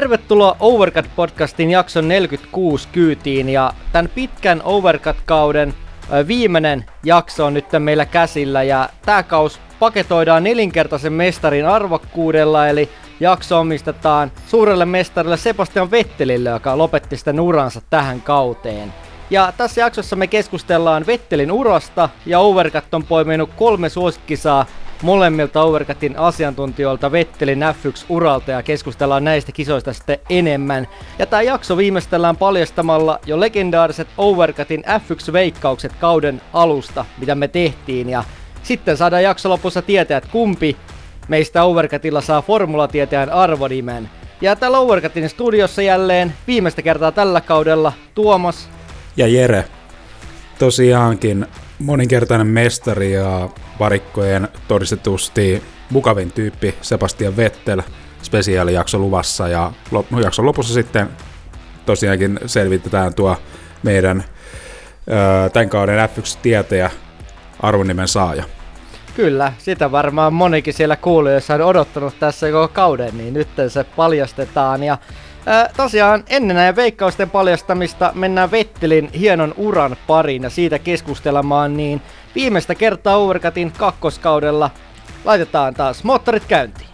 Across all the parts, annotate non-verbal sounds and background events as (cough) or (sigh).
Tervetuloa Overcut-podcastin jakson 46 kyytiin ja tämän pitkän Overcut-kauden viimeinen jakso on nyt meillä käsillä ja tämä kaus paketoidaan nelinkertaisen mestarin arvokkuudella eli jakso omistetaan suurelle mestarille Sebastian Vettelille, joka lopetti sitten uransa tähän kauteen. Ja tässä jaksossa me keskustellaan Vettelin urasta ja Overcut on poiminut kolme suosikkisaa molemmilta Overcutin asiantuntijoilta Vettelin F1-uralta ja keskustellaan näistä kisoista sitten enemmän. Ja tämä jakso viimeistellään paljastamalla jo legendaariset Overcutin F1-veikkaukset kauden alusta, mitä me tehtiin. Ja sitten saadaan jakso lopussa tietää, että kumpi meistä Overcutilla saa formulatieteen arvonimen. Ja täällä Overcutin studiossa jälleen viimeistä kertaa tällä kaudella Tuomas ja Jere. Tosiaankin moninkertainen mestari ja varikkojen todistetusti mukavin tyyppi Sebastian Vettel spesiaalijakso luvassa ja no, jakson lopussa sitten tosiaankin selvitetään tuo meidän tämän kauden F1-tietäjä arvonimen saaja. Kyllä, sitä varmaan monikin siellä kuulijoissa on odottanut tässä koko kauden, niin nyt se paljastetaan. Ja Ää, tosiaan ennen näiden veikkausten paljastamista mennään Vettelin hienon uran pariin ja siitä keskustelemaan, niin viimeistä kertaa Overcutin kakkoskaudella laitetaan taas moottorit käyntiin.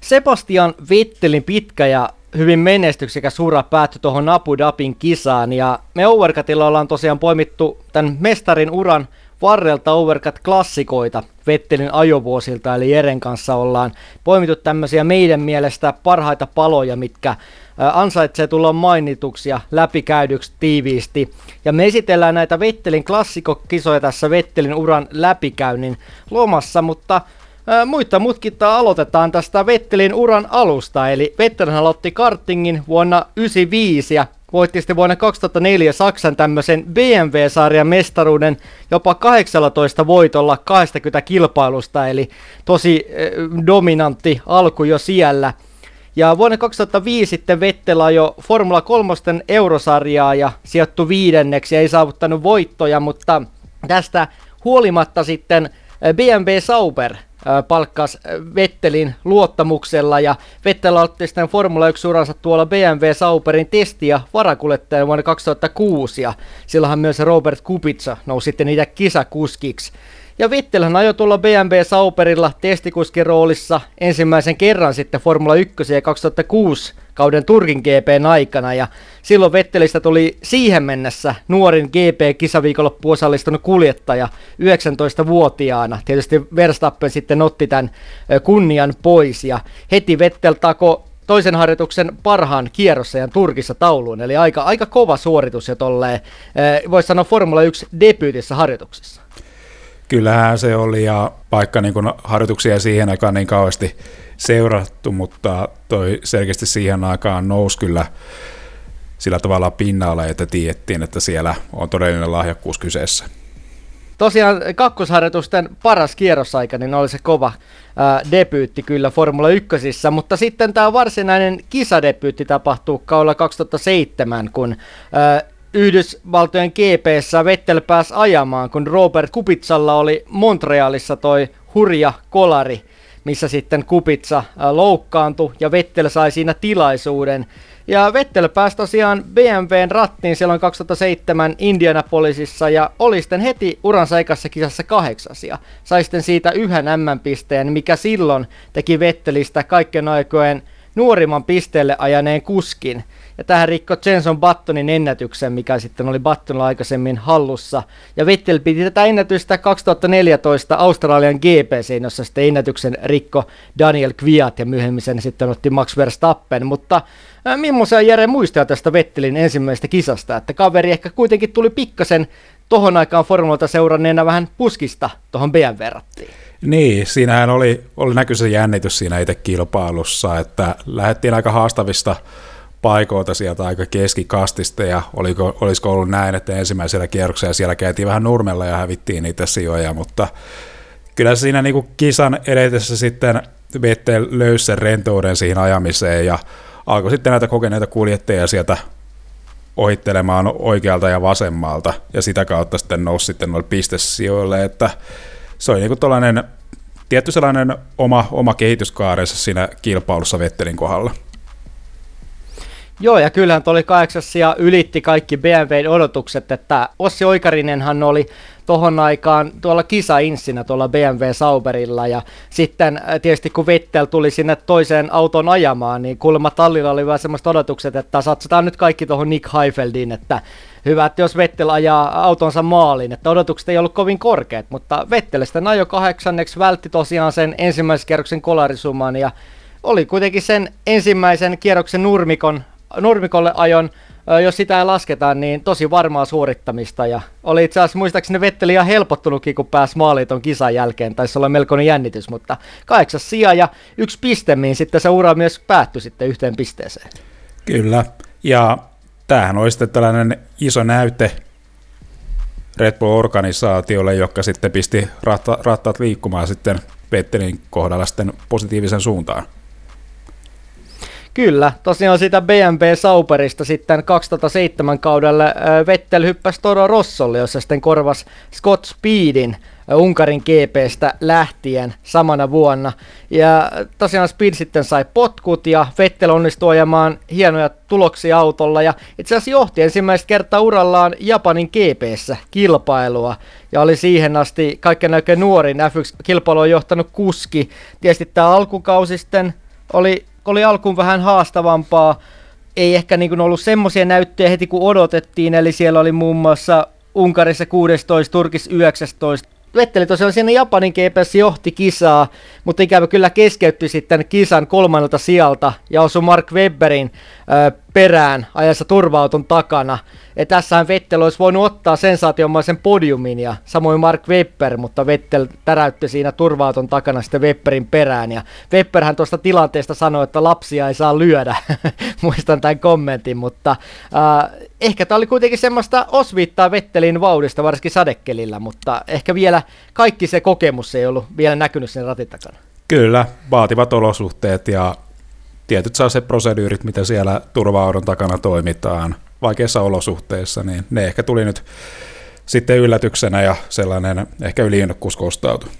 Sebastian Vettelin pitkä ja hyvin menestyksekäs ura päättyi tuohon Abu Dhabin kisaan ja me Overcutilla ollaan tosiaan poimittu tämän mestarin uran varrelta Overcut-klassikoita Vettelin ajovuosilta, eli Jeren kanssa ollaan poimittu tämmöisiä meidän mielestä parhaita paloja, mitkä ansaitsee tulla mainituksi ja läpikäydyksi tiiviisti. Ja me esitellään näitä Vettelin klassikokisoja tässä Vettelin uran läpikäynnin lomassa, mutta muita mutkittaa aloitetaan tästä Vettelin uran alusta, eli Vettelin aloitti kartingin vuonna 1995 ja voitti sitten vuonna 2004 Saksan tämmöisen BMW-sarjan mestaruuden jopa 18 voitolla 20 kilpailusta, eli tosi eh, dominantti alku jo siellä. Ja vuonna 2005 sitten Vettel jo Formula 3 eurosarjaa ja sijoittu viidenneksi ei saavuttanut voittoja, mutta tästä huolimatta sitten BMW Sauber palkkas Vettelin luottamuksella ja Vettel otti sitten Formula 1-uransa tuolla BMW Sauberin testi- ja varakuljettajan vuonna 2006 ja silloinhan myös Robert Kubica nousi sitten niitä kisakuskiksi. Ja Vettelhän ajoi tuolla BMW Sauberilla testikuskin roolissa ensimmäisen kerran sitten Formula 1 ja 2006 kauden Turkin GPn aikana ja silloin Vettelistä tuli siihen mennessä nuorin GP-kisaviikonloppu osallistunut kuljettaja 19-vuotiaana. Tietysti Verstappen sitten otti tämän kunnian pois ja heti Vettel tako toisen harjoituksen parhaan kierrosajan Turkissa tauluun, eli aika, aika kova suoritus jo tolleen, voisi sanoa Formula 1 debyytissä harjoituksessa. Kyllähän se oli, ja vaikka niin harjoituksia siihen aikaan niin kauheasti seurattu, mutta toi selkeästi siihen aikaan nousi kyllä sillä tavalla pinnalle, että tiedettiin, että siellä on todellinen lahjakkuus kyseessä. Tosiaan kakkosharjoitusten paras kierrosaika, niin oli se kova debyytti kyllä Formula 1, mutta sitten tämä varsinainen kisadebyytti tapahtuu kaudella 2007, kun ää, Yhdysvaltojen GPssä Vettel pääsi ajamaan, kun Robert Kupitsalla oli Montrealissa toi hurja kolari, missä sitten Kupitsa loukkaantui ja Vettel sai siinä tilaisuuden. Ja Vettel pääsi tosiaan BMWn rattiin silloin 2007 Indianapolisissa ja oli sitten heti uransa ekassa kisassa kahdeksas ja sai sitten siitä yhden M-pisteen, mikä silloin teki Vettelistä kaikkien aikojen nuorimman pisteelle ajaneen kuskin. Ja tähän rikko Jenson Buttonin ennätyksen, mikä sitten oli Buttonilla aikaisemmin hallussa. Ja Vettel piti tätä ennätystä 2014 Australian GPC, jossa sitten ennätyksen rikko Daniel Kviat ja myöhemmin sen sitten otti Max Verstappen. Mutta äh, millaisia Jere muistaa tästä Vettelin ensimmäisestä kisasta, että kaveri ehkä kuitenkin tuli pikkasen tohon aikaan formuloita seuranneena vähän puskista tuohon BMW rattiin. Niin, siinähän oli, oli näkyisen jännitys siinä itse kilpailussa, että lähdettiin aika haastavista paikoilta sieltä aika keskikastista ja oliko, olisiko ollut näin, että ensimmäisellä kierroksella siellä käytiin vähän nurmella ja hävittiin niitä sijoja, mutta kyllä siinä niin kisan edetessä sitten Vettel löysi sen rentouden siihen ajamiseen ja alkoi sitten näitä kokeneita kuljettajia sieltä ohittelemaan oikealta ja vasemmalta ja sitä kautta sitten nousi sitten noille pistesijoille, että se oli niin kuin tietty sellainen oma, oma kehityskaarensa siinä kilpailussa Vettelin kohdalla. Joo, ja kyllähän tuo oli kahdeksas ja ylitti kaikki BMWn odotukset, että Ossi Oikarinenhan oli tohon aikaan tuolla kisa-inssinä tuolla BMW Sauberilla, ja sitten äh, tietysti kun Vettel tuli sinne toiseen auton ajamaan, niin kuulemma Tallilla oli vähän semmoista odotukset, että satsataan nyt kaikki tuohon Nick Heifeldiin, että hyvä, että jos Vettel ajaa autonsa maaliin, että odotukset ei ollut kovin korkeat, mutta Vettel sitten ajo kahdeksanneksi, vältti tosiaan sen ensimmäisen kierroksen kolarisuman, ja oli kuitenkin sen ensimmäisen kierroksen nurmikon nurmikolle ajon, jos sitä ei lasketa, niin tosi varmaa suorittamista. Ja oli itse asiassa muistaakseni Vetteli ihan helpottunutkin, kun pääsi maaliin ton kisan jälkeen. Taisi olla melkoinen jännitys, mutta kahdeksas sija ja yksi piste, niin sitten se ura myös päättyi sitten yhteen pisteeseen. Kyllä, ja tämähän oli sitten tällainen iso näyte Red Bull-organisaatiolle, joka sitten pisti ratta, rattaat liikkumaan sitten Vettelin kohdalla sitten positiivisen suuntaan. Kyllä, tosiaan siitä BMW Sauperista sitten 2007 kaudella Vettel hyppäsi Toro Rossolle, jossa sitten korvas Scott Speedin Unkarin GPstä lähtien samana vuonna. Ja tosiaan Speed sitten sai potkut ja Vettel onnistui ajamaan hienoja tuloksia autolla ja itse asiassa johti ensimmäistä kertaa urallaan Japanin GPssä kilpailua ja oli siihen asti kaikkein oikein nuorin F1-kilpailu on johtanut kuski. Tietysti tämä alkukausi sitten oli oli alkuun vähän haastavampaa. Ei ehkä niin kuin ollut semmoisia näyttöjä heti kun odotettiin, eli siellä oli muun muassa Unkarissa 16, Turkis 19, Vetteli tosiaan siinä Japanin GPS johti kisaa, mutta ikävä kyllä keskeytti sitten kisan kolmannelta sijalta ja osui Mark Webberin ö, perään ajassa turvauton takana. Ja tässähän Vettel olisi voinut ottaa sensaatiomaisen podiumin ja samoin Mark Webber, mutta Vettel täräytti siinä turvauton takana sitten Webberin perään. Ja Webberhän tuosta tilanteesta sanoi, että lapsia ei saa lyödä. (laughs) Muistan tämän kommentin, mutta äh, ehkä tämä oli kuitenkin semmoista osviittaa Vettelin vauhdista, varsinkin sadekelillä, mutta ehkä vielä kaikki se kokemus ei ollut vielä näkynyt sen ratin takana. Kyllä, vaativat olosuhteet ja tietyt saa se proseduurit, mitä siellä turvaudon takana toimitaan vaikeissa olosuhteissa, niin ne ehkä tuli nyt sitten yllätyksenä ja sellainen ehkä yliinnokkuus kostautui.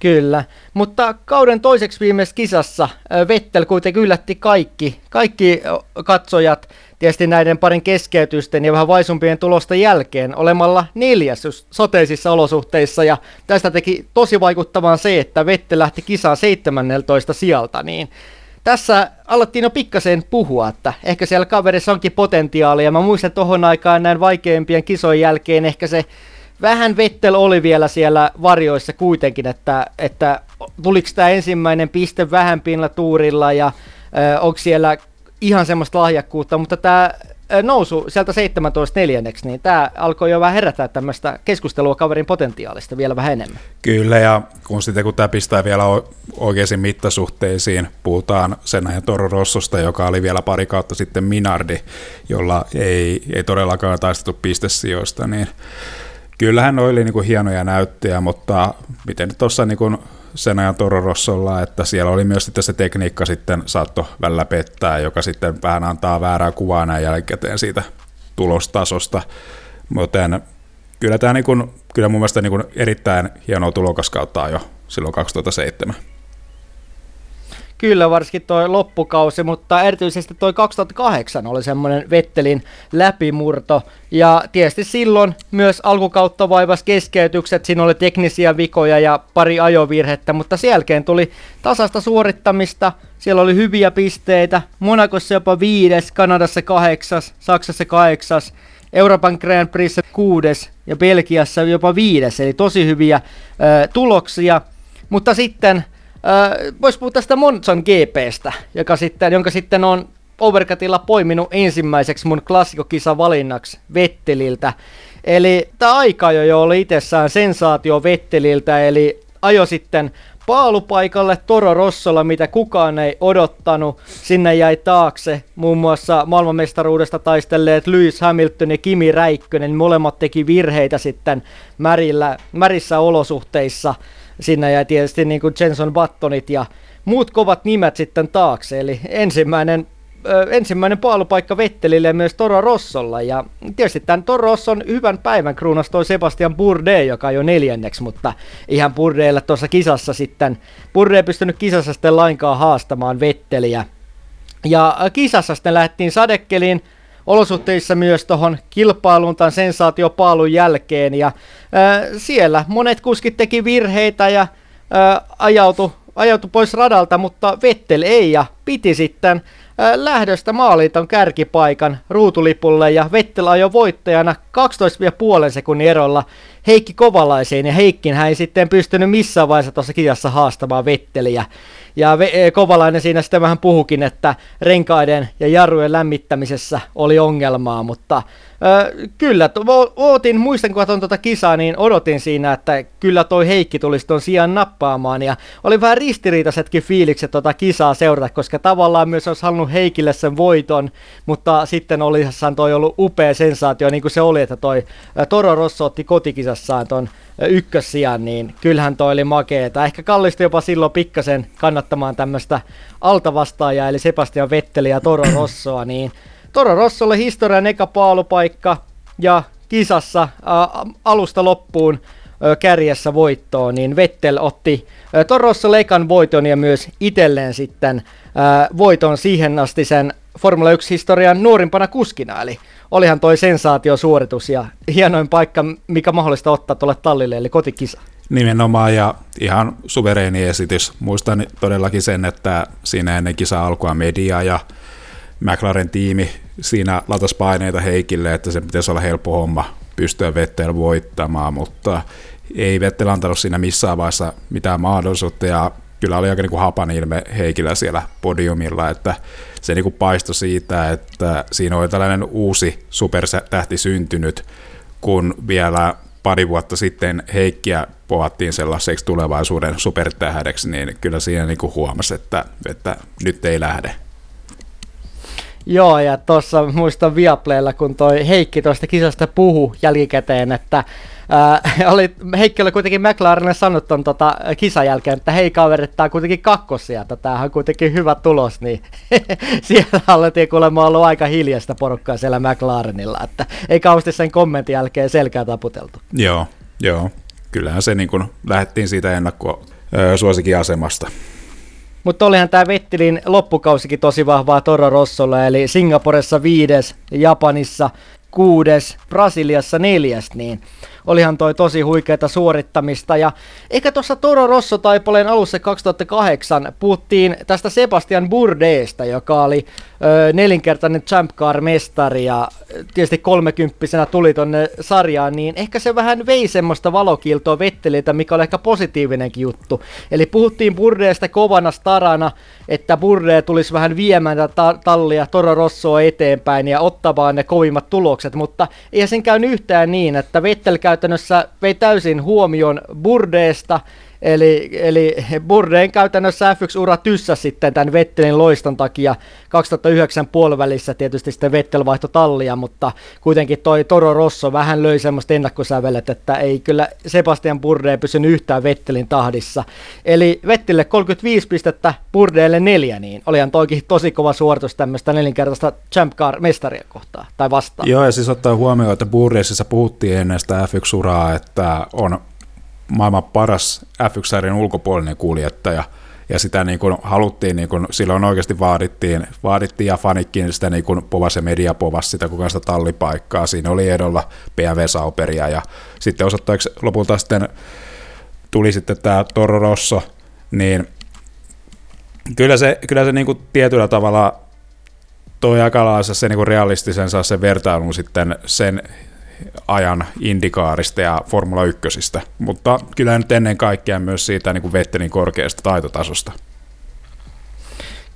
Kyllä, mutta kauden toiseksi viimeisessä kisassa Vettel kuitenkin yllätti kaikki, kaikki katsojat tietysti näiden parin keskeytysten ja vähän vaisumpien tulosta jälkeen olemalla neljäs soteisissa olosuhteissa ja tästä teki tosi vaikuttavan se, että Vettel lähti kisaan 17 sieltä, niin tässä alettiin jo pikkasen puhua, että ehkä siellä kaverissa onkin potentiaalia. Mä muistan tohon aikaan näin vaikeimpien kisojen jälkeen ehkä se vähän Vettel oli vielä siellä varjoissa kuitenkin, että, että tuliko tämä ensimmäinen piste vähän tuurilla ja onko siellä ihan semmoista lahjakkuutta, mutta tämä nousu sieltä 17 neljänneksi, niin tämä alkoi jo vähän herättää tämmöistä keskustelua kaverin potentiaalista vielä vähän enemmän. Kyllä, ja kun sitten kun tämä pistää vielä oikeisiin mittasuhteisiin, puhutaan sen ajan Toro Rossosta, joka oli vielä pari kautta sitten Minardi, jolla ei, ei todellakaan taistettu pistesijoista, niin kyllähän oli niin kuin hienoja näyttöjä, mutta miten tuossa niin sen ajan Tororossolla, että siellä oli myös sitten se tekniikka sitten saatto välillä pettää, joka sitten vähän antaa väärää kuvaa näin jälkikäteen siitä tulostasosta. Joten kyllä tämä niin kuin, kyllä mun mielestä niin kuin erittäin hienoa tulokaskautta jo silloin 2007. Kyllä, varsinkin tuo loppukausi, mutta erityisesti tuo 2008 oli semmoinen Vettelin läpimurto. Ja tietysti silloin myös alkukautta vaivas keskeytykset, siinä oli teknisiä vikoja ja pari ajovirhettä, mutta sen jälkeen tuli tasasta suorittamista, siellä oli hyviä pisteitä, Monakossa jopa viides, Kanadassa kahdeksas, Saksassa kahdeksas, Euroopan Grand Prix kuudes ja Belgiassa jopa viides, eli tosi hyviä ö, tuloksia. Mutta sitten Voisi puhua tästä Monzon GPstä, joka sitten, jonka sitten on Overcutilla poiminut ensimmäiseksi mun klassikokisa valinnaksi Vetteliltä. Eli tämä aika jo oli itsessään sensaatio Vetteliltä, eli ajo sitten paalupaikalle Toro Rossolla, mitä kukaan ei odottanut. Sinne jäi taakse muun muassa maailmanmestaruudesta taistelleet Lewis Hamilton ja Kimi Räikkönen. Molemmat teki virheitä sitten märillä, märissä olosuhteissa. Sinne jäi tietysti niin kuin Jenson Buttonit ja muut kovat nimet sitten taakse. Eli ensimmäinen ensimmäinen paalupaikka Vettelille ja myös Toro Rossolla. Ja tietysti tämän Toro Rosson hyvän päivän kruunas toi Sebastian Bourdais, joka on jo neljänneksi, mutta ihan Bourdaiilla tuossa kisassa sitten. Bourdais ei pystynyt kisassa sitten lainkaan haastamaan Vetteliä. Ja kisassa sitten lähdettiin sadekeliin olosuhteissa myös tuohon kilpailuun tämän sensaatiopaalun jälkeen. Ja ää, siellä monet kuskit teki virheitä ja ää, ajautu, ajautu pois radalta, mutta Vettel ei ja piti sitten lähdöstä maaliiton kärkipaikan ruutulipulle ja Vettel ajoi voittajana 12,5 sekunnin erolla Heikki Kovalaiseen ja Heikkin hän ei sitten pystynyt missään vaiheessa tuossa kijassa haastamaan Vetteliä. Ja Kovalainen siinä sitten vähän puhukin, että renkaiden ja jarrujen lämmittämisessä oli ongelmaa, mutta Kyllä, ootin, muistan kun tuota kisaa, niin odotin siinä, että kyllä toi Heikki tulisi tuon sijaan nappaamaan. Ja oli vähän ristiriitaisetkin fiilikset tuota kisaa seurata, koska tavallaan myös olisi halunnut Heikille sen voiton, mutta sitten olisihan toi ollut upea sensaatio, niin kuin se oli, että toi Toro Rosso otti kotikisassaan ton ykkössijan, niin kyllähän toi oli makeeta. Ehkä kallisti jopa silloin pikkasen kannattamaan tämmöistä altavastaajaa, eli Sebastian Vetteli ja Toro Rossoa, niin Toro Rossolle historian eka paalupaikka ja kisassa ä, alusta loppuun ä, kärjessä voittoon, niin Vettel otti Toro Rossolle ekan voiton ja myös itselleen sitten ä, voiton siihen asti sen Formula 1-historian nuorimpana kuskina, eli olihan toi sensaatiosuoritus ja hienoin paikka, mikä mahdollista ottaa tuolle tallille, eli kotikisa. Nimenomaan ja ihan suvereeni esitys. Muistan todellakin sen, että siinä ennen kisa alkua media ja McLaren tiimi siinä latas paineita Heikille, että se pitäisi olla helppo homma pystyä Vettel voittamaan, mutta ei Vettel antanut siinä missään vaiheessa mitään mahdollisuutta ja kyllä oli aika niin kuin hapan ilme Heikillä siellä podiumilla, että se niin paistoi siitä, että siinä oli tällainen uusi supertähti syntynyt, kun vielä pari vuotta sitten Heikkiä povattiin sellaiseksi tulevaisuuden supertähdeksi, niin kyllä siinä niin huomasi, että, että nyt ei lähde. Joo, ja tuossa muistan Viaplaylla, kun toi Heikki tuosta kisasta puhu jälkikäteen, että ää, (laughs) oli, Heikki oli kuitenkin McLarenille sanonut ton tota, kisan jälkeen, että hei kaverit, tää on kuitenkin kakkossieltä, tämähän on kuitenkin hyvä tulos, niin (laughs) siellä alettiin kuulemma ollut aika hiljasta porukkaa siellä McLarenilla, että ei kauheasti sen kommentin jälkeen selkää taputeltu. Joo, joo. Kyllähän se niin kun lähdettiin siitä ennakko suosikin asemasta. Mutta olihan tämä Vettelin loppukausikin tosi vahvaa Toro Rossolla, eli Singaporessa viides, Japanissa kuudes, Brasiliassa neljäs, niin olihan toi tosi huikeata suorittamista. Ja ehkä tuossa Toro Rosso taipaleen alussa 2008 puhuttiin tästä Sebastian Burdeesta, joka oli ö, nelinkertainen Champ Car-mestari ja tietysti kolmekymppisenä tuli tonne sarjaan, niin ehkä se vähän vei semmoista valokiltoa Vetteliltä, mikä oli ehkä positiivinenkin juttu. Eli puhuttiin Burdeesta kovana starana, että Burde tulisi vähän viemään tätä tallia Toro Rossoa eteenpäin ja ottamaan ne kovimmat tulokset, mutta ei sen käynyt yhtään niin, että Vettel käy käytännössä vei täysin huomion Burdeesta, Eli, eli Burdeen käytännössä F1-ura tyssä sitten tämän Vettelin loiston takia 2009 puolivälissä tietysti sitten Vettel vaihto tallia, mutta kuitenkin toi Toro Rosso vähän löi semmoista ennakkosävelet, että ei kyllä Sebastian Burdeen pysynyt yhtään Vettelin tahdissa. Eli Vettille 35 pistettä, Burdeelle neljä, niin olihan toikin tosi kova suoritus tämmöistä nelinkertaista Champ Car mestaria kohtaa tai vastaan. Joo, ja siis ottaa huomioon, että Burdeessa puhuttiin ennen sitä F1-uraa, että on maailman paras F1-sarjan ulkopuolinen kuljettaja, ja sitä niin kuin haluttiin, niin kuin, silloin oikeasti vaadittiin, vaadittiin ja fanikkiin sitä niin kuin povas ja media povas sitä koko sitä tallipaikkaa, siinä oli edolla PV Sauperia, ja sitten osoittajaksi lopulta sitten tuli sitten tämä Toro Rosso, niin kyllä se, kyllä se niin kuin tietyllä tavalla toi aika se niin kuin realistisen saa sen vertailun sitten sen ajan indikaarista ja Formula 1, mutta kyllä nyt ennen kaikkea myös siitä niin kuin Vettelin korkeasta taitotasosta.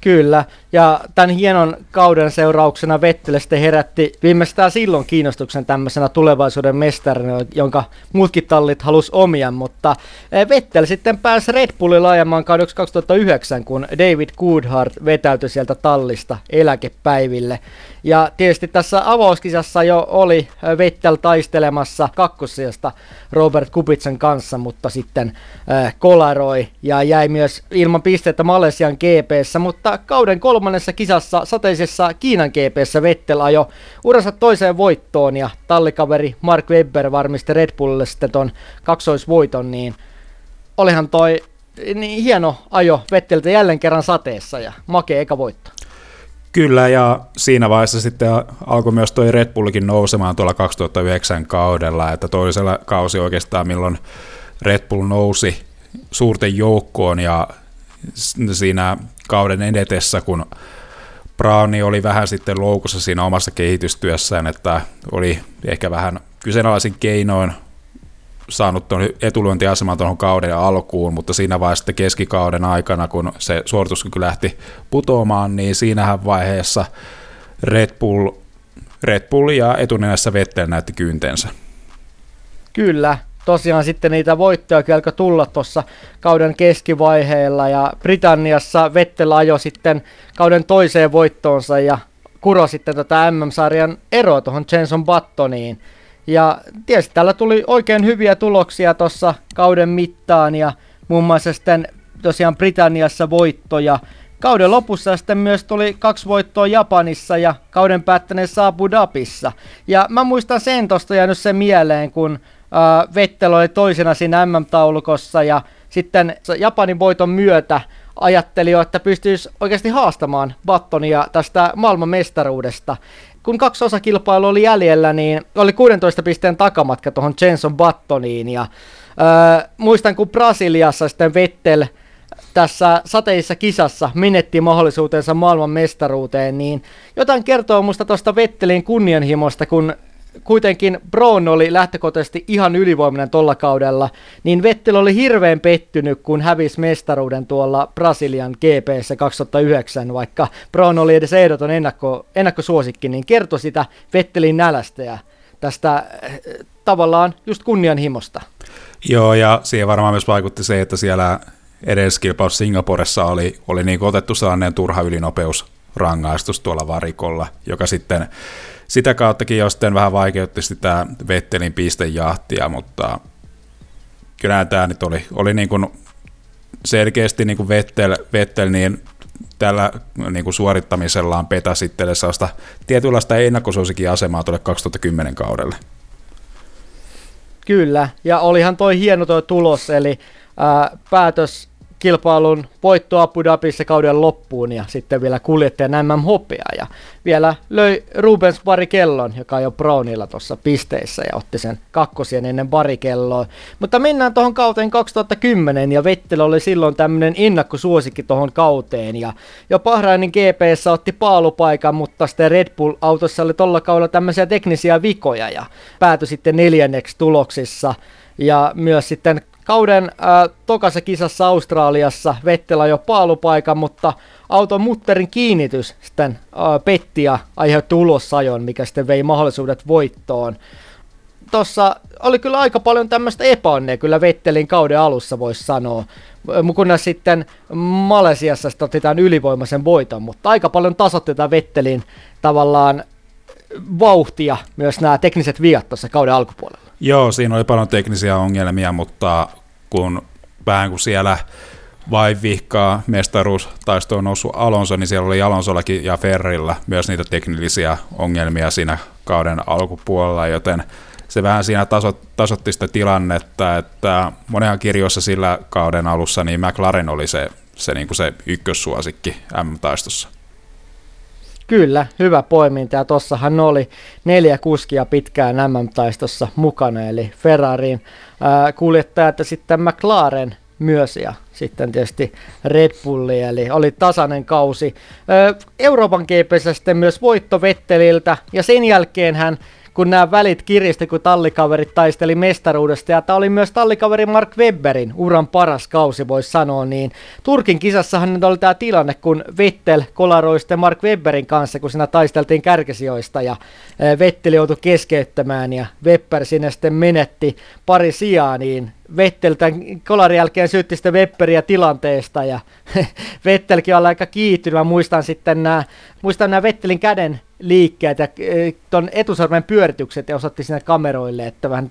Kyllä, ja tämän hienon kauden seurauksena Vettel sitten herätti viimeistään silloin kiinnostuksen tämmöisenä tulevaisuuden mestarina, jonka muutkin tallit halus omia, mutta eh, Vettel sitten pääsi Red Bullilla ajamaan kaudeksi 2009, kun David Coulthard vetäytyi sieltä tallista eläkepäiville. Ja tietysti tässä avauskisassa jo oli eh, Vettel taistelemassa kakkosijasta Robert Kubitsan kanssa, mutta sitten äh, kolaroi ja jäi myös ilman pistettä Malesian GPssä, mutta Kauden kolmannessa kisassa sateisessa Kiinan GPssä Vettel ajo uransa toiseen voittoon ja tallikaveri Mark Webber varmisti Red Bullille sitten ton kaksoisvoiton, niin olihan toi niin hieno ajo Vetteltä jälleen kerran sateessa ja makea eka voitto. Kyllä, ja siinä vaiheessa sitten alkoi myös toi Red Bullikin nousemaan tuolla 2009 kaudella, että toisella kausi oikeastaan, milloin Red Bull nousi suurten joukkoon ja siinä kauden edetessä, kun Browni oli vähän sitten loukussa siinä omassa kehitystyössään, että oli ehkä vähän kyseenalaisin keinoin saanut tuon etulyöntiaseman tuohon kauden alkuun, mutta siinä vaiheessa sitten keskikauden aikana, kun se suorituskyky lähti putoamaan, niin siinähän vaiheessa Red Bull, Red Bull ja etunenässä Vettel näytti kyntensä. Kyllä, tosiaan sitten niitä voittoja alkoi tulla tuossa kauden keskivaiheella ja Britanniassa Vettel ajoi sitten kauden toiseen voittoonsa ja kuro sitten tätä MM-sarjan eroa tuohon Jenson Buttoniin. Ja tietysti täällä tuli oikein hyviä tuloksia tuossa kauden mittaan ja muun muassa sitten tosiaan Britanniassa voittoja. Kauden lopussa sitten myös tuli kaksi voittoa Japanissa ja kauden päättäneessä Abu Dhabissa. Ja mä muistan sen tosta jäänyt sen mieleen, kun Vettel oli toisena siinä MM-taulukossa ja sitten Japanin voiton myötä ajatteli jo, että pystyisi oikeasti haastamaan Battonia tästä maailman mestaruudesta kun kaksi osakilpailua oli jäljellä, niin oli 16 pisteen takamatka tuohon Jenson Battoniin. Ja, öö, muistan, kun Brasiliassa sitten Vettel tässä sateissa kisassa menetti mahdollisuutensa maailman mestaruuteen, niin jotain kertoo musta tuosta Vettelin kunnianhimosta, kun kuitenkin Brown oli lähtökohtaisesti ihan ylivoimainen tolla kaudella, niin Vettel oli hirveän pettynyt, kun hävisi mestaruuden tuolla Brasilian GPssä 2009, vaikka Brown oli edes ehdoton ennakko, ennakkosuosikki, niin kertoi sitä Vettelin nälästä ja tästä eh, tavallaan just kunnianhimosta. Joo, ja siihen varmaan myös vaikutti se, että siellä edelliskilpaus Singaporessa oli, oli niin otettu sellainen turha ylinopeusrangaistus tuolla varikolla, joka sitten sitä kauttakin jo sitten vähän vaikeutti sitä Vettelin pistejahtia, mutta kyllä tämä nyt oli, oli niin kuin selkeästi niin kuin Vettel, Vettel niin tällä niin kuin suorittamisellaan petä sitten sellaista tietynlaista ennakkosuosikin asemaa tuolle 2010 kaudelle. Kyllä, ja olihan toi hieno toi tulos, eli ää, päätös kilpailun voitto Abu Dhabissa kauden loppuun ja sitten vielä kuljettajan MM hopea ja vielä löi Rubens Barikellon, joka jo Brownilla tuossa pisteissä ja otti sen kakkosien ennen Barikelloa. Mutta mennään tuohon kauteen 2010 ja Vettel oli silloin tämmöinen innakkosuosikki tuohon kauteen. Ja jo Bahrainin GPssä otti paalupaikan, mutta sitten Red Bull-autossa oli tuolla kaudella tämmöisiä teknisiä vikoja ja päätyi sitten neljänneksi tuloksissa. Ja myös sitten Kauden äh, tokassa kisassa Australiassa Vettelä jo paalupaikan, mutta auton mutterin kiinnitys sitten äh, petti ja aiheutti ulosajon, mikä sitten vei mahdollisuudet voittoon. Tossa oli kyllä aika paljon tämmöistä epäonnea kyllä Vettelin kauden alussa voisi sanoa. Mukana sitten Malesiassa sitten otti tämän ylivoimaisen voiton, mutta aika paljon tasotti tätä Vettelin tavallaan vauhtia myös nämä tekniset viat tuossa kauden alkupuolella. Joo, siinä oli paljon teknisiä ongelmia, mutta kun vähän kun siellä vai vihkaa mestaruustaisto on noussut Alonso, niin siellä oli Alonsollakin ja Ferrillä myös niitä teknillisiä ongelmia siinä kauden alkupuolella, joten se vähän siinä tasot, tasotti sitä tilannetta, että monenhan kirjoissa sillä kauden alussa niin McLaren oli se, se, niin kuin se ykkössuosikki M-taistossa. Kyllä, hyvä poiminta ja tossahan oli neljä kuskia pitkään MM-taistossa mukana, eli Ferrarin äh, kuljettajat ja sitten McLaren myös ja sitten tietysti Red Bulli, eli oli tasainen kausi. Euroopan GPssä sitten myös voitto Vetteliltä ja sen jälkeen hän kun nämä välit kiristi, kun tallikaverit taisteli mestaruudesta. Ja tämä oli myös tallikaveri Mark Webberin uran paras kausi, voisi sanoa. Niin Turkin kisassahan nyt oli tämä tilanne, kun Vettel kolaroi sitten Mark Webberin kanssa, kun siinä taisteltiin kärkisijoista. Ja Vettel joutui keskeyttämään ja Webber sinne sitten menetti pari sijaa, niin Vettel tämän kolarin jälkeen syytti sitten Wepperiä tilanteesta ja (laughs) Vettelkin on aika kiihtynyt. Mä muistan sitten nämä, muistan nämä Vettelin käden liikkeet ja e, tuon etusormen pyöritykset ja osoitti sinne kameroille, että vähän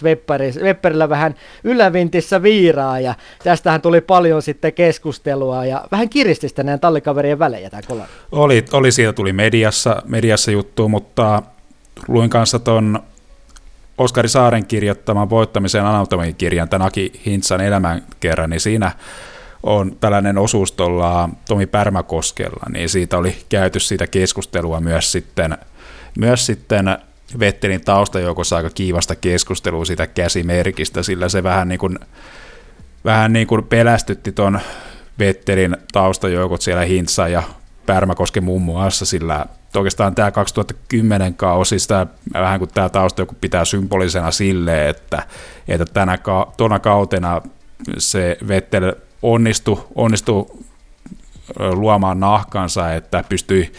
Wepperillä vähän ylävintissä viiraa ja tästähän tuli paljon sitten keskustelua ja vähän kiristi sitten näiden tallikaverien välejä tämä kolari. Oli, oli siitä tuli mediassa, mediassa juttu, mutta luin kanssa ton Oskari Saaren kirjoittaman voittamisen anatomian kirjan, tämän Aki Hintsan elämän kerran, niin siinä on tällainen osuus tuolla Tomi Pärmäkoskella, niin siitä oli käyty siitä keskustelua myös sitten, myös sitten Vettelin taustajoukossa aika kiivasta keskustelua siitä käsimerkistä, sillä se vähän niin kuin, vähän niin kuin pelästytti ton Vettelin taustajoukot siellä Hintsa ja Pärmäkosken muun muassa, sillä oikeastaan tämä 2010 kausi, sitä vähän kuin tämä tausta joku pitää symbolisena sille, että, että tänä, tuona kautena se Vettel onnistui, onnistui luomaan nahkansa, että pystyi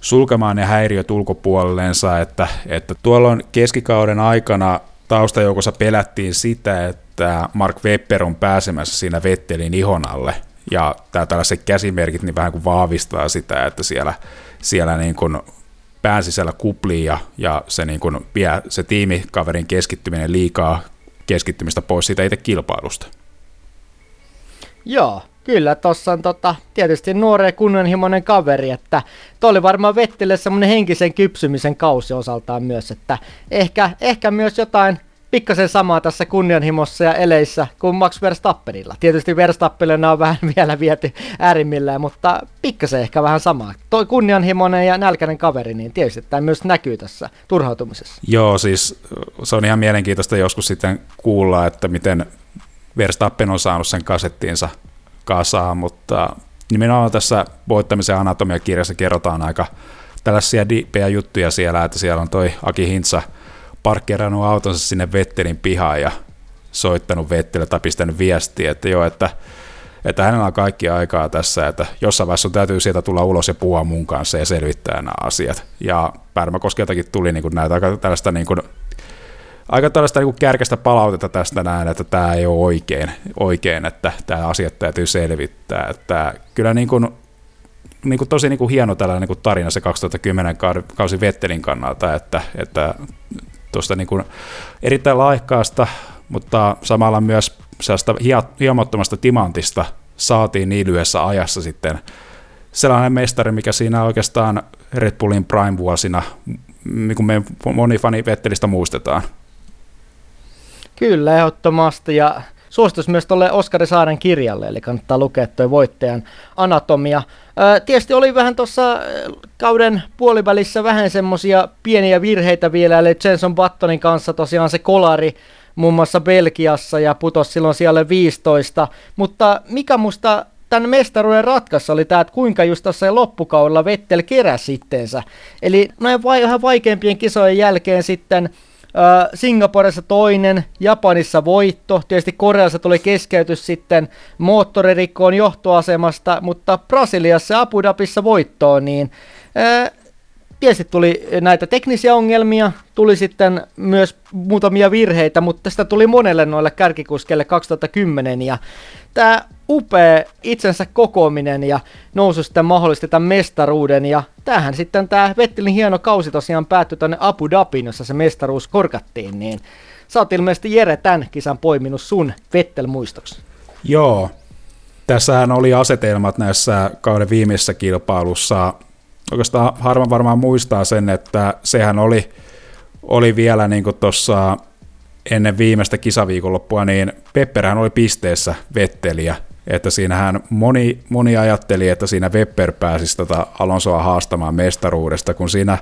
sulkemaan ne häiriöt ulkopuolellensa, että, että tuolloin keskikauden aikana taustajoukossa pelättiin sitä, että Mark Webber on pääsemässä siinä Vettelin ihon alle, ja tämä tällaiset käsimerkit niin vähän kuin vahvistaa sitä, että siellä, siellä niin kuin pään sisällä kuplii ja, ja se niin kuin vie se tiimikaverin keskittyminen liikaa keskittymistä pois siitä itse kilpailusta. Joo, kyllä tuossa on tota, tietysti nuori kunnianhimoinen kaveri, että tuo oli varmaan Vettille semmoinen henkisen kypsymisen kausi osaltaan myös, että ehkä, ehkä myös jotain pikkasen samaa tässä kunnianhimossa ja eleissä kuin Max Verstappenilla. Tietysti Verstappenilla on vähän (laughs) vielä viety äärimmillään, mutta pikkasen ehkä vähän samaa. Toi kunnianhimoinen ja nälkäinen kaveri, niin tietysti tämä myös näkyy tässä turhautumisessa. Joo, siis se on ihan mielenkiintoista joskus sitten kuulla, että miten Verstappen on saanut sen kasettiinsa kasaan, mutta nimenomaan tässä voittamisen anatomiakirjassa kerrotaan aika tällaisia diippejä juttuja siellä, että siellä on toi Aki Hintsa parkkeerannut autonsa sinne Vettelin pihaan ja soittanut Vettelle tai pistänyt viestiä, että joo, että, että hänellä on kaikki aikaa tässä, että jossain vaiheessa sun täytyy sieltä tulla ulos ja puhua mun kanssa ja selvittää nämä asiat. Ja Pärmäkoskeltakin tuli niin kuin näitä aika tällaista niin kuin aika tällaista niin kärkästä palautetta tästä näin, että tämä ei ole oikein, oikein että tämä asiat täytyy selvittää. Että kyllä niin kuin, niin kuin tosi niin kuin hieno tällainen niin kuin tarina se 2010 kausi Vettelin kannalta, että, että tuosta niin kuin erittäin laikkaasta, mutta samalla myös sellaista hiemattomasta timantista saatiin niin lyhyessä ajassa sitten sellainen mestari, mikä siinä oikeastaan Red Bullin Prime-vuosina, niin kuin me moni fani Vettelistä muistetaan. Kyllä, ehdottomasti. Ja suositus myös tuolle Oskari Saaren kirjalle, eli kannattaa lukea tuo voittajan anatomia. Tietysti oli vähän tuossa kauden puolivälissä vähän semmoisia pieniä virheitä vielä, eli Jenson Buttonin kanssa tosiaan se kolari muun muassa Belgiassa ja putos silloin siellä 15, mutta mikä musta tämän mestaruuden ratkassa oli tämä, että kuinka just tässä loppukaudella Vettel keräsi itteensä. Eli noin vähän vaikeimpien kisojen jälkeen sitten Singaporessa toinen, Japanissa voitto, tietysti Koreassa tuli keskeytys sitten moottoririkkoon johtoasemasta, mutta Brasiliassa ja Abu Dhabissa voittoon, niin ää, tietysti tuli näitä teknisiä ongelmia, tuli sitten myös muutamia virheitä, mutta tästä tuli monelle noille kärkikuskelle 2010 ja tämä upea itsensä kokoaminen ja nousu sitten mahdollisti tämän mestaruuden ja tähän sitten tämä Vettelin hieno kausi tosiaan päättyi tänne Abu Dhabiin, jossa se mestaruus korkattiin, niin sä oot ilmeisesti Jere tämän kisan poiminut sun Vettel-muistoksi. Joo, tässähän oli asetelmat näissä kauden viimeisessä kilpailussa. Oikeastaan harva varmaan muistaa sen, että sehän oli, oli vielä niin tuossa ennen viimeistä kisaviikonloppua, niin Pepperhän oli pisteessä Vetteliä, että siinähän moni, moni ajatteli, että siinä Webber pääsisi tota Alonsoa haastamaan mestaruudesta, kun siinä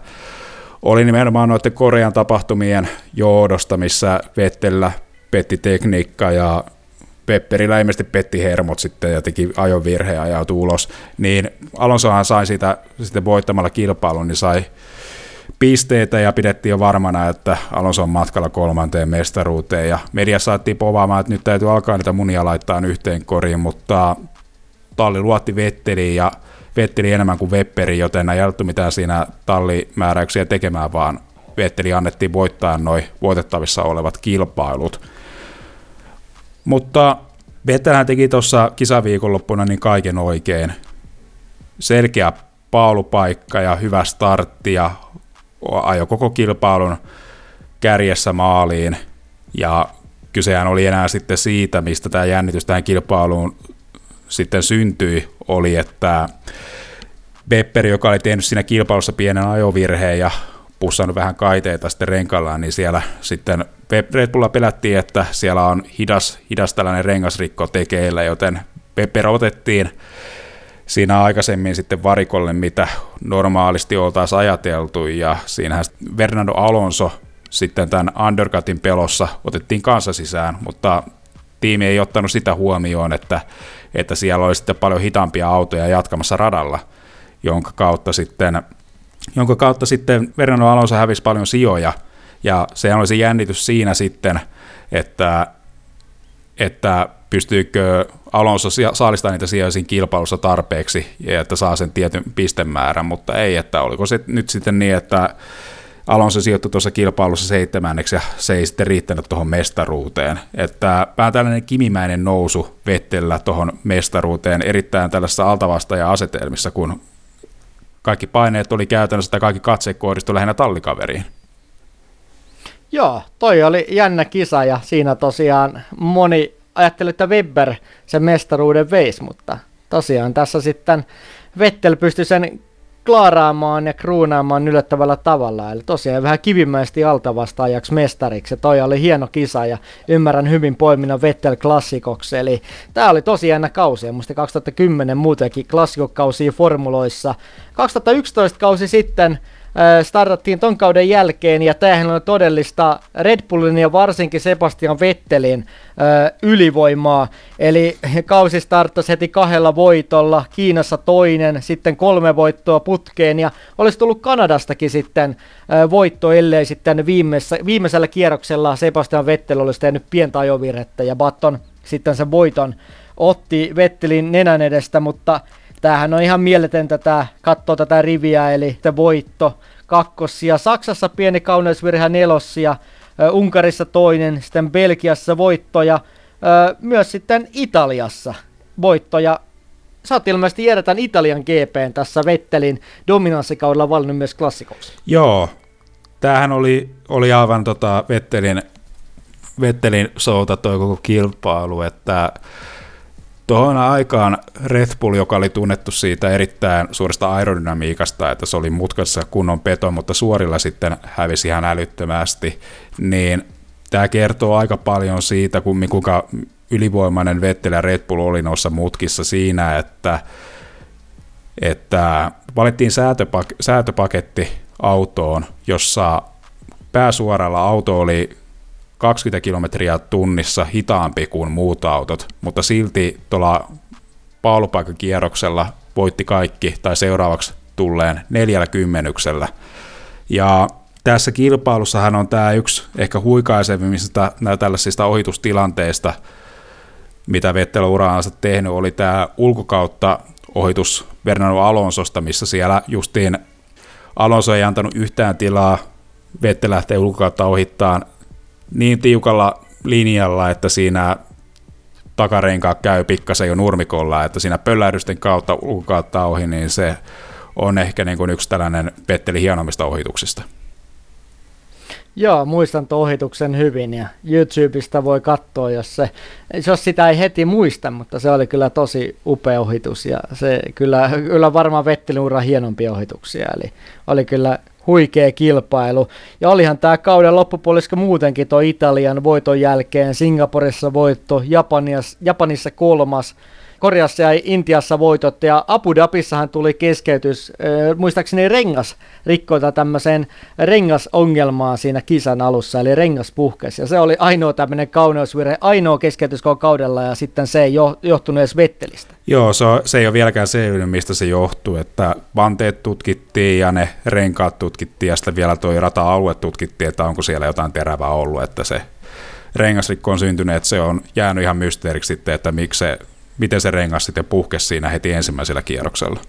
oli nimenomaan noiden Korean tapahtumien johdosta, missä Vettellä petti tekniikka ja Pepperillä ilmeisesti petti hermot sitten ja teki ajovirhe ja ajautui ulos, niin Alonsohan sai sitä sitten voittamalla kilpailun, niin sai pisteitä ja pidettiin jo varmana, että Alonso on matkalla kolmanteen mestaruuteen ja media saatiin povaamaan, että nyt täytyy alkaa niitä munia laittaa yhteen koriin, mutta talli luotti Vetteliin ja Vetteli enemmän kuin Wepperi, joten ei ollut mitään siinä tallimääräyksiä tekemään, vaan Vetteli annettiin voittaa noin voitettavissa olevat kilpailut. Mutta Vettelhän teki tuossa kisaviikonloppuna niin kaiken oikein. Selkeä paulupaikka ja hyvä startti ja ajo koko kilpailun kärjessä maaliin. Ja kysehän oli enää sitten siitä, mistä tämä jännitys tähän kilpailuun sitten syntyi, oli, että Bepperi, joka oli tehnyt siinä kilpailussa pienen ajovirheen ja pussannut vähän kaiteita sitten renkallaan, niin siellä sitten Red Bulla pelättiin, että siellä on hidas, hidas tällainen rengasrikko tekeillä, joten Pepper otettiin siinä aikaisemmin sitten varikolle, mitä normaalisti oltaisiin ajateltu, ja siinähän Fernando Alonso sitten tämän undercutin pelossa otettiin kanssa sisään, mutta tiimi ei ottanut sitä huomioon, että, että siellä oli sitten paljon hitaampia autoja jatkamassa radalla, jonka kautta sitten, jonka kautta sitten Fernando Alonso hävisi paljon sijoja, ja se oli se jännitys siinä sitten, että, että pystyykö Alonso saalistaa niitä sijoja siinä kilpailussa tarpeeksi, ja että saa sen tietyn pistemäärän, mutta ei, että oliko se nyt sitten niin, että Alonso sijoittui tuossa kilpailussa seitsemänneksi ja se ei sitten riittänyt tuohon mestaruuteen. Että vähän tällainen kimimäinen nousu Vettellä tuohon mestaruuteen erittäin tällaisessa altavastaaja-asetelmissa, kun kaikki paineet oli käytännössä tai kaikki katse kohdistui lähinnä tallikaveriin. Joo, toi oli jännä kisa ja siinä tosiaan moni ajatteli, että Webber sen mestaruuden veisi, mutta tosiaan tässä sitten Vettel pystyi sen klaaraamaan ja kruunaamaan yllättävällä tavalla. Eli tosiaan vähän kivimäisesti altavastaajaksi mestariksi. Ja toi oli hieno kisa ja ymmärrän hyvin poimina Vettel klassikoksi. Eli tämä oli tosi jännä kausi. Ja musta 2010 muutenkin klassikokausia formuloissa. 2011 kausi sitten startattiin ton kauden jälkeen, ja tämähän on todellista Red Bullin ja varsinkin Sebastian Vettelin ylivoimaa. Eli (laughs) kausi starttasi heti kahdella voitolla, Kiinassa toinen, sitten kolme voittoa putkeen, ja olisi tullut Kanadastakin sitten voitto, ellei sitten viimeisellä, viimeisellä kierroksella Sebastian Vettel olisi tehnyt pientä ajovirhettä, ja Batton sitten sen voiton otti Vettelin nenän edestä, mutta Tämähän on ihan mieletöntä tämä, katsoa tätä riviä, eli voitto kakkossia. Saksassa pieni kauneusvirhe nelossia, Unkarissa toinen, sitten Belgiassa voittoja, myös sitten Italiassa voittoja. Sä oot ilmeisesti tämän Italian GPn tässä Vettelin dominanssikaudella valinnut myös klassikoksi. Joo, tämähän oli, oli aivan tota Vettelin, Vettelin souta toi koko kilpailu, että Tuohon aikaan Red Bull, joka oli tunnettu siitä erittäin suuresta aerodynamiikasta, että se oli mutkassa kunnon peto, mutta suorilla sitten hävisi ihan älyttömästi, niin tämä kertoo aika paljon siitä, kuinka ylivoimainen Vettel ja Red Bull oli noissa mutkissa siinä, että, että valittiin säätöpak- säätöpaketti autoon, jossa pääsuoralla auto oli 20 kilometriä tunnissa hitaampi kuin muut autot, mutta silti tuolla paalupaikkakierroksella voitti kaikki tai seuraavaksi tulleen neljällä kymmenyksellä. Ja tässä kilpailussahan on tämä yksi ehkä huikaisevimmista tällaisista ohitustilanteista, mitä Vettel uraansa tehnyt, oli tämä ulkokautta ohitus Bernardo Alonsosta, missä siellä justiin Alonso ei antanut yhtään tilaa, Vettel lähtee ulkokautta ohittaan niin tiukalla linjalla, että siinä takarenkaa käy pikkasen jo nurmikolla, että siinä pölläydysten kautta ulkokautta ohi, niin se on ehkä niin kuin yksi tällainen Petteli hienommista ohituksista. Joo, muistan tuon ohituksen hyvin ja YouTubesta voi katsoa, jos, se, jos sitä ei heti muista, mutta se oli kyllä tosi upea ohitus ja se kyllä, kyllä varmaan Vettelin hienompia ohituksia, eli oli kyllä huikea kilpailu. Ja olihan tämä kauden loppupuoliska muutenkin tuo Italian voiton jälkeen, Singaporessa voitto, Japaniassa, Japanissa kolmas, Koreassa ja Intiassa voitot. Ja Abu Dhabissahan tuli keskeytys, muistaakseni rengas rikkoita tämmöiseen rengasongelmaan siinä kisan alussa, eli rengas puhkesi. Ja se oli ainoa tämmöinen kauneusvirhe, ainoa keskeytys koko kaudella ja sitten se ei jo, johtunut edes Vettelistä. Joo, se, on, se ei ole vieläkään selvinnyt, mistä se johtuu, että vanteet tutkittiin ja ne renkaat tutkittiin ja sitten vielä tuo rata-alue tutkittiin, että onko siellä jotain terävää ollut, että se rengasrikko on syntynyt, että se on jäänyt ihan mysteeriksi sitten, että miksi se miten se rengas sitten puhkesi siinä heti ensimmäisellä kierroksella.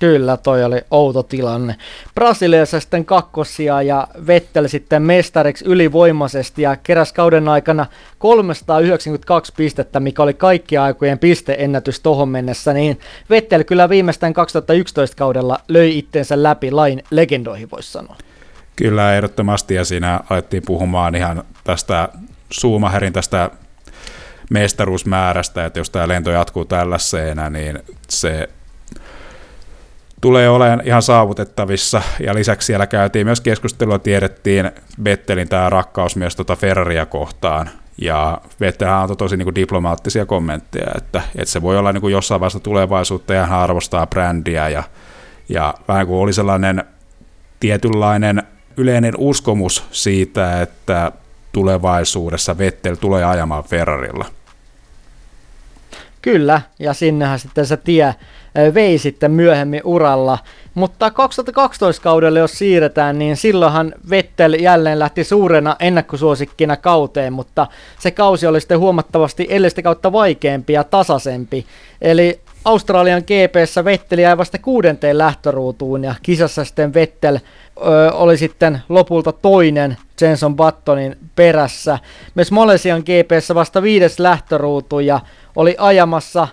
Kyllä, toi oli outo tilanne. Brasiliassa sitten kakkosia ja Vettel sitten mestariksi ylivoimaisesti ja keräs kauden aikana 392 pistettä, mikä oli kaikkien aikojen pisteennätys tohon mennessä, niin Vettel kyllä viimeistään 2011 kaudella löi itsensä läpi lain legendoihin, voisi sanoa. Kyllä, ehdottomasti, ja siinä alettiin puhumaan ihan tästä Suumaherin tästä mestaruusmäärästä, että jos tämä lento jatkuu tällaisena, niin se tulee olemaan ihan saavutettavissa. Ja lisäksi siellä käytiin myös keskustelua, tiedettiin Vettelin tämä rakkaus myös tuota Ferraria kohtaan. Ja Vettel antoi tosi niin kuin diplomaattisia kommentteja, että, että se voi olla niin kuin jossain vaiheessa tulevaisuutta ja hän arvostaa brändiä. Ja, ja vähän kuin oli sellainen tietynlainen yleinen uskomus siitä, että tulevaisuudessa Vettel tulee ajamaan Ferrarilla. Kyllä, ja sinnehän sitten se tie vei sitten myöhemmin uralla. Mutta 2012 kaudelle jos siirretään, niin silloinhan Vettel jälleen lähti suurena ennakkosuosikkina kauteen, mutta se kausi oli sitten huomattavasti edellistä kautta vaikeampi ja tasaisempi. Eli Australian GPssä Vettel jäi vasta kuudenteen lähtöruutuun ja kisassa sitten Vettel ö, oli sitten lopulta toinen Jenson Buttonin perässä. Myös Malesian GPssä vasta viides lähtöruutu ja oli ajamassa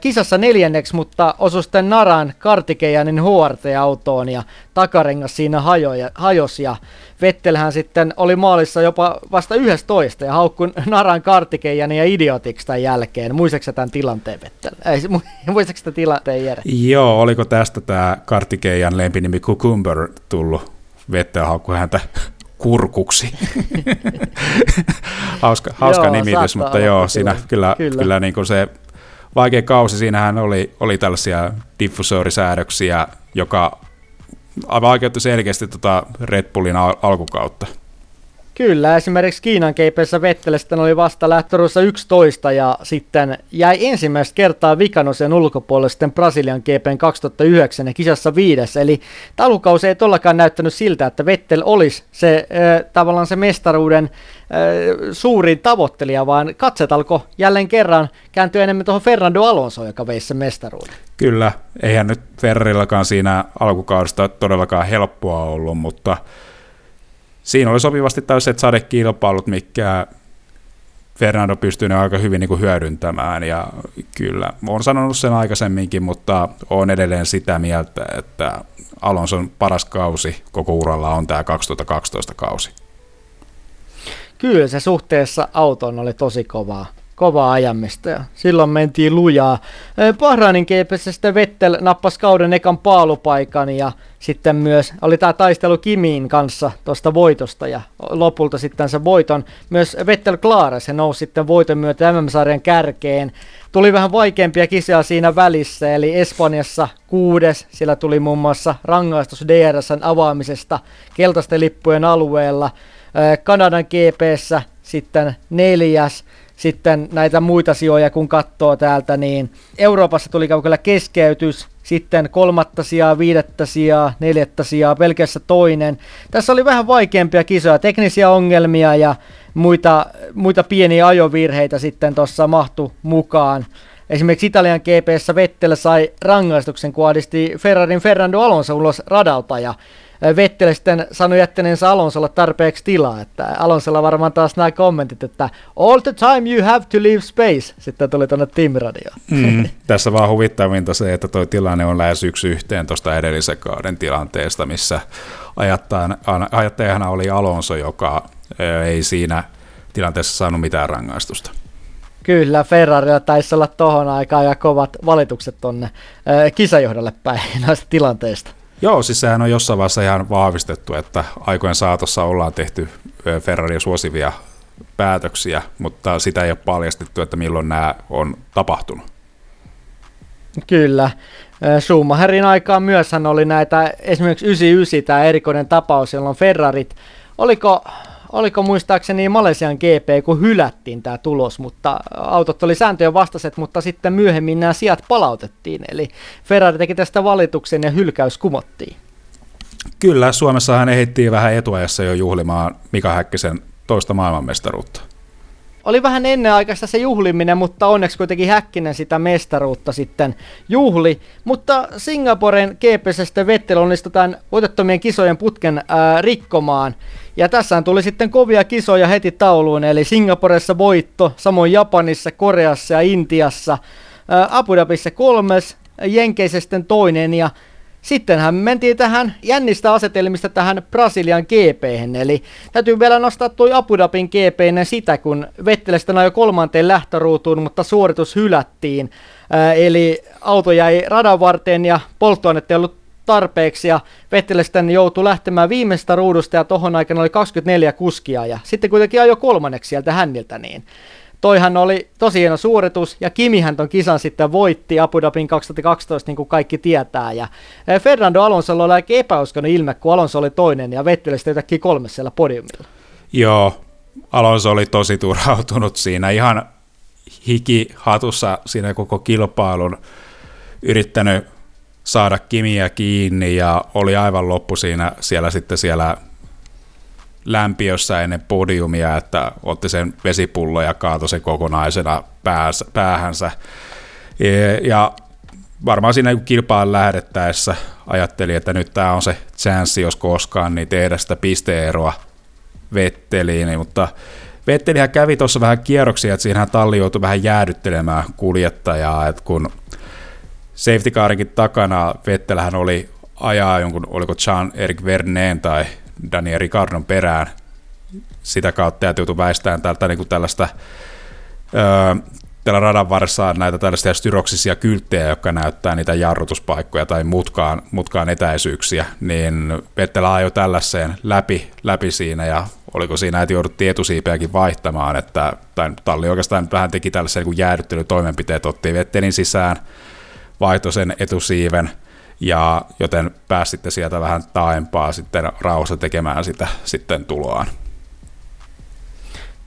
kisassa neljänneksi, mutta osui sitten Naran Kartikejanin HRT-autoon ja takarengas siinä hajoja, hajosi ja Vettelhän sitten oli maalissa jopa vasta 11 ja haukkui Naran Kartikejanin ja idiotiksi tämän jälkeen. Muistatko tämän tilanteen Vettel? Ei, (laughs) muistatko tämän tilanteen Jere? Joo, oliko tästä tämä Kartikejan lempinimi Cucumber tullut? Vettel haukkui häntä kurkuksi. (laughs) hauska hauska joo, nimitys, mutta joo, siinä kyllä, kyllä. kyllä niin kuin se vaikea kausi. Siinähän oli, oli tällaisia diffusoorisäädöksiä, joka vaikeutti selkeästi tota Red Bullin al- alkukautta. Kyllä, esimerkiksi Kiinan keipeissä Vettel sitten oli vasta lähtöruussa 11 ja sitten jäi ensimmäistä kertaa Vikanosen ulkopuolelle sitten Brasilian GPn 2009 ja kisassa viides. Eli talukausi ei tollakaan näyttänyt siltä, että Vettel olisi se äh, tavallaan se mestaruuden äh, suurin tavoittelija, vaan katset alkoi jälleen kerran kääntyä enemmän tuohon Fernando Alonso, joka vei sen mestaruuden. Kyllä, eihän nyt Ferrarillakaan siinä alkukaudesta todellakaan helppoa ollut, mutta siinä oli sopivasti tällaiset sadekilpailut, mikä Fernando pystyy ne aika hyvin niin hyödyntämään ja kyllä, olen sanonut sen aikaisemminkin, mutta olen edelleen sitä mieltä, että Alonson paras kausi koko uralla on tämä 2012 kausi. Kyllä se suhteessa autoon oli tosi kovaa kovaa ajamista ja silloin mentiin lujaa. Bahrainin sitten Vettel nappasi kauden ekan paalupaikan ja sitten myös oli tämä taistelu Kimiin kanssa tuosta voitosta ja lopulta sitten se voiton. Myös Vettel Klaare, se nousi sitten voiton myötä MM-sarjan kärkeen. Tuli vähän vaikeampia kisoja siinä välissä, eli Espanjassa kuudes, sillä tuli muun muassa rangaistus DRSn avaamisesta keltaisten lippujen alueella. Kanadan GPssä sitten neljäs, sitten näitä muita sijoja kun katsoo täältä, niin Euroopassa tuli kyllä keskeytys, sitten kolmatta sijaa, viidettä sijaa, neljättä sijaa, pelkässä toinen. Tässä oli vähän vaikeampia kisoja, teknisiä ongelmia ja muita, muita pieniä ajovirheitä sitten tuossa mahtu mukaan. Esimerkiksi Italian GPssä Vettel sai rangaistuksen, kun Ferrarin Fernando Alonso ulos radalta ja Vettel sitten sanoi jättäneensä Alonsolla tarpeeksi tilaa, että Alonsolla varmaan taas nämä kommentit, että all the time you have to leave space, sitten tuli tuonne Team Radio. Mm, tässä vaan huvittavinta se, että tuo tilanne on lähes yksi yhteen tuosta edellisen kauden tilanteesta, missä ajattajana oli Alonso, joka ei siinä tilanteessa saanut mitään rangaistusta. Kyllä, Ferrarilla taisi olla tohon aikaan ja kovat valitukset tonne kisajohdolle päin (laughs) näistä tilanteista. Joo, siis sehän on jossain vaiheessa ihan vahvistettu, että aikojen saatossa ollaan tehty Ferraria suosivia päätöksiä, mutta sitä ei ole paljastettu, että milloin nämä on tapahtunut. Kyllä. Schumacherin aikaan myös oli näitä, esimerkiksi 99 tämä erikoinen tapaus, jolloin Ferrarit, oliko oliko muistaakseni Malesian GP, kun hylättiin tämä tulos, mutta autot oli sääntöjen vastaiset, mutta sitten myöhemmin nämä sijat palautettiin, eli Ferrari teki tästä valituksen ja hylkäys kumottiin. Kyllä, Suomessahan ehdittiin vähän etuajassa jo juhlimaan Mika Häkkisen toista maailmanmestaruutta. oli vähän ennenaikaista se juhliminen, mutta onneksi kuitenkin Häkkinen sitä mestaruutta sitten juhli. Mutta Singaporen GPSstä Vettel onnistui tämän voitettomien kisojen putken ää, rikkomaan. Ja tässä tuli sitten kovia kisoja heti tauluun, eli Singaporessa voitto, samoin Japanissa, Koreassa ja Intiassa. Abu Dhabissa kolmes, Jenkeissä sitten toinen ja Sittenhän mentiin tähän jännistä asetelmista tähän Brasilian gp eli täytyy vielä nostaa tuo Abu Dhabin GP sitä, kun Vettel sitten ajoi kolmanteen lähtöruutuun, mutta suoritus hylättiin. Eli auto jäi radan varteen ja polttoainetta ei ollut tarpeeksi ja Vettel sitten joutui lähtemään viimeistä ruudusta ja tohon aikana oli 24 kuskia ja sitten kuitenkin ajoi kolmanneksi sieltä hänniltä niin toihan oli tosi hieno suoritus, ja Kimihän ton kisan sitten voitti Abu Dhabin 2012, niin kuin kaikki tietää, ja eh, Fernando Alonso oli aika epäuskoinen ilme, kun Alonso oli toinen, ja Vettel sitten kolme siellä podiumilla. Joo, Alonso oli tosi turhautunut siinä, ihan hiki hatussa siinä koko kilpailun, yrittänyt saada Kimiä kiinni, ja oli aivan loppu siinä, siellä sitten siellä lämpiössä ennen podiumia, että otti sen vesipullo ja kaatoi sen kokonaisena päähänsä. Ja varmaan siinä kilpaan lähdettäessä ajatteli, että nyt tämä on se chanssi, jos koskaan, niin tehdä sitä pisteeroa Vetteliin, mutta Vettelihän kävi tuossa vähän kierroksia, että siinähän talli joutui vähän jäädyttelemään kuljettajaa, että kun safety carinkin takana Vettelähän oli ajaa jonkun, oliko Jean-Eric Verneen tai Daniel Ricardon perään. Sitä kautta ja joutui väistämään tältä niin kuin tällaista öö, tällä radan varressa näitä tällaisia styroksisia kylttejä, jotka näyttää niitä jarrutuspaikkoja tai mutkaan, mutkaan etäisyyksiä, niin Vettelä ajoi tällaiseen läpi, läpi siinä ja oliko siinä, että jouduttiin etusiipeäkin vaihtamaan, että tai talli oikeastaan vähän teki tällaisen niin jäädyttelytoimenpiteet, otti Vettelin sisään, vaihtoi sen etusiiven, ja joten pääsitte sieltä vähän taaempaa sitten rauhassa tekemään sitä sitten tuloaan.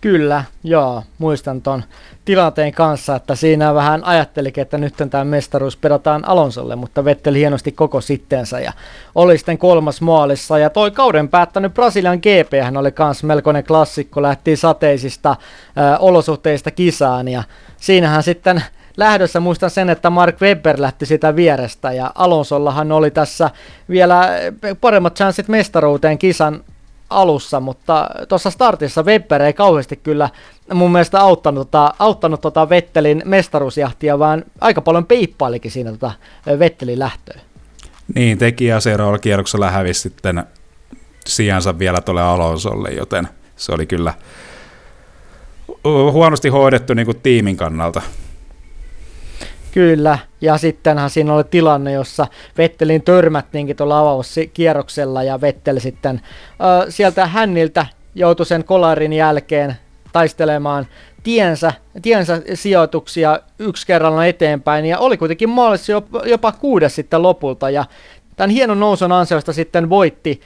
Kyllä, joo, muistan ton tilanteen kanssa, että siinä vähän ajattelikin, että nyt tämä mestaruus pedataan Alonsolle, mutta Vettel hienosti koko sitteensä ja oli sitten kolmas maalissa. Ja toi kauden päättänyt Brasilian GP hän oli kans melkoinen klassikko, lähti sateisista äh, olosuhteista kisaan ja siinähän sitten lähdössä muistan sen, että Mark Webber lähti sitä vierestä ja Alonsollahan oli tässä vielä paremmat chanssit mestaruuteen kisan alussa, mutta tuossa startissa Webber ei kauheasti kyllä mun mielestä auttanut, tota, auttanut tota Vettelin mestaruusjahtia, vaan aika paljon peippailikin siinä tota Vettelin lähtöä. Niin, teki ja seuraavalla kierroksella hävisi sitten sijansa vielä tuolle Alonsolle, joten se oli kyllä huonosti hoidettu niin kuin tiimin kannalta. Kyllä, ja sittenhän siinä oli tilanne, jossa Vettelin törmättiinkin tuolla avauskierroksella ja Vettel sitten äh, sieltä hänniltä joutui sen kolarin jälkeen taistelemaan tiensä, tiensä sijoituksia yksi kerralla eteenpäin. Ja oli kuitenkin maalissa jopa, jopa kuudes sitten lopulta. Ja tämän hienon nousun ansiosta sitten voitti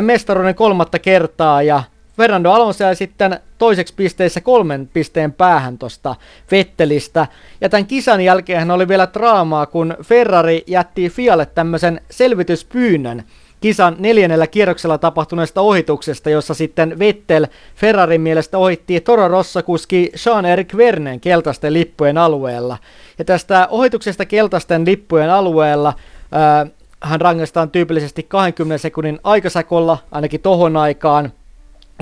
mestaruuden kolmatta kertaa ja Fernando Alonso jäi sitten toiseksi pisteissä kolmen pisteen päähän tuosta Vettelistä. Ja tämän kisan jälkeen oli vielä draamaa, kun Ferrari jätti Fialle tämmöisen selvityspyynnön kisan neljännellä kierroksella tapahtuneesta ohituksesta, jossa sitten Vettel Ferrarin mielestä ohitti Toro Rosso-kuski Jean-Eric Vernen keltaisten lippujen alueella. Ja tästä ohituksesta keltaisten lippujen alueella ää, hän rangaistaan tyypillisesti 20 sekunnin aikasakolla, ainakin tohon aikaan –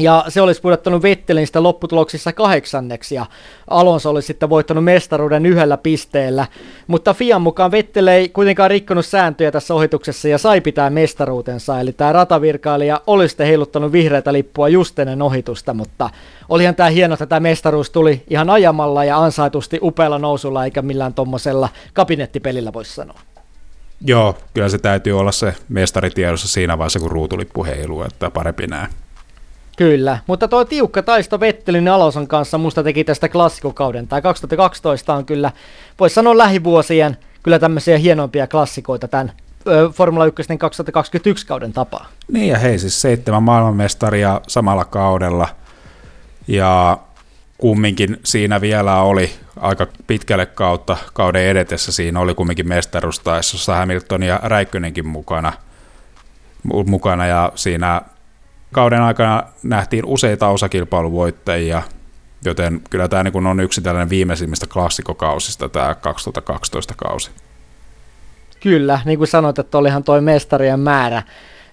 ja se olisi pudottanut Vettelin sitä lopputuloksissa kahdeksanneksi ja Alonso olisi sitten voittanut mestaruuden yhdellä pisteellä. Mutta Fian mukaan Vettel ei kuitenkaan rikkonut sääntöjä tässä ohituksessa ja sai pitää mestaruutensa. Eli tämä ratavirkailija olisi sitten heiluttanut vihreätä lippua just ennen ohitusta, mutta olihan tämä hieno, että tämä mestaruus tuli ihan ajamalla ja ansaitusti upealla nousulla eikä millään tuommoisella kabinettipelillä voisi sanoa. Joo, kyllä se täytyy olla se mestaritiedossa siinä vaiheessa, kun ruutulippu heiluu, että parempi näin. Kyllä, mutta tuo tiukka taisto Vettelin ja Alonson kanssa musta teki tästä klassikokauden. Tai 2012 on kyllä, voisi sanoa lähivuosien, kyllä tämmöisiä hienompia klassikoita tämän Formula 1 2021 kauden tapaa. Niin ja hei siis seitsemän maailmanmestaria samalla kaudella ja kumminkin siinä vielä oli aika pitkälle kautta kauden edetessä siinä oli kumminkin mestaruustaissossa Hamilton ja Räikkönenkin mukana, mukana ja siinä kauden aikana nähtiin useita osakilpailuvoittajia Joten kyllä tämä niin on yksi tällainen viimeisimmistä klassikokausista, tämä 2012 kausi. Kyllä, niin kuin sanoit, että olihan toi mestarien määrä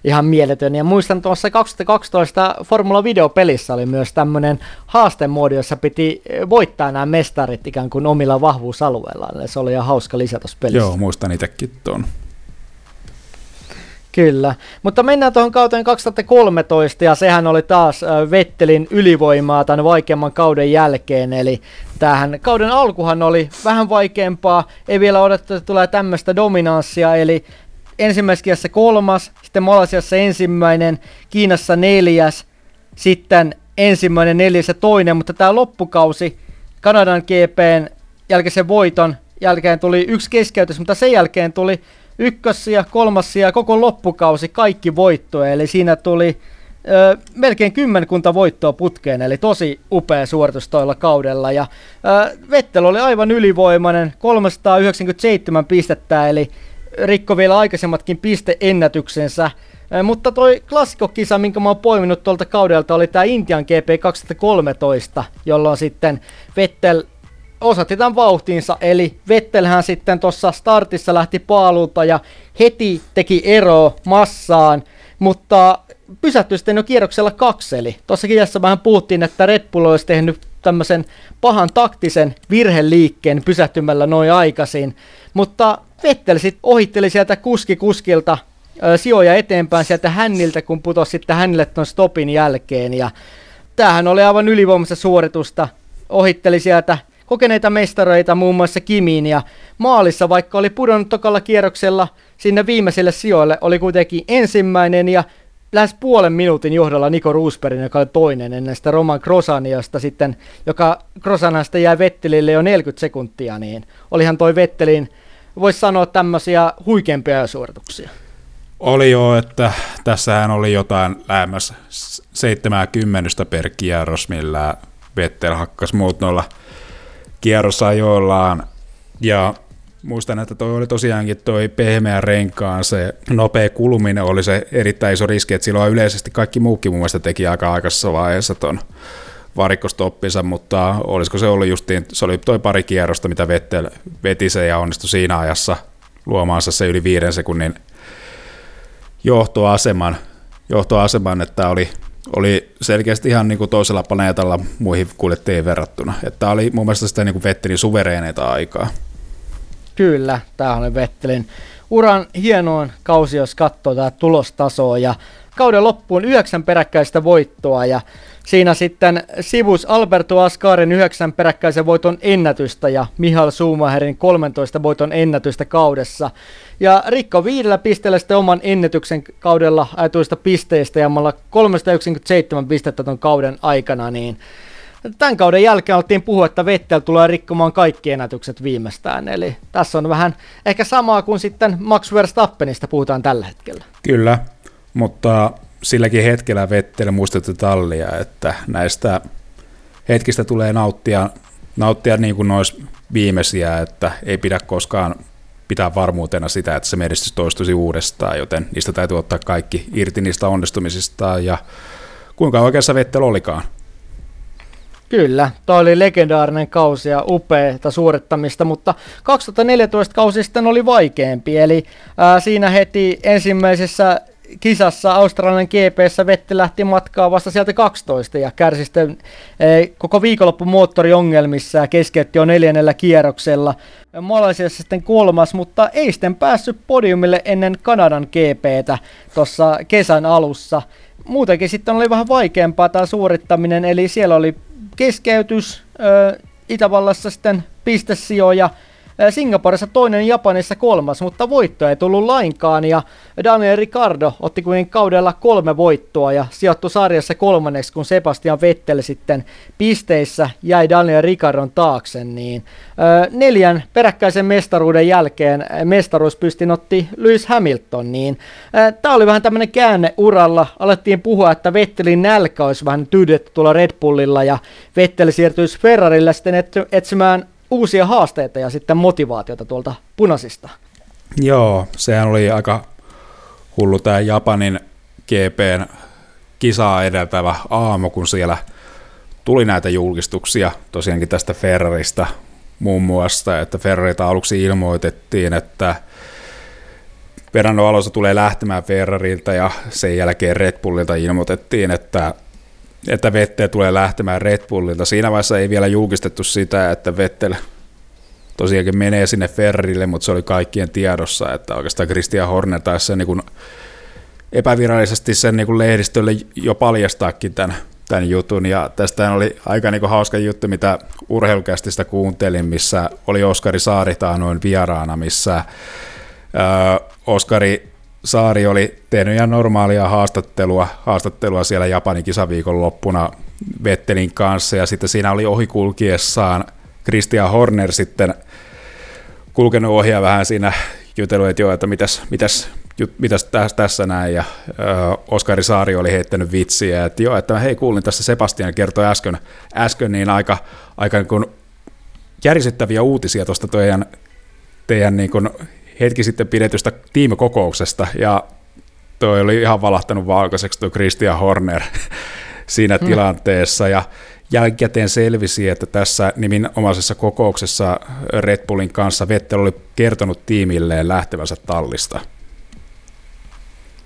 ihan mieletön. Ja muistan tuossa 2012 Formula Videopelissä oli myös tämmöinen haastemoodi, jossa piti voittaa nämä mestarit ikään kuin omilla vahvuusalueillaan. Se oli ihan hauska lisä tuossa pelissä. Joo, muistan itsekin tuon. Kyllä, mutta mennään tuohon kauteen 2013 ja sehän oli taas Vettelin ylivoimaa tämän vaikeamman kauden jälkeen, eli tähän kauden alkuhan oli vähän vaikeampaa, ei vielä odottu, että tulee tämmöistä dominanssia, eli ensimmäisessä kolmas, sitten Malasiassa ensimmäinen, Kiinassa neljäs, sitten ensimmäinen, neljäs ja toinen, mutta tämä loppukausi Kanadan GPn jälkeisen voiton jälkeen tuli yksi keskeytys, mutta sen jälkeen tuli ykkössiä, kolmassia, koko loppukausi kaikki voittoja, eli siinä tuli ö, melkein kymmenkunta voittoa putkeen, eli tosi upea suoritus toilla kaudella, ja ö, Vettel oli aivan ylivoimainen, 397 pistettä, eli rikko vielä aikaisemmatkin pisteennätyksensä, mutta toi klassikokisa, minkä mä oon poiminut tuolta kaudelta, oli tämä Intian GP 2013, jolloin sitten Vettel osatti tämän vauhtiinsa, eli Vettelhän sitten tuossa startissa lähti paalulta ja heti teki ero massaan, mutta pysähtyi sitten jo kierroksella kakseli. Tuossa kirjassa vähän puhuttiin, että Red Bull olisi tehnyt tämmöisen pahan taktisen virheliikkeen pysähtymällä noin aikaisin, mutta Vettel sitten ohitteli sieltä kuski kuskilta sijoja eteenpäin sieltä hänniltä, kun putosi sitten hänelle ton stopin jälkeen. Ja tämähän oli aivan ylivoimassa suoritusta. Ohitteli sieltä kokeneita mestareita, muun muassa Kimiin, ja maalissa, vaikka oli pudonnut tokalla kierroksella sinne viimeiselle sijoille, oli kuitenkin ensimmäinen ja lähes puolen minuutin johdolla Niko Roosbergin, joka oli toinen ennen sitä Roman Krosaniasta sitten, joka Krosanasta jäi Vettelille jo 40 sekuntia, niin olihan toi Vettelin, voisi sanoa tämmöisiä huikeampia suorituksia. Oli jo, että tässähän oli jotain lähemmäs 70 per kierros, millä Vettel hakkas muut noilla kierrosajoillaan. Ja muistan, että toi oli tosiaankin toi pehmeä renkaan, se nopea kuluminen oli se erittäin iso riski, että silloin yleisesti kaikki muukin mun mielestä teki aika aikaisessa vaiheessa ton varikkostoppinsa, mutta olisiko se ollut justiin, se oli toi pari kierrosta, mitä Vettel veti se ja onnistui siinä ajassa luomaansa se yli viiden sekunnin johtoaseman, johtoaseman että oli oli selkeästi ihan niin kuin toisella planeetalla muihin kuljettajiin verrattuna. Että oli mun mielestä sitä niin kuin Vettelin suvereeneita aikaa. Kyllä, tämä oli Vettelin uran hienoin kausi, jos katsoo tätä tulostasoa. Ja kauden loppuun yhdeksän peräkkäistä voittoa ja siinä sitten sivus Alberto Ascarin yhdeksän peräkkäisen voiton ennätystä ja Mihail Schumacherin 13 voiton ennätystä kaudessa. Ja Rikko viidellä pisteellä sitten oman ennätyksen kaudella ajatuista pisteistä ja 397 pistettä ton kauden aikana, niin tämän kauden jälkeen alettiin puhua, että Vettel tulee rikkomaan kaikki ennätykset viimeistään. Eli tässä on vähän ehkä samaa kuin sitten Max Verstappenista puhutaan tällä hetkellä. Kyllä, mutta silläkin hetkellä Vettel muistutti tallia, että näistä hetkistä tulee nauttia, nauttia niin kuin nois viimeisiä, että ei pidä koskaan pitää varmuutena sitä, että se menestys toistuisi uudestaan, joten niistä täytyy ottaa kaikki irti niistä onnistumisista ja kuinka oikeassa Vettel olikaan. Kyllä, toi oli legendaarinen kausi ja upeata suorittamista, mutta 2014 kausi sitten oli vaikeampi, eli ää, siinä heti ensimmäisessä kisassa Australian GPssä Vetti lähti matkaa vasta sieltä 12 ja kärsi sitten e, koko viikonloppu moottoriongelmissa ja keskeytti jo neljännellä kierroksella. Malasiassa sitten kolmas, mutta ei sitten päässyt podiumille ennen Kanadan GPtä tuossa kesän alussa. Muutenkin sitten oli vähän vaikeampaa tämä suorittaminen, eli siellä oli keskeytys, Itävallassa sitten pistesijoja, Singaporessa toinen, Japanissa kolmas, mutta voittoa ei tullut lainkaan. Ja Daniel Ricardo otti kuin kaudella kolme voittoa ja sijoittui sarjassa kolmanneksi, kun Sebastian Vettel sitten pisteissä jäi Daniel Ricardon taakse, niin neljän peräkkäisen mestaruuden jälkeen mestaruus pystin otti Lewis Hamilton, niin tämä oli vähän tämmöinen käänne uralla, alettiin puhua, että Vettelin nälkä olisi vähän tyydytty tuolla Red Bullilla ja Vettel siirtyisi Ferrarille sitten etsimään uusia haasteita ja sitten motivaatiota tuolta punaisista. Joo, sehän oli aika hullu tämä Japanin GPn kisaa edeltävä aamu, kun siellä tuli näitä julkistuksia tosiaankin tästä Ferrarista muun muassa, että Ferrarita aluksi ilmoitettiin, että Fernando Alonso tulee lähtemään Ferrarilta ja sen jälkeen Red Bullilta ilmoitettiin, että, että Vettel tulee lähtemään Red Bullilta. Siinä vaiheessa ei vielä julkistettu sitä, että Vettel tosiaankin menee sinne Ferrarille, mutta se oli kaikkien tiedossa, että oikeastaan Christian Horner taisi sen niin epävirallisesti sen niin lehdistölle jo paljastaakin tämän, tämän jutun, ja tästä oli aika niin kuin hauska juttu, mitä urheilukästistä kuuntelin, missä oli Oskari Saari noin vieraana, missä Oskari Saari oli tehnyt ihan normaalia haastattelua, haastattelua siellä Japanin kisaviikon loppuna Vettelin kanssa. Ja sitten siinä oli ohikulkiessaan Christian Horner sitten kulkenut ohjaa vähän siinä jutellut, että joo, että mitäs, mitäs, mitäs tässä, tässä näin, ja ö, Oskari Saari oli heittänyt vitsiä, että joo, että hei kuulin tässä Sebastian kertoi äsken, äsken niin aika, aika niin kuin järisyttäviä uutisia tuosta teidän, teidän niin kuin hetki sitten pidetystä tiimikokouksesta, ja toi oli ihan valahtanut valkoiseksi tuo Christian Horner (laughs) siinä hmm. tilanteessa, ja jälkikäteen selvisi, että tässä nimenomaisessa kokouksessa Red Bullin kanssa Vettel oli kertonut tiimilleen lähtevänsä tallista.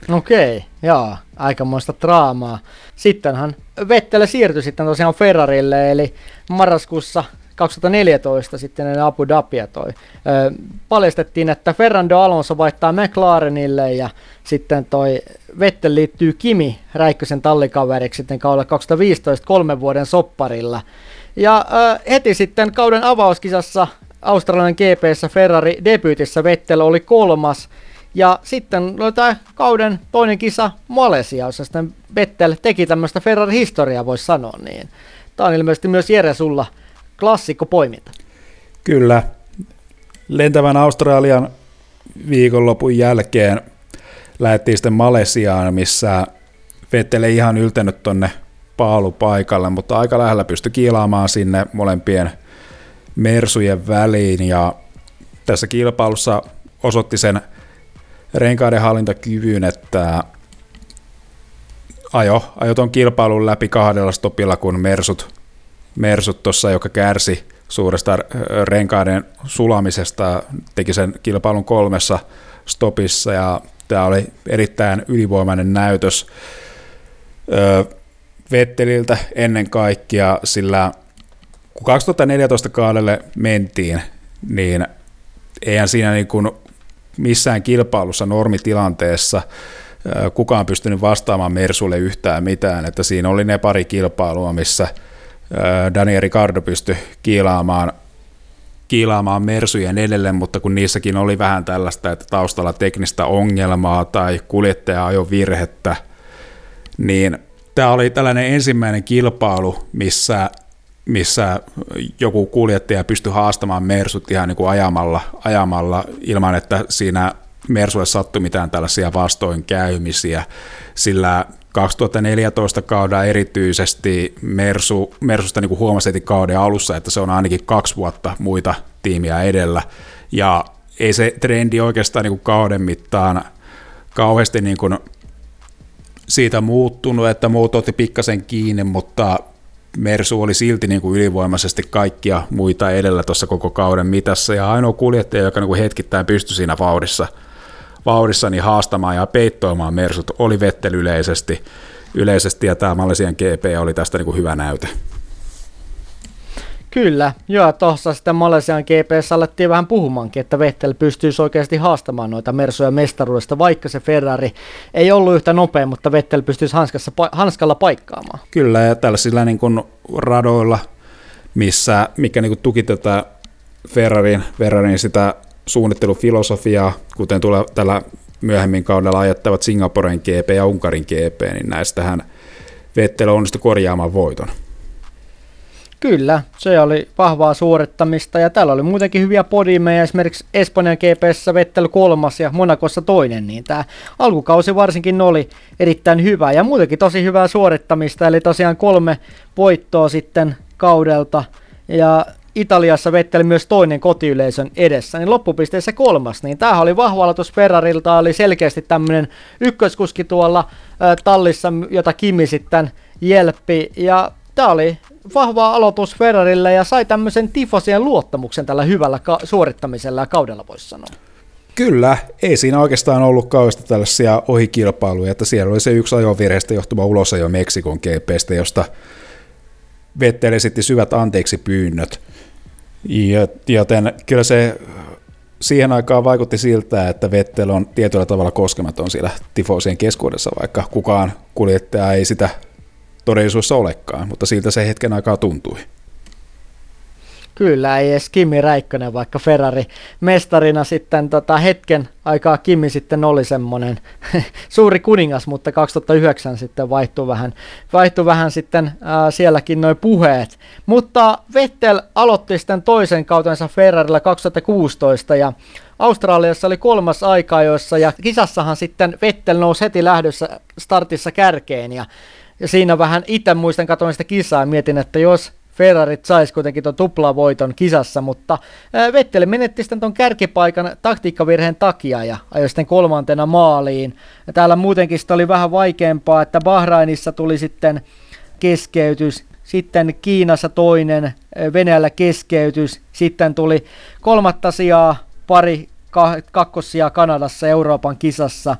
Okei, okay, joo, aikamoista draamaa. Sittenhän Vettel siirtyi sitten tosiaan Ferrarille, eli marraskuussa 2014 sitten ennen Abu Dhabia toi. Ö, paljastettiin, että Fernando Alonso vaihtaa McLarenille ja sitten toi Vettel liittyy Kimi Räikkösen tallikaveriksi sitten kaudella 2015 kolmen vuoden sopparilla. Ja ö, heti sitten kauden avauskisassa Australian GPssä Ferrari debyytissä Vettel oli kolmas. Ja sitten oli tämä kauden toinen kisa Malesia, jossa sitten Vettel teki tämmöistä Ferrari-historiaa, voisi sanoa niin. Tämä on ilmeisesti myös Jere sulla klassikko poiminta. Kyllä. Lentävän Australian viikonlopun jälkeen lähdettiin sitten Malesiaan, missä Vettel ei ihan yltänyt tonne paalupaikalle, mutta aika lähellä pystyi kiilaamaan sinne molempien mersujen väliin ja tässä kilpailussa osoitti sen renkaiden hallintakyvyn, että ajo, ajo ton kilpailun läpi kahdella stopilla, kun Mersut Mersut tuossa, joka kärsi suuresta renkaiden sulamisesta, teki sen kilpailun kolmessa stopissa ja tämä oli erittäin ylivoimainen näytös Vetteliltä ennen kaikkea, sillä kun 2014 kaudelle mentiin, niin eihän siinä niin kuin missään kilpailussa normitilanteessa kukaan pystynyt vastaamaan Mersulle yhtään mitään, että siinä oli ne pari kilpailua, missä – Daniel Ricardo pystyi kiilaamaan, kiilaamaan Mersujen edelleen, mutta kun niissäkin oli vähän tällaista, että taustalla teknistä ongelmaa tai kuljettaja ajo virhettä, niin tämä oli tällainen ensimmäinen kilpailu, missä, missä joku kuljettaja pystyi haastamaan Mersut ihan niin kuin ajamalla, ajamalla ilman, että siinä Mersulle sattui mitään tällaisia vastoinkäymisiä, sillä 2014 kaudella erityisesti Mersu, Mersusta niin kuin huomasi kauden alussa, että se on ainakin kaksi vuotta muita tiimiä edellä, ja ei se trendi oikeastaan niin kuin kauden mittaan kauheasti niin kuin siitä muuttunut, että muut otti pikkasen kiinni, mutta Mersu oli silti niin kuin ylivoimaisesti kaikkia muita edellä tuossa koko kauden mitassa, ja ainoa kuljettaja, joka niin kuin hetkittäin pystyi siinä vauhdissa – vauhdissani haastamaan ja peittoimaan Mersut oli Vettel yleisesti, yleisesti ja tämä Malesian GP oli tästä niin kuin hyvä näyte. Kyllä, joo, tuossa sitten Malesian GPS alettiin vähän puhumankin, että Vettel pystyisi oikeasti haastamaan noita Mersuja mestaruudesta, vaikka se Ferrari ei ollut yhtä nopea, mutta Vettel pystyisi hanskassa, hanskalla paikkaamaan. Kyllä, ja tällaisilla niin kuin radoilla, missä, mikä niin kuin tuki tätä Ferrarin, Ferrarin sitä suunnittelufilosofiaa, kuten tulee tällä myöhemmin kaudella ajattavat Singaporen GP ja Unkarin GP, niin näistähän Vettel onnistui korjaamaan voiton. Kyllä, se oli vahvaa suorittamista ja täällä oli muutenkin hyviä podimeja, esimerkiksi Espanjan GPssä Vettel kolmas ja Monakossa toinen, niin tämä alkukausi varsinkin oli erittäin hyvä ja muutenkin tosi hyvää suorittamista, eli tosiaan kolme voittoa sitten kaudelta. Ja Italiassa Vettel myös toinen kotiyleisön edessä, niin loppupisteessä kolmas. Niin tämähän oli vahva aloitus Ferrarilta, oli selkeästi tämmöinen ykköskuski tuolla ä, tallissa, jota Kimi sitten jelppi. Ja tämä oli vahva aloitus Ferrarille ja sai tämmöisen tifosien luottamuksen tällä hyvällä ka- suorittamisella ja kaudella voisi sanoa. Kyllä, ei siinä oikeastaan ollut kauheasti tällaisia ohikilpailuja, että siellä oli se yksi ajovireistä johtuva ulosajo Meksikon GPstä, josta Vettel esitti syvät anteeksi pyynnöt. Joten kyllä se siihen aikaan vaikutti siltä, että Vettel on tietyllä tavalla koskematon siellä tifoisien keskuudessa, vaikka kukaan kuljettaja ei sitä todellisuudessa olekaan, mutta siltä se hetken aikaa tuntui. Kyllä, ei edes Kimi Räikkönen, vaikka Ferrari mestarina sitten tota, hetken aikaa Kimi sitten oli semmoinen (laughs) suuri kuningas, mutta 2009 sitten vaihtui vähän, vaihtui vähän sitten ää, sielläkin noin puheet. Mutta Vettel aloitti sitten toisen kautensa Ferrarilla 2016 ja Australiassa oli kolmas aika ja kisassahan sitten Vettel nousi heti lähdössä startissa kärkeen ja, ja siinä vähän itse muistan katsoin sitä kisaa ja mietin, että jos Ferrarit saisi kuitenkin tuon tuplavoiton kisassa, mutta Vettel menetti sitten tuon kärkipaikan taktiikkavirheen takia ja ajoi sitten kolmantena maaliin. Ja täällä muutenkin sitä oli vähän vaikeampaa, että Bahrainissa tuli sitten keskeytys, sitten Kiinassa toinen, Venäjällä keskeytys, sitten tuli kolmatta sijaa, pari kakkosia Kanadassa Euroopan kisassa.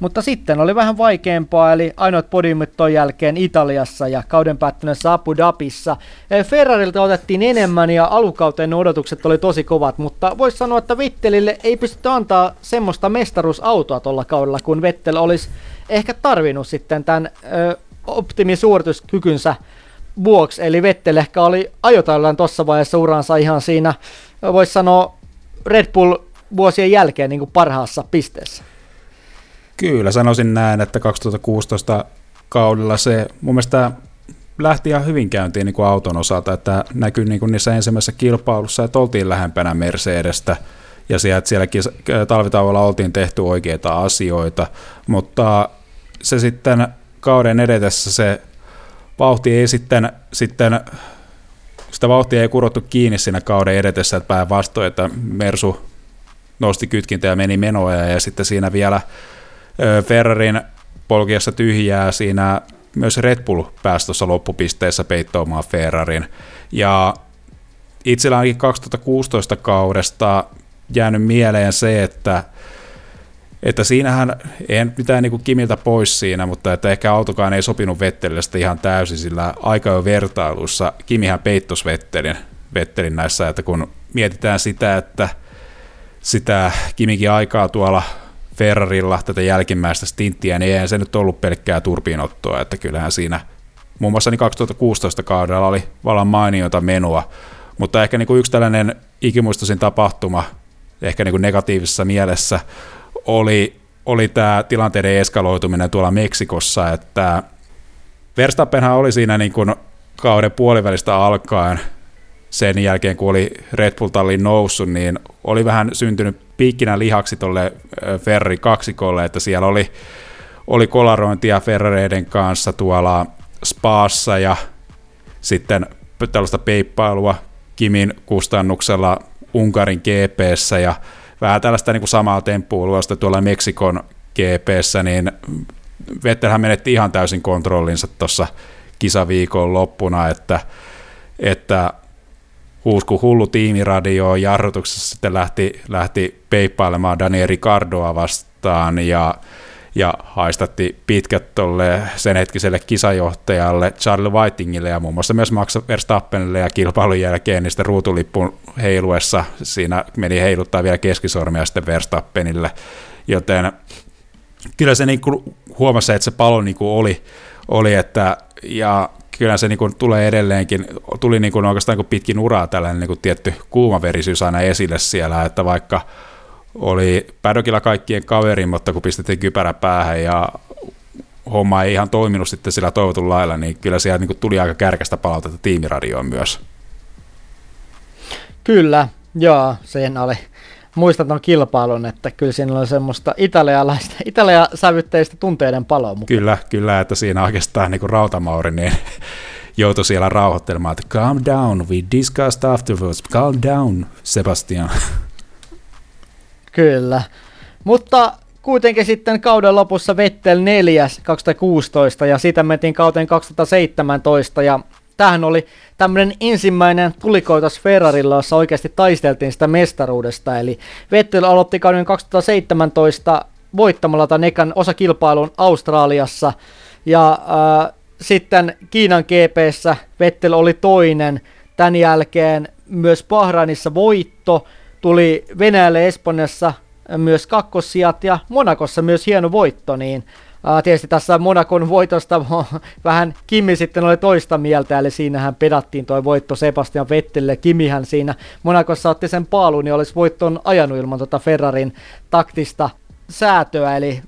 Mutta sitten oli vähän vaikeampaa, eli ainoat podiumit ton jälkeen Italiassa ja kauden päättyneessä Abu Dhabissa. Ferrarilta otettiin enemmän ja alukauteen odotukset oli tosi kovat, mutta voisi sanoa, että Vettelille ei pystytty antaa semmoista mestaruusautoa tuolla kaudella, kun Vettel olisi ehkä tarvinnut sitten tämän optimisuorituskykynsä vuoksi, eli Vettel ehkä oli ajotaillaan tuossa vaiheessa uransa ihan siinä, voisi sanoa Red Bull vuosien jälkeen niin kuin parhaassa pisteessä. Kyllä, sanoisin näin, että 2016 kaudella se mun mielestä lähti ihan hyvin käyntiin niin kuin auton osalta, että näkyi niin kuin niissä ensimmäisessä kilpailussa, että oltiin lähempänä Mercedestä, ja sieltä sielläkin talvitauolla oltiin tehty oikeita asioita, mutta se sitten kauden edetessä se vauhti ei sitten, sitten sitä vauhtia ei kurottu kiinni siinä kauden edetessä, että päinvastoin, että Mersu nosti kytkintä ja meni menoja, ja sitten siinä vielä Ferrarin polkiassa tyhjää siinä myös Red Bull pääsi tuossa loppupisteessä peittoamaan Ferrarin. Ja itselläänkin 2016 kaudesta jäänyt mieleen se, että että siinähän ei mitään niin Kimiltä pois siinä, mutta että ehkä autokaan ei sopinut Vettelille ihan täysin, sillä aika jo vertailussa Kimihän peittos Vettelin, Vettelin näissä, että kun mietitään sitä, että sitä Kimikin aikaa tuolla Ferrarilla tätä jälkimmäistä stinttiä, niin eihän se nyt ollut pelkkää turpiinottoa, että kyllähän siinä muun muassa niin 2016 kaudella oli vallan mainiota menua, mutta ehkä niin kuin yksi tällainen ikimuistoisin tapahtuma, ehkä niin kuin negatiivisessa mielessä, oli, oli tämä tilanteiden eskaloituminen tuolla Meksikossa, että Verstappenhan oli siinä niin kuin kauden puolivälistä alkaen sen jälkeen, kun oli Red Bull tallin noussut, niin oli vähän syntynyt piikkinä lihaksi tuolle Ferrari kaksikolle, että siellä oli, oli kolarointia Ferrareiden kanssa tuolla Spaassa ja sitten tällaista peippailua Kimin kustannuksella Unkarin GPssä ja vähän tällaista niin kuin samaa temppuilua sitten tuolla Meksikon GPssä, niin Vettelhän menetti ihan täysin kontrollinsa tuossa kisaviikon loppuna, että, että huusku hullu tiimiradio jarrutuksessa sitten lähti, lähti peippailemaan Daniel Ricardoa vastaan ja, ja haistatti pitkät tolle sen hetkiselle kisajohtajalle Charlie Whitingille ja muun muassa myös Max Verstappenille ja kilpailun jälkeen sitten ruutulippun heiluessa. Siinä meni heiluttaa vielä keskisormia sitten Verstappenille, joten kyllä se niin huomasi, että se palo niin oli, oli että, ja kyllä se niin kuin tulee edelleenkin, tuli niin kuin oikeastaan niin kuin pitkin uraa tällainen niin kuin tietty kuumaverisyys aina esille siellä, että vaikka oli pädokilla kaikkien kaveri, mutta kun pistettiin kypärä päähän ja homma ei ihan toiminut sitten sillä toivotun lailla, niin kyllä siellä niin kuin tuli aika kärkästä palautetta tiimiradioon myös. Kyllä, joo, sen oli muistan tuon kilpailun, että kyllä siinä oli semmoista italialaista, (laughs) italiasävytteistä tunteiden paloa mukaan. Kyllä, kyllä, että siinä oikeastaan niin kuin Rautamauri niin (laughs) joutui siellä rauhoittelemaan, että calm down, we discussed afterwards, calm down, Sebastian. (laughs) Kyllä, mutta kuitenkin sitten kauden lopussa Vettel 4 2016 ja sitä mentiin kauteen 2017 ja tämähän oli tämmöinen ensimmäinen tulikoitas Ferrarilla, jossa oikeasti taisteltiin sitä mestaruudesta. Eli Vettel aloitti kauden 2017 voittamalla tämän ekan osakilpailun Australiassa. Ja äh, sitten Kiinan GPssä Vettel oli toinen. Tämän jälkeen myös Bahrainissa voitto, tuli Venäjälle Espanjassa myös kakkossijat ja Monakossa myös hieno voitto, niin tietysti tässä Monakon voitosta (laughs) vähän Kimi sitten oli toista mieltä, eli siinähän pedattiin toi voitto Sebastian Vettelle. Kimihän siinä Monakossa otti sen paalun, niin olisi voitton ajanut ilman tota Ferrarin taktista säätöä, eli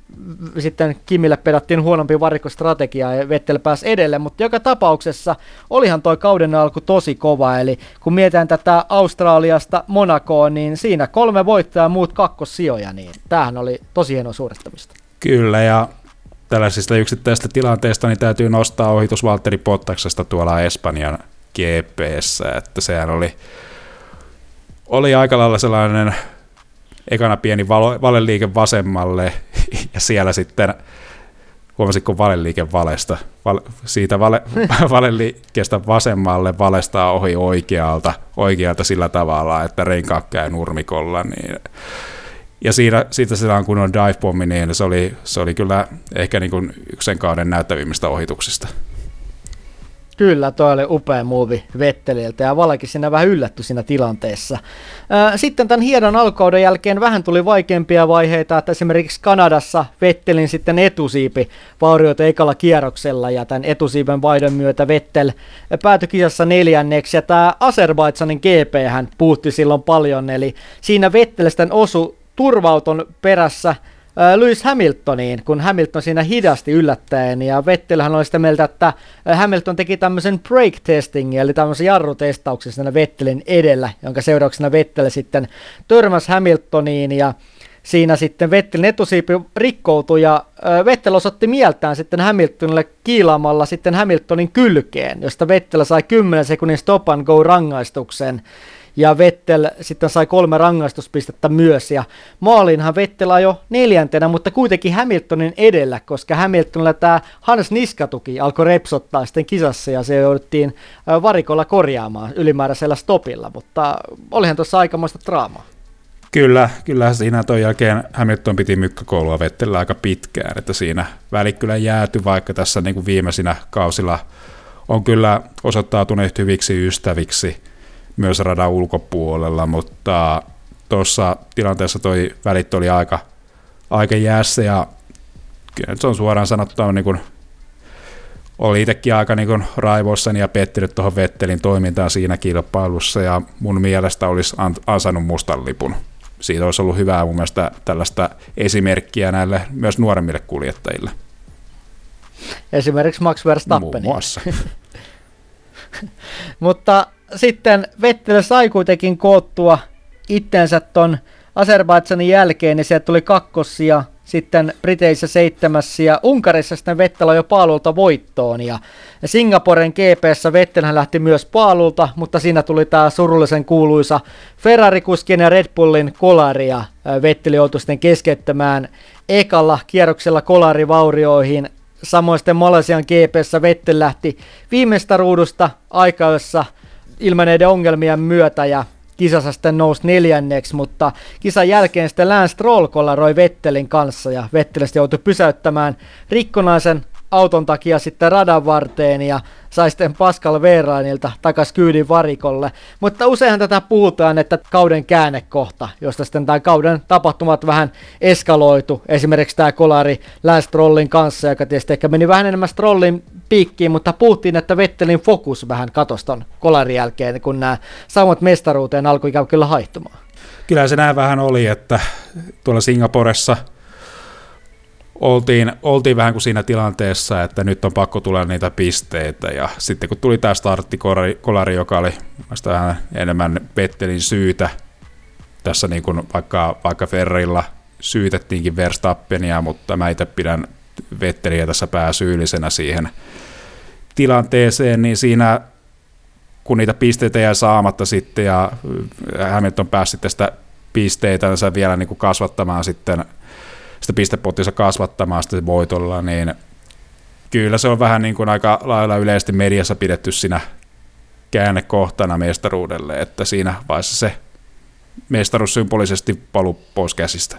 sitten Kimille pedattiin huonompi varikkostrategia ja Vettel pääsi edelle, mutta joka tapauksessa olihan toi kauden alku tosi kova, eli kun mietitään tätä Australiasta Monakoon, niin siinä kolme voittajaa muut kakkossijoja, niin tämähän oli tosi hieno suorittamista. Kyllä, ja tällaisista yksittäisistä tilanteista niin täytyy nostaa ohitus Valtteri Pottaksesta tuolla Espanjan GPssä, että sehän oli, oli aika lailla sellainen ekana pieni valo, valeliike vasemmalle ja siellä sitten huomasitko valeliike valesta, val, siitä vale, (laughs) valeliikkeestä vasemmalle valestaa ohi oikealta, oikealta sillä tavalla, että renkaat käy nurmikolla, niin ja siitä se on kunnon dive pommi, niin se oli, se oli kyllä ehkä niin kuin yksi kauden näyttävimmistä ohituksista. Kyllä, toi oli upea muuvi Vetteliltä ja Valekin siinä vähän yllätty siinä tilanteessa. Sitten tämän hienon alkauden jälkeen vähän tuli vaikeampia vaiheita, että esimerkiksi Kanadassa Vettelin sitten etusiipi vaurioita ekalla kierroksella ja tämän etusiipen vaihdon myötä Vettel päätyi kisassa neljänneksi ja tämä Azerbaidsanin GP hän puutti silloin paljon, eli siinä Vettel sitten osu turvauton perässä Lewis Hamiltoniin, kun Hamilton siinä hidasti yllättäen, ja Vettelhän oli sitä mieltä, että Hamilton teki tämmöisen brake testing, eli tämmöisen jarrutestauksen siinä Vettelin edellä, jonka seurauksena Vettel sitten törmäsi Hamiltoniin, ja siinä sitten Vettelin etusiipi rikkoutui, ja Vettel osoitti mieltään sitten Hamiltonille kiilaamalla sitten Hamiltonin kylkeen, josta Vettel sai 10 sekunnin stop and go rangaistuksen, ja Vettel sitten sai kolme rangaistuspistettä myös, ja maalinhan Vettel jo neljäntenä, mutta kuitenkin Hamiltonin edellä, koska Hamiltonilla tämä Hans Niskatuki alkoi repsottaa sitten kisassa, ja se jouduttiin varikolla korjaamaan ylimääräisellä stopilla, mutta olihan tuossa aikamoista draamaa. Kyllä, kyllä siinä ton jälkeen Hamilton piti mykkäkoulua Vettellä aika pitkään, että siinä väli kyllä jääty, vaikka tässä niin kuin viimeisinä kausilla on kyllä osoittautuneet hyviksi ystäviksi – myös radan ulkopuolella, mutta tuossa tilanteessa toi välit oli aika, aika jäässä ja kyllä se on suoraan sanottuna niin kuin, oli itsekin aika niin raivoissani ja pettynyt tuohon Vettelin toimintaan siinä kilpailussa ja mun mielestä olisi ansainnut mustan lipun. Siitä olisi ollut hyvää mun mielestä tällaista esimerkkiä näille myös nuoremmille kuljettajille. Esimerkiksi Max Verstappen. Muun muassa. (laughs) Mutta sitten Vettel sai kuitenkin koottua itsensä ton Azerbaidsanin jälkeen, niin sieltä tuli kakkosia, sitten Briteissä seitsemäs ja Unkarissa sitten Vettel jo paalulta voittoon ja Singaporen GPssä Vettelhän lähti myös paalulta, mutta siinä tuli tämä surullisen kuuluisa Ferrari-kuskin ja Red Bullin kolari ja Vettel joutui sitten keskeyttämään ekalla kierroksella kolarivaurioihin. Samoin sitten Malesian GPssä Vettel lähti viimeistä ruudusta aikaissa ilmeneiden ongelmien myötä ja kisassa sitten nousi neljänneksi, mutta kisan jälkeen sitten Lance Stroll kollaroi Vettelin kanssa ja Vettel joutui pysäyttämään rikkonaisen auton takia sitten radan varteen ja sai sitten Pascal Verainilta takas kyydin varikolle. Mutta useinhan tätä puhutaan, että kauden käännekohta, josta sitten tämä kauden tapahtumat vähän eskaloitu. Esimerkiksi tämä kolari Lance Strollin kanssa, joka tietysti ehkä meni vähän enemmän Strollin piikkiin, mutta puhuttiin, että Vettelin fokus vähän katoston kolarin jälkeen, kun nämä samat mestaruuteen alkoi ikään kyllä haihtumaan. Kyllä se näin vähän oli, että tuolla Singaporessa – oltiin, oltiin vähän kuin siinä tilanteessa, että nyt on pakko tulla niitä pisteitä, ja sitten kun tuli tämä starttikolari, joka oli vähän enemmän Vettelin syytä, tässä niin kuin vaikka, vaikka Ferrilla syytettiinkin Verstappenia, mutta mä itse pidän Vetteliä tässä pääsyyllisenä siihen tilanteeseen, niin siinä kun niitä pisteitä jäi saamatta sitten ja Hamilton pääsi tästä pisteitänsä vielä niin kuin kasvattamaan sitten sitä pistepottinsa kasvattamaan sitten voitolla, niin kyllä se on vähän niin kuin aika lailla yleisesti mediassa pidetty siinä käännekohtana mestaruudelle, että siinä vaiheessa se mestaruus symbolisesti palu pois käsistä.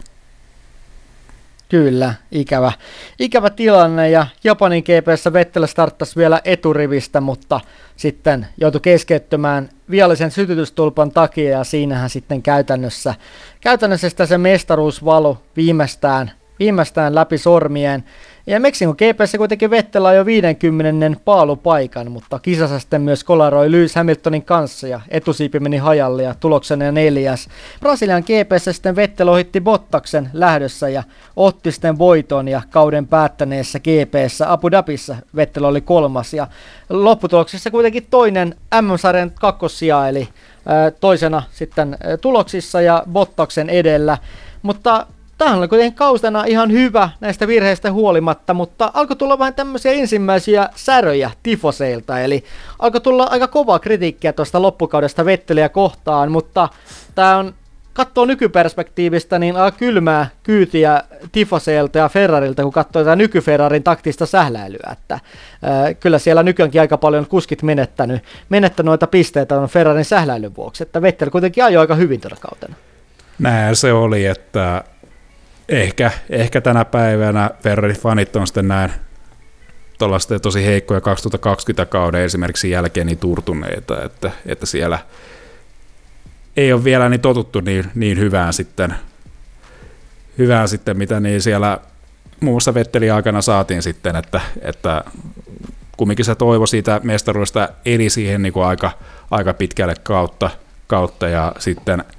Kyllä, ikävä, ikävä tilanne ja Japanin GPssä Vettel starttasi vielä eturivistä, mutta sitten joutui keskeyttämään viallisen sytytystulpan takia ja siinähän sitten käytännössä, käytännössä sitä se mestaruus valu viimeistään, viimeistään läpi sormien. Ja Meksikon GPS kuitenkin Vettel jo 50. paalupaikan, mutta kisassa sitten myös kolaroi Lewis Hamiltonin kanssa ja etusiipi meni hajalle ja tuloksena neljäs. Brasilian GPS sitten Vettel ohitti Bottaksen lähdössä ja otti sitten voiton ja kauden päättäneessä GPS Abu Dhabissa Vettel oli kolmas ja lopputuloksessa kuitenkin toinen MM-sarjan kakkosia eli toisena sitten tuloksissa ja Bottaksen edellä. Mutta Tämähän oli kuitenkin kaustena ihan hyvä näistä virheistä huolimatta, mutta alkoi tulla vähän tämmöisiä ensimmäisiä säröjä tifoseilta, eli alkoi tulla aika kovaa kritiikkiä tuosta loppukaudesta Vetteliä kohtaan, mutta tämä on katsoo nykyperspektiivistä, niin aika kylmää kyytiä Tifoseilta ja Ferrarilta, kun katsoo tätä nykyferrarin taktista sähläilyä. Että, ää, kyllä siellä nykyäänkin aika paljon kuskit menettänyt, menettänyt noita pisteitä on Ferrarin sähläilyn vuoksi. Että Vettel kuitenkin ajoi aika hyvin tällä kautena. Näin se oli, että ehkä, ehkä tänä päivänä Ferrari-fanit on sitten näin tuollaisten tosi heikkoja 2020 kauden esimerkiksi jälkeen niin turtuneita, että, että siellä ei ole vielä niin totuttu niin, niin hyvään sitten, hyvään sitten, mitä niin siellä muun muassa Vetteli aikana saatiin sitten, että, että kumminkin se toivo siitä mestaruudesta eli siihen niin kuin aika, aika pitkälle kautta, kautta ja sitten –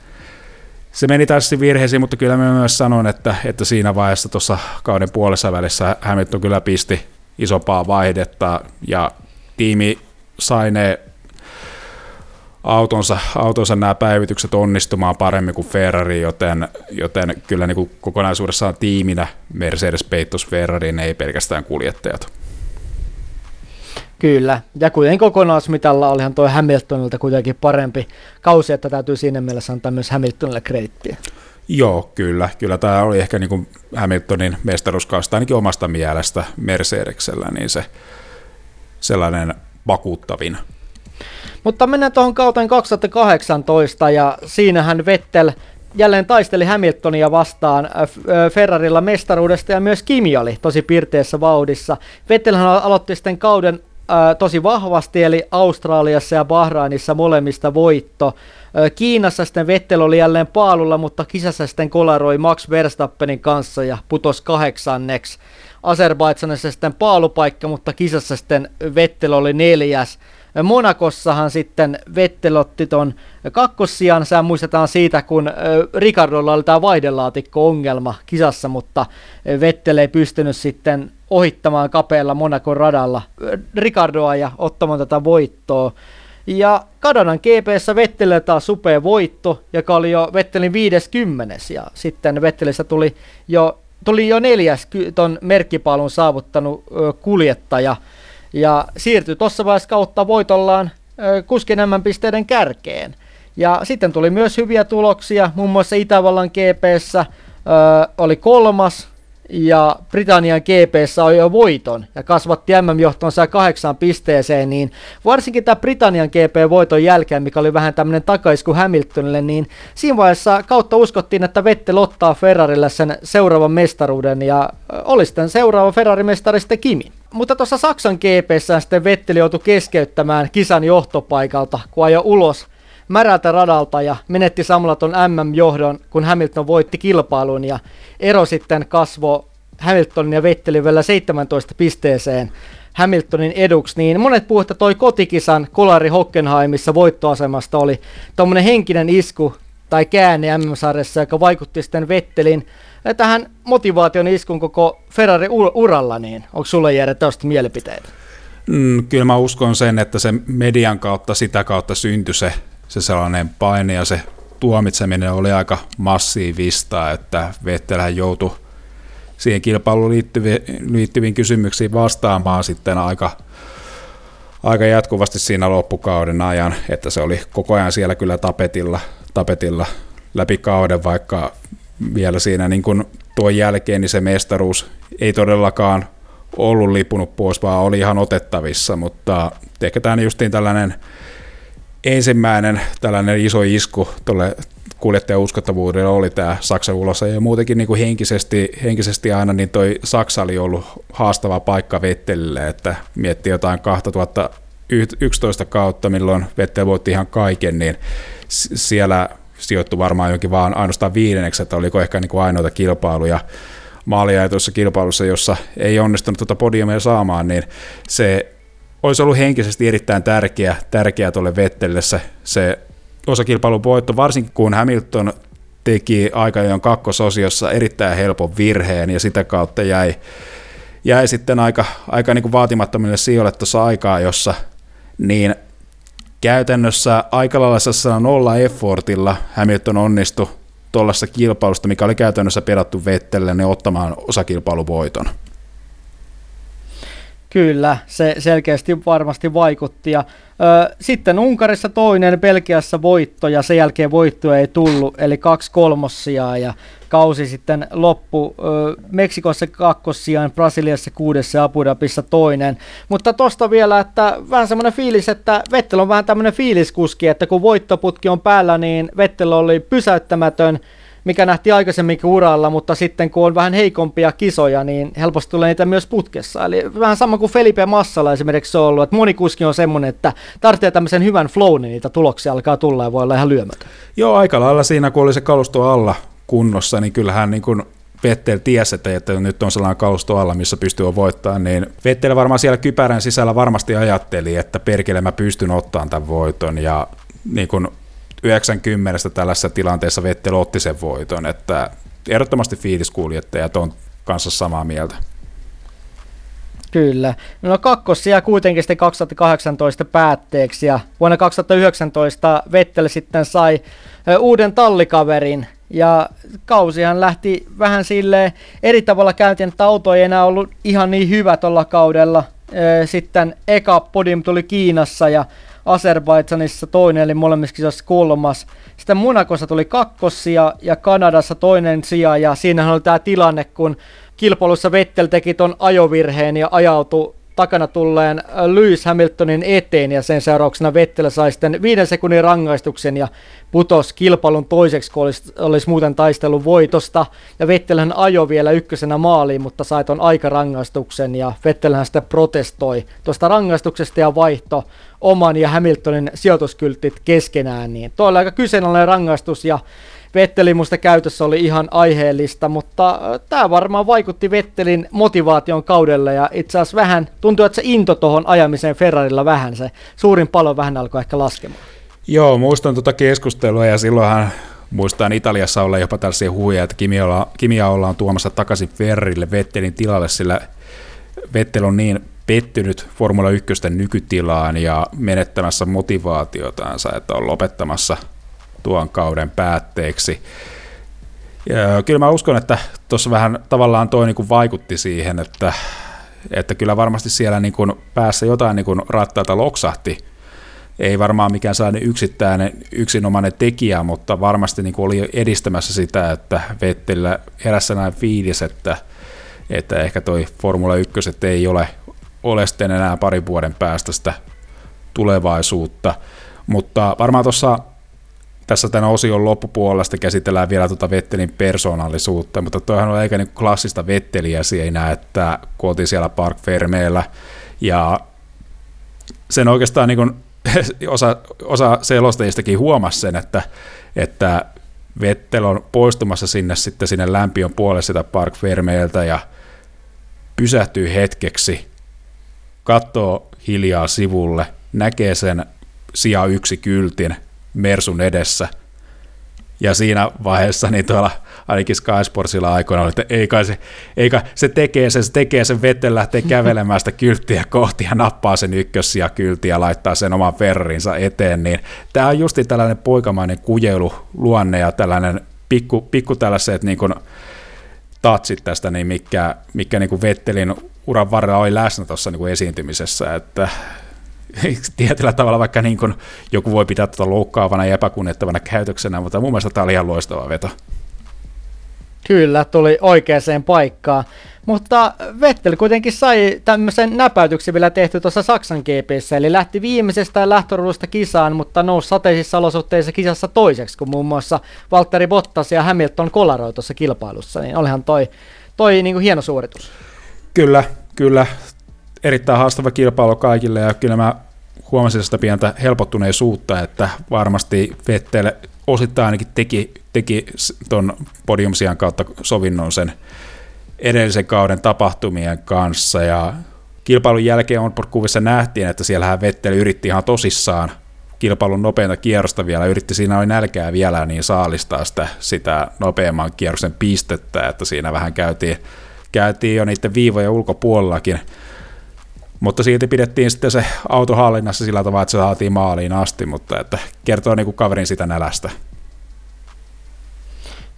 se meni tässä virheisiin, mutta kyllä mä myös sanon, että, että siinä vaiheessa tuossa kauden puolessa välissä Hamilton kyllä pisti isompaa vaihdetta ja tiimi sai ne autonsa, autonsa nämä päivitykset onnistumaan paremmin kuin Ferrari, joten, joten kyllä niin kuin kokonaisuudessaan tiiminä Mercedes peittos Ferrariin, ei pelkästään kuljettajat. Kyllä, ja kuitenkin kokonaismitalla olihan tuo Hamiltonilta kuitenkin parempi kausi, että täytyy siinä mielessä antaa myös Hamiltonille kredittiä. Joo, kyllä. Kyllä tämä oli ehkä niin kuin Hamiltonin mestaruuskausta ainakin omasta mielestä Mercedeksellä, niin se sellainen vakuuttavin. Mutta mennään tuohon kauteen 2018 ja siinähän Vettel jälleen taisteli Hamiltonia vastaan Ferrarilla mestaruudesta ja myös Kimi oli tosi pirteessä vauhdissa. Vettelhän aloitti sitten kauden tosi vahvasti, eli Australiassa ja Bahrainissa molemmista voitto. Kiinassa sitten Vettel oli jälleen paalulla, mutta kisassa sitten kolaroi Max Verstappenin kanssa ja putos kahdeksanneksi. Azerbaidsanissa sitten paalupaikka, mutta kisassa sitten Vettel oli neljäs. Monakossahan sitten Vettel otti ton kakkossijan, sä muistetaan siitä, kun Ricardolla oli tämä vaihdelaatikko-ongelma kisassa, mutta Vettel ei pystynyt sitten ohittamaan kapealla Monakon radalla Ricardoa ja ottamaan tätä voittoa. Ja Kanadan GPssä Vettelille taas supea voitto, joka oli jo Vettelin 50. Ja sitten Vettelistä tuli jo, tuli jo neljäs ton merkkipaalun saavuttanut kuljettaja. Ja siirtyi tuossa vaiheessa kautta voitollaan kuskin pisteiden kärkeen. Ja sitten tuli myös hyviä tuloksia, muun muassa Itävallan GPssä ö, oli kolmas, ja Britannian GPS on jo voiton ja kasvatti MM-johtonsa kahdeksaan pisteeseen, niin varsinkin tämä Britannian GP-voiton jälkeen, mikä oli vähän tämmöinen takaisku Hamiltonille, niin siinä vaiheessa kautta uskottiin, että Vettel ottaa Ferrarille sen seuraavan mestaruuden ja oli sitten seuraava Ferrari-mestari sitten Kimi. Mutta tuossa Saksan GPssä sitten Vettel joutui keskeyttämään kisan johtopaikalta, kun ajoi ulos märältä radalta ja menetti samalla ton MM-johdon, kun Hamilton voitti kilpailun ja ero sitten kasvoi Hamiltonin ja Vettelin vielä 17 pisteeseen Hamiltonin eduksi, niin monet puhuvat, että toi kotikisan Kolari Hockenheimissa voittoasemasta oli tuommoinen henkinen isku tai käänne MM-sarjassa, joka vaikutti sitten Vettelin tähän motivaation iskun koko Ferrari uralla, niin onko sulle jäädä tästä mielipiteitä? Mm, kyllä mä uskon sen, että se median kautta, sitä kautta syntyi se se sellainen paine ja se tuomitseminen oli aika massiivista, että Vettelhän joutui siihen kilpailuun liittyviin, liittyviin kysymyksiin vastaamaan sitten aika, aika jatkuvasti siinä loppukauden ajan, että se oli koko ajan siellä kyllä tapetilla, tapetilla läpi kauden, vaikka vielä siinä niin kuin tuon jälkeen niin se mestaruus ei todellakaan ollut lipunut pois, vaan oli ihan otettavissa, mutta ehkä tämä justiin tällainen ensimmäinen tällainen iso isku tuolle kuljettajan uskottavuudelle oli tämä Saksan ulossa ja muutenkin niin kuin henkisesti, henkisesti aina niin toi Saksa oli ollut haastava paikka Vettelille, että miettii jotain 2011 kautta, milloin Vettel voitti ihan kaiken, niin siellä sijoittui varmaan jonkin vaan ainoastaan viidenneksi, että oliko ehkä niin kuin ainoita kilpailuja. Maalia tuossa kilpailussa, jossa ei onnistunut tuota podiumia saamaan, niin se olisi ollut henkisesti erittäin tärkeä, tärkeä tuolle Vettelille se, se osakilpailun voitto, varsinkin kun Hamilton teki aikajan kakkososiossa erittäin helpon virheen ja sitä kautta jäi, jäi sitten aika, aika niin kuin vaatimattomille sijoille tuossa aikaa, jossa niin käytännössä aika lailla nolla effortilla Hamilton onnistui tuollaisessa kilpailusta, mikä oli käytännössä pedattu Vettelle, niin ottamaan osakilpailuvoiton. Kyllä, se selkeästi varmasti vaikutti. Ja, ö, sitten Unkarissa toinen, Belgiassa voitto ja sen jälkeen voittoja ei tullut, eli kaksi kolmossia ja kausi sitten loppu. Ö, Meksikossa kakkossijaan, Brasiliassa kuudessa ja Abu Dhabissa toinen. Mutta tosta vielä, että vähän semmoinen fiilis, että Vettel on vähän tämmöinen fiiliskuski, että kun voittoputki on päällä, niin Vettel oli pysäyttämätön mikä nähti aikaisemminkin uralla, mutta sitten kun on vähän heikompia kisoja, niin helposti tulee niitä myös putkessa. Eli vähän sama kuin Felipe Massala esimerkiksi on ollut, että moni kuski on semmoinen, että tarvitsee tämmöisen hyvän flow, niin niitä tuloksia alkaa tulla ja voi olla ihan lyömätön. Joo, aika lailla siinä, kun oli se kalusto alla kunnossa, niin kyllähän niin kuin Vettel tiesi, että, että nyt on sellainen kalusto alla, missä pystyy voittamaan, niin Vettel varmaan siellä kypärän sisällä varmasti ajatteli, että perkele mä pystyn ottamaan tämän voiton, ja niin kuin 90 tällaisessa tilanteessa Vettel otti sen voiton, että ehdottomasti fiiliskuljettajat on kanssa samaa mieltä. Kyllä. No kakkosia kuitenkin sitten 2018 päätteeksi ja vuonna 2019 Vettel sitten sai uuden tallikaverin ja kausihan lähti vähän sille eri tavalla käyntiin, että auto ei enää ollut ihan niin hyvä tuolla kaudella. Sitten eka podium tuli Kiinassa ja Azerbaidsanissa toinen, eli molemmissa kisoissa kolmas. Sitten Monakossa tuli kakkosia ja Kanadassa toinen sija, ja siinähän oli tämä tilanne, kun kilpailussa Vettel teki ton ajovirheen ja ajautui takana tulleen äh, Lewis Hamiltonin eteen ja sen seurauksena Vettel sai sitten viiden sekunnin rangaistuksen ja putos kilpailun toiseksi, kun olisi, olisi muuten taistelun voitosta. Ja Vettelhän ajo vielä ykkösenä maaliin, mutta sai ton aikarangaistuksen ja Vettelhän sitten protestoi tuosta rangaistuksesta ja vaihto oman ja Hamiltonin sijoituskyltit keskenään. Niin tuo oli aika kyseenalainen rangaistus ja Vettelin musta käytössä oli ihan aiheellista, mutta tämä varmaan vaikutti Vettelin motivaation kaudelle ja itse asiassa vähän tuntuu, että se into tuohon ajamiseen Ferrarilla vähän, se suurin palo vähän alkoi ehkä laskemaan. Joo, muistan tuota keskustelua ja silloinhan muistan Italiassa olla jopa tällaisia huhuja, että Kimia, Kimia ollaan tuomassa takaisin Ferrarille Vettelin tilalle, sillä Vettel on niin pettynyt Formula 1 nykytilaan ja menettämässä motivaatiotaansa, että on lopettamassa – tuon kauden päätteeksi. Ja kyllä mä uskon, että tuossa vähän tavallaan toi niin kuin vaikutti siihen, että, että kyllä varmasti siellä niin kuin päässä jotain niin kuin rattaita loksahti. Ei varmaan mikään sellainen yksittäinen, yksinomainen tekijä, mutta varmasti niin kuin oli edistämässä sitä, että Vettelillä herässä näin fiilis, että, että ehkä toi Formula 1 ei ole, ole sitten enää parin vuoden päästä sitä tulevaisuutta. Mutta varmaan tuossa tässä tämän osion loppupuolesta käsitellään vielä tuota Vettelin persoonallisuutta, mutta toihan on aika niin klassista Vetteliä siinä, että kun oltiin siellä Park Fermeellä ja sen oikeastaan niin kuin, (laughs) osa, osa selostajistakin huomasi sen, että, että Vettel on poistumassa sinne sitten sinne lämpiön puolelle sitä Park Fermeeltä ja pysähtyy hetkeksi, katsoo hiljaa sivulle, näkee sen sija yksi kyltin, Mersun edessä. Ja siinä vaiheessa niin tuolla ainakin Sky Sportsilla aikoina oli, että ei kai se, ei kai, se tekee sen, se tekee sen Vettel lähtee (laughs) kävelemään sitä kylttiä kohti ja nappaa sen ykkössiä kylti ja laittaa sen oman Ferrarinsa eteen, niin tämä on justi tällainen poikamainen kujelu luonne ja tällainen pikku, pikku tällaiset niin kuin tatsit tästä, niin mikä, mikä niin kuin Vettelin uran varrella oli läsnä tuossa niin esiintymisessä, että (laughs) tietyllä tavalla, vaikka niin kuin joku voi pitää tuota loukkaavana ja epäkunnettavana käytöksenä, mutta mun mielestä tämä oli ihan loistava veto. Kyllä, tuli oikeaan paikkaan. Mutta Vettel kuitenkin sai tämmöisen näpäytyksen vielä tehty tuossa Saksan GPssä, eli lähti viimeisestä lähtöruudusta kisaan, mutta nousi sateisissa olosuhteissa kisassa toiseksi, kun muun muassa Valtteri Bottas ja Hamilton kolaroi tuossa kilpailussa, niin olihan toi, toi niin kuin hieno suoritus. Kyllä, kyllä. Erittäin haastava kilpailu kaikille ja kyllä mä huomasin sitä pientä helpottuneisuutta, että varmasti Vettel osittain ainakin teki, teki tuon podiumsian kautta sovinnon sen edellisen kauden tapahtumien kanssa. Ja kilpailun jälkeen on kuvissa nähtiin, että siellähän Vettel yritti ihan tosissaan kilpailun nopeinta kierrosta vielä, yritti siinä oli nälkää vielä, niin saalistaa sitä, sitä nopeamman kierroksen pistettä, että siinä vähän käytiin, käytiin jo niiden viivojen ulkopuolellakin, mutta silti pidettiin sitten se auto hallinnassa sillä tavalla, että se saatiin maaliin asti, mutta että kertoo niin kuin kaverin sitä nälästä.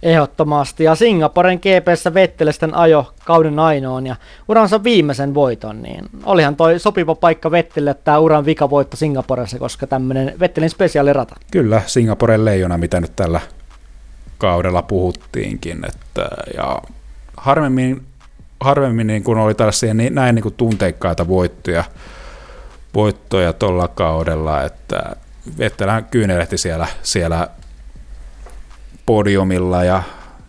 Ehdottomasti. Ja Singaporen GPssä Vettelisten ajo kauden ainoan ja uransa viimeisen voiton, niin olihan toi sopiva paikka Vettelle tämä uran vikavoitto Singaporessa, koska tämmöinen Vettelin spesiaalirata. Kyllä, Singaporen leijona, mitä nyt tällä kaudella puhuttiinkin, että, ja harvemmin, harvemmin niin kun oli tällaisia niin, näin niin kuin tunteikkaita voittoja, voittoja tuolla kaudella, että Vettelän kyynelehti siellä, siellä podiumilla ja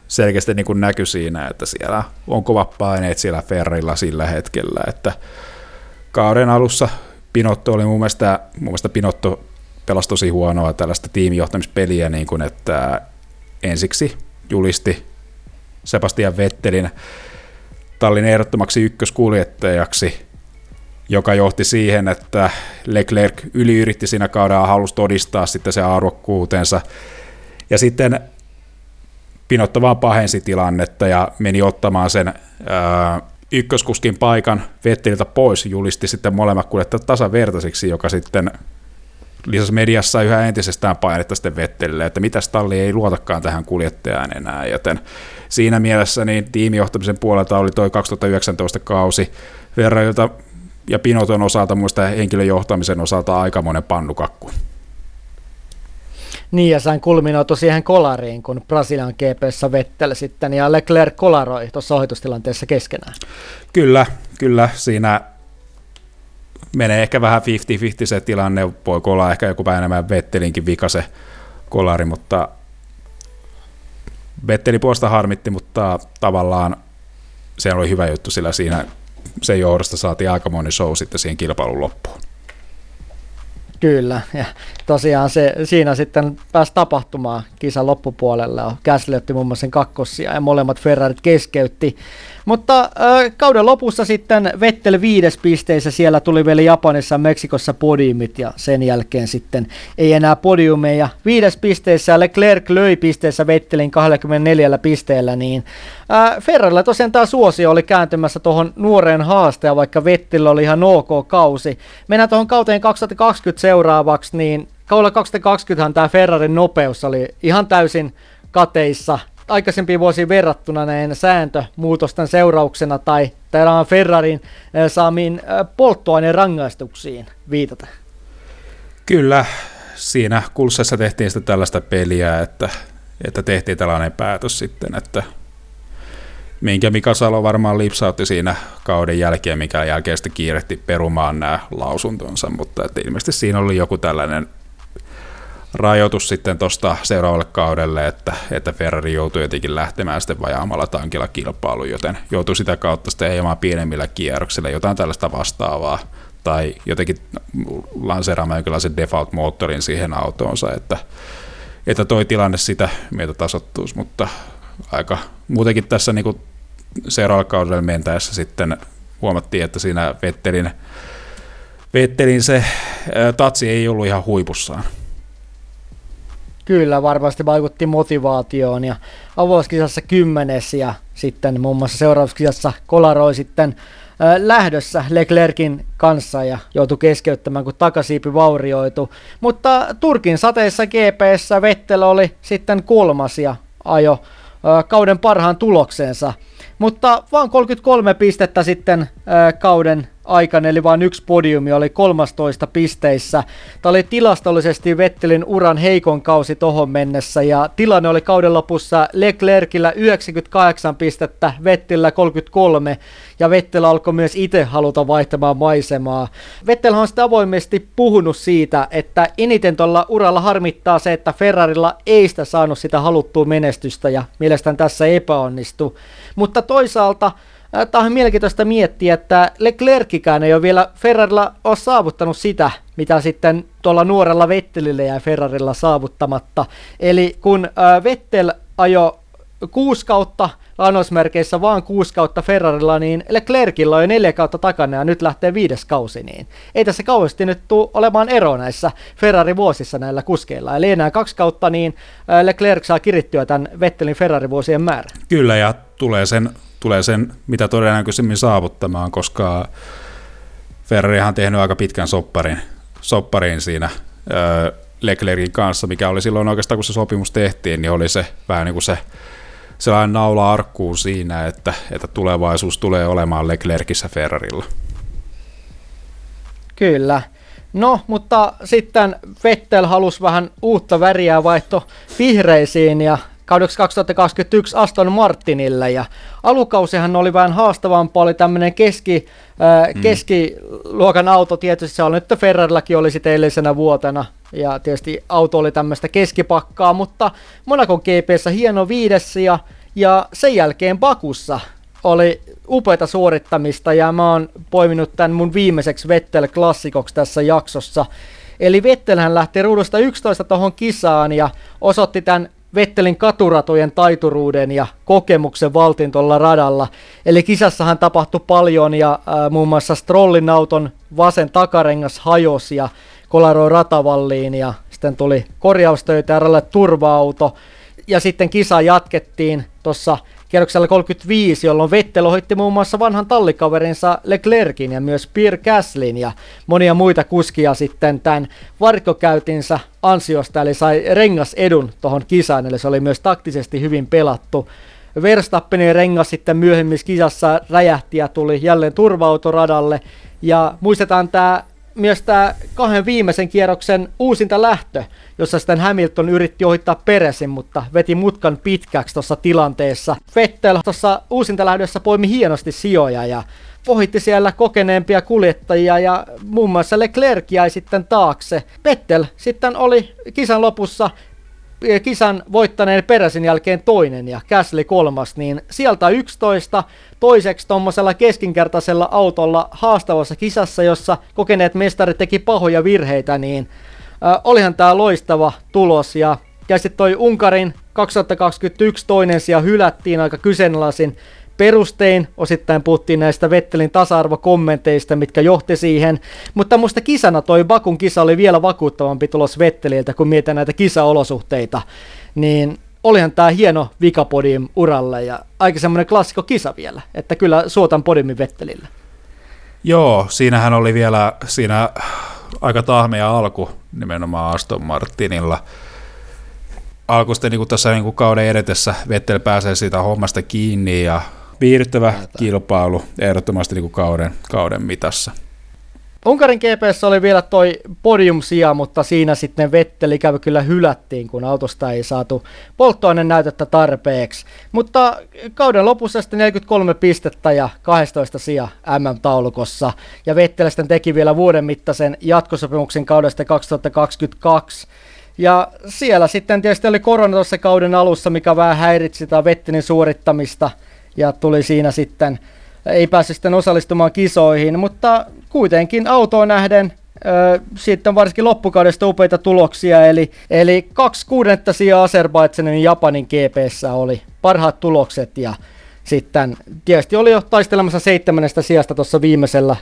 selkeästi niin kuin näkyi siinä, että siellä on kovat paineet siellä Ferrilla sillä hetkellä, että kauden alussa Pinotto oli mun mielestä, mun mielestä Pinotto pelasi tosi huonoa tällaista tiimijohtamispeliä, niin kuin että ensiksi julisti Sebastian Vettelin tallin ehdottomaksi ykköskuljettajaksi, joka johti siihen, että Leclerc yliyritti siinä kaudella halusi todistaa sitten se arvokkuutensa. Ja sitten Pinotto vaan pahensi tilannetta ja meni ottamaan sen ää, ykköskuskin paikan Vetteliltä pois, julisti sitten molemmat kuljettajat tasavertaisiksi, joka sitten lisäsi mediassa yhä entisestään painetta sitten Vettelille, että mitä talli ei luotakaan tähän kuljettajaan enää, joten siinä mielessä niin tiimijohtamisen puolelta oli toi 2019 kausi Ferrarilta ja Pinoton osalta, muista henkilöjohtamisen osalta aikamoinen pannukakku. Niin, ja sain kulminoitu siihen kolariin, kun Brasilian GPssä Vettel sitten, ja Leclerc kolaroi tuossa ohitustilanteessa keskenään. Kyllä, kyllä, siinä menee ehkä vähän 50-50 se tilanne, voi olla ehkä joku vähän enemmän Vettelinkin vika se kolari, mutta Vetteli puolesta harmitti, mutta tavallaan se oli hyvä juttu, sillä siinä sen johdosta saatiin aikamoinen show sitten siihen kilpailun loppuun. Kyllä, ja tosiaan se, siinä sitten pääsi tapahtumaan kisan loppupuolella. Gasly otti muun muassa sen kakkosia ja molemmat Ferrarit keskeytti. Mutta äh, kauden lopussa sitten Vettel viides pisteissä, siellä tuli vielä Japanissa ja Meksikossa podiumit ja sen jälkeen sitten ei enää podiumeja. Viides pisteissä Leclerc löi pisteessä Vettelin 24 pisteellä, niin äh, Ferrarilla tosiaan tämä suosio oli kääntymässä tuohon nuoreen haasteen, vaikka Vettel oli ihan ok kausi. Mennään tuohon kauteen 2020 seuraavaksi, niin kaudella 2020 tämä Ferrarin nopeus oli ihan täysin kateissa aikaisempiin vuosiin verrattuna näiden sääntömuutosten seurauksena tai täällä on Ferrarin saamiin polttoaineen rangaistuksiin viitata? Kyllä, siinä kulssessa tehtiin sitten tällaista peliä, että, että tehtiin tällainen päätös sitten, että minkä Mika Salo varmaan lipsautti siinä kauden jälkeen, mikä jälkeen sitten kiirehti perumaan nämä lausuntonsa, mutta että ilmeisesti siinä oli joku tällainen rajoitus sitten tuosta seuraavalle kaudelle, että, että Ferrari joutui jotenkin lähtemään sitten vajaamalla tankilla kilpailuun, joten joutui sitä kautta sitten ajamaan pienemmillä kierroksilla jotain tällaista vastaavaa, tai jotenkin lanseeraamaan jonkinlaisen default-moottorin siihen autoonsa, että, että toi tilanne sitä meitä tasottuisi, mutta aika muutenkin tässä niin seuraavalla kaudella mentäessä sitten huomattiin, että siinä Vettelin, Vettelin se tatsi ei ollut ihan huipussaan. Kyllä, varmasti vaikutti motivaatioon ja avauskisassa kymmenes ja sitten muun muassa seuraavassa kolaroi sitten äh, lähdössä Leclerkin kanssa ja joutui keskeyttämään, kun takasiipi vaurioitu. Mutta Turkin sateessa GPssä Vettel oli sitten kolmas ja ajo kauden parhaan tuloksensa. Mutta vain 33 pistettä sitten kauden aikana, eli vain yksi podiumi, oli 13 pisteissä. Tämä oli tilastollisesti Vettelin uran heikon kausi tohon mennessä, ja tilanne oli kauden lopussa Leclercillä 98 pistettä, Vettillä 33, ja Vettel alkoi myös itse haluta vaihtamaan maisemaa. Vettel on sitä avoimesti puhunut siitä, että eniten tuolla uralla harmittaa se, että Ferrarilla ei sitä saanut sitä haluttua menestystä, ja mielestäni tässä epäonnistui. Mutta toisaalta Tämä on mielenkiintoista miettiä, että Leclerckikään ei ole vielä Ferrarilla ole saavuttanut sitä, mitä sitten tuolla nuorella Vettelillä ja Ferrarilla saavuttamatta. Eli kun Vettel ajo kuusi kautta lainausmerkeissä vaan kuusi kautta Ferrarilla, niin Leclercillä on jo neljä kautta takana ja nyt lähtee viides kausi, niin ei tässä kauheasti nyt tule olemaan ero näissä Ferrari-vuosissa näillä kuskeilla. Eli enää kaksi kautta, niin Leclerc saa kirittyä tämän Vettelin Ferrari-vuosien määrän. Kyllä, ja tulee sen tulee sen mitä todennäköisemmin saavuttamaan, koska Ferrarihan on tehnyt aika pitkän sopparin, sopparin siinä Leclercin kanssa, mikä oli silloin oikeastaan, kun se sopimus tehtiin, niin oli se vähän niin kuin se sellainen naula arkkuun siinä, että, että tulevaisuus tulee olemaan Leclercissä Ferrarilla. Kyllä. No, mutta sitten Vettel halusi vähän uutta väriä vaihto vihreisiin ja kaudeksi 2021 Aston Martinille ja alukausihan oli vähän haastavampaa, oli tämmöinen keski, mm. keskiluokan auto, tietysti se oli nyt Ferrarillakin oli sitten edellisenä vuotena ja tietysti auto oli tämmöistä keskipakkaa, mutta Monacon GPssä hieno viides ja, ja sen jälkeen Bakussa oli upeata suorittamista ja mä oon poiminut tämän mun viimeiseksi Vettel-klassikoksi tässä jaksossa. Eli Vettelhän lähti ruudusta 11 tuohon kisaan ja osoitti tämän Vettelin katuratojen taituruuden ja kokemuksen valtin tuolla radalla. Eli kisassahan tapahtui paljon ja äh, muun muassa Strollin auton vasen takarengas hajosi ja kolaroi ratavalliin ja sitten tuli korjaustöitä ja turva-auto. Ja sitten kisa jatkettiin tuossa kierroksella 35, jolloin Vettel ohitti muun muassa vanhan tallikaverinsa Leclerkin ja myös Pierre Gaslin ja monia muita kuskia sitten tämän varkkokäytinsä ansiosta, eli sai rengas edun tuohon kisaan, eli se oli myös taktisesti hyvin pelattu. Verstappenin rengas sitten myöhemmissä kisassa räjähti ja tuli jälleen turva-autoradalle. Ja muistetaan tämä myös tämä kahden viimeisen kierroksen uusinta lähtö, jossa sitten Hamilton yritti ohittaa Peresin, mutta veti mutkan pitkäksi tuossa tilanteessa. Vettel tuossa uusinta lähdössä poimi hienosti sijoja ja ohitti siellä kokeneempia kuljettajia ja muun muassa Leclerc jäi sitten taakse. Vettel sitten oli kisan lopussa kisan voittaneen peräsin jälkeen toinen ja Käsli kolmas, niin sieltä 11 toiseksi tuommoisella keskinkertaisella autolla haastavassa kisassa, jossa kokeneet mestarit teki pahoja virheitä, niin äh, olihan tämä loistava tulos ja ja sitten toi Unkarin 2021 toinen sija hylättiin aika kyseenalaisin perustein. Osittain puhuttiin näistä Vettelin tasa-arvokommenteista, mitkä johti siihen. Mutta musta kisana toi Bakun kisa oli vielä vakuuttavampi tulos Vetteliltä, kun mietitään näitä kisaolosuhteita. Niin olihan tämä hieno vikapodium uralle ja aika semmoinen klassikko kisa vielä, että kyllä suotan podiumin Vettelille. Joo, siinähän oli vielä siinä aika tahmea alku nimenomaan Aston Martinilla. Alku sitten niin kuin tässä niin kuin kauden edetessä Vettel pääsee siitä hommasta kiinni ja viihdyttävä kilpailu ehdottomasti niin kuin kauden, kauden mitassa. Unkarin GPS oli vielä toi podium-sija, mutta siinä sitten Vettel ikävä kyllä hylättiin, kun autosta ei saatu polttoaineen näytettä tarpeeksi. Mutta kauden lopussa sitten 43 pistettä ja 12 sija MM-taulukossa. Ja Vettel sitten teki vielä vuoden mittaisen jatkosopimuksen kaudesta 2022. Ja siellä sitten tietysti oli korona tuossa kauden alussa, mikä vähän häiritsi sitä Vettelin suorittamista – ja tuli siinä sitten, ei päässyt sitten osallistumaan kisoihin, mutta kuitenkin autoon nähden sitten varsinkin loppukaudesta upeita tuloksia, eli, eli kaksi kuudetta sijaa Azerbaidsanin ja Japanin GPssä oli parhaat tulokset. Ja sitten tietysti oli jo taistelemassa seitsemännestä sijasta tuossa viimeisellä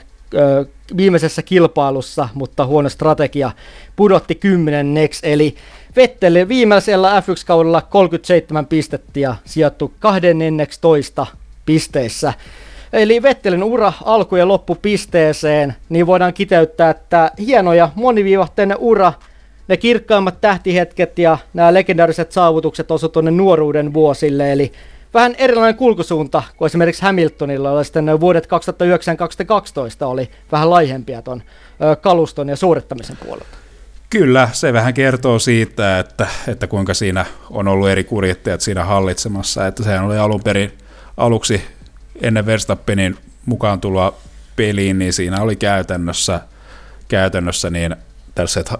viimeisessä kilpailussa, mutta huono strategia pudotti kymmenenneksi, eli Vettel viimeisellä F1-kaudella 37 pistettä ja sijoittu 12 pisteissä. Eli Vettelin ura alku- ja loppu pisteeseen, niin voidaan kiteyttää, että hieno ja moniviivahteinen ura, ne kirkkaimmat tähtihetket ja nämä legendaariset saavutukset osu tuonne nuoruuden vuosille, eli vähän erilainen kulkusuunta kuin esimerkiksi Hamiltonilla, oli sitten vuodet 2009-2012 oli vähän laihempia tuon kaluston ja suorittamisen puolelta. Kyllä, se vähän kertoo siitä, että, että kuinka siinä on ollut eri kuljettajat siinä hallitsemassa, että sehän oli alun perin aluksi ennen Verstappenin mukaan tuloa peliin, niin siinä oli käytännössä, käytännössä niin tällaiset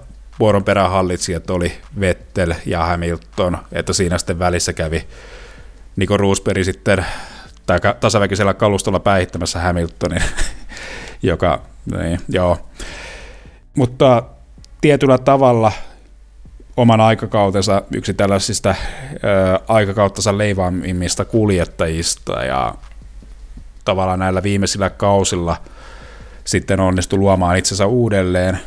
vuoron perään hallitsijat oli Vettel ja Hamilton, että siinä sitten välissä kävi Niko Roosberg sitten tai tasaväkisellä kalustolla päihittämässä Hamiltonin, (laughs) joka, niin, joo. Mutta tietyllä tavalla oman aikakautensa yksi tällaisista ö, aikakauttansa leivaamimmista kuljettajista ja tavallaan näillä viimeisillä kausilla sitten onnistui luomaan itsensä uudelleen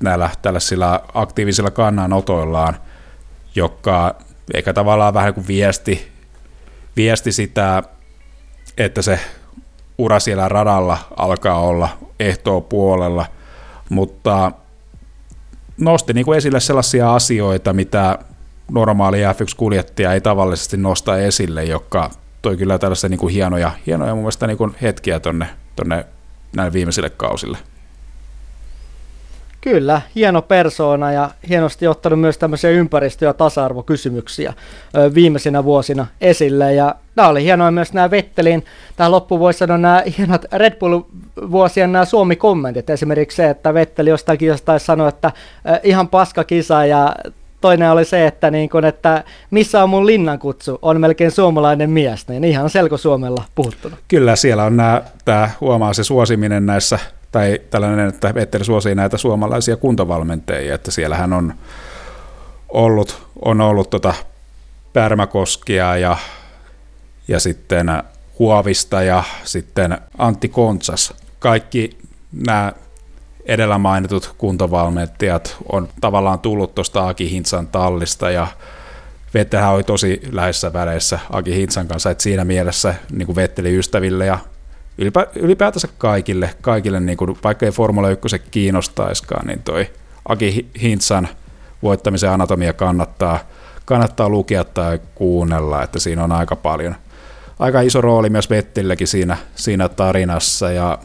näillä tällaisilla aktiivisilla kannanotoillaan, joka eikä tavallaan vähän kuin viesti, viesti sitä, että se ura siellä radalla alkaa olla ehtoa puolella, mutta nosti niin kuin esille sellaisia asioita, mitä normaali F1-kuljettaja ei tavallisesti nosta esille, joka toi kyllä tällaisia niin kuin hienoja, hienoja mun mielestä niin kuin hetkiä tonne, tonne näille viimeisille kausille. Kyllä, hieno persoona ja hienosti ottanut myös tämmöisiä ympäristö- ja tasa-arvokysymyksiä viimeisinä vuosina esille. Ja nämä oli hienoa myös nämä Vettelin, tähän loppuun voisi sanoa nämä hienot Red Bull-vuosien nämä Suomi-kommentit. Esimerkiksi se, että Vetteli jostain kisasta sanoi, että ihan paska kisa ja toinen oli se, että, niin kun, että missä on mun linnankutsu, on melkein suomalainen mies, niin ihan selko Suomella puhuttunut. Kyllä, siellä on nämä, tämä huomaa se suosiminen näissä tai tällainen, että Vetteri suosii näitä suomalaisia kuntovalmentajia, että siellähän on ollut, on ollut tota Pärmäkoskia ja, ja sitten Huovista ja sitten Antti Kontsas. Kaikki nämä edellä mainitut kuntovalmentajat on tavallaan tullut tuosta Aki Hintsan tallista ja Vettelhän oli tosi läheisessä väleissä Aki Hintsan kanssa, että siinä mielessä niin Vetteli ystäville ja ylipä, ylipäätänsä kaikille, kaikille niin kuin, vaikka ei Formula 1 kiinnostaiskaan, niin toi Aki Hintsan voittamisen anatomia kannattaa, kannattaa lukea tai kuunnella, että siinä on aika paljon, aika iso rooli myös Vettilläkin siinä, siinä tarinassa. Ja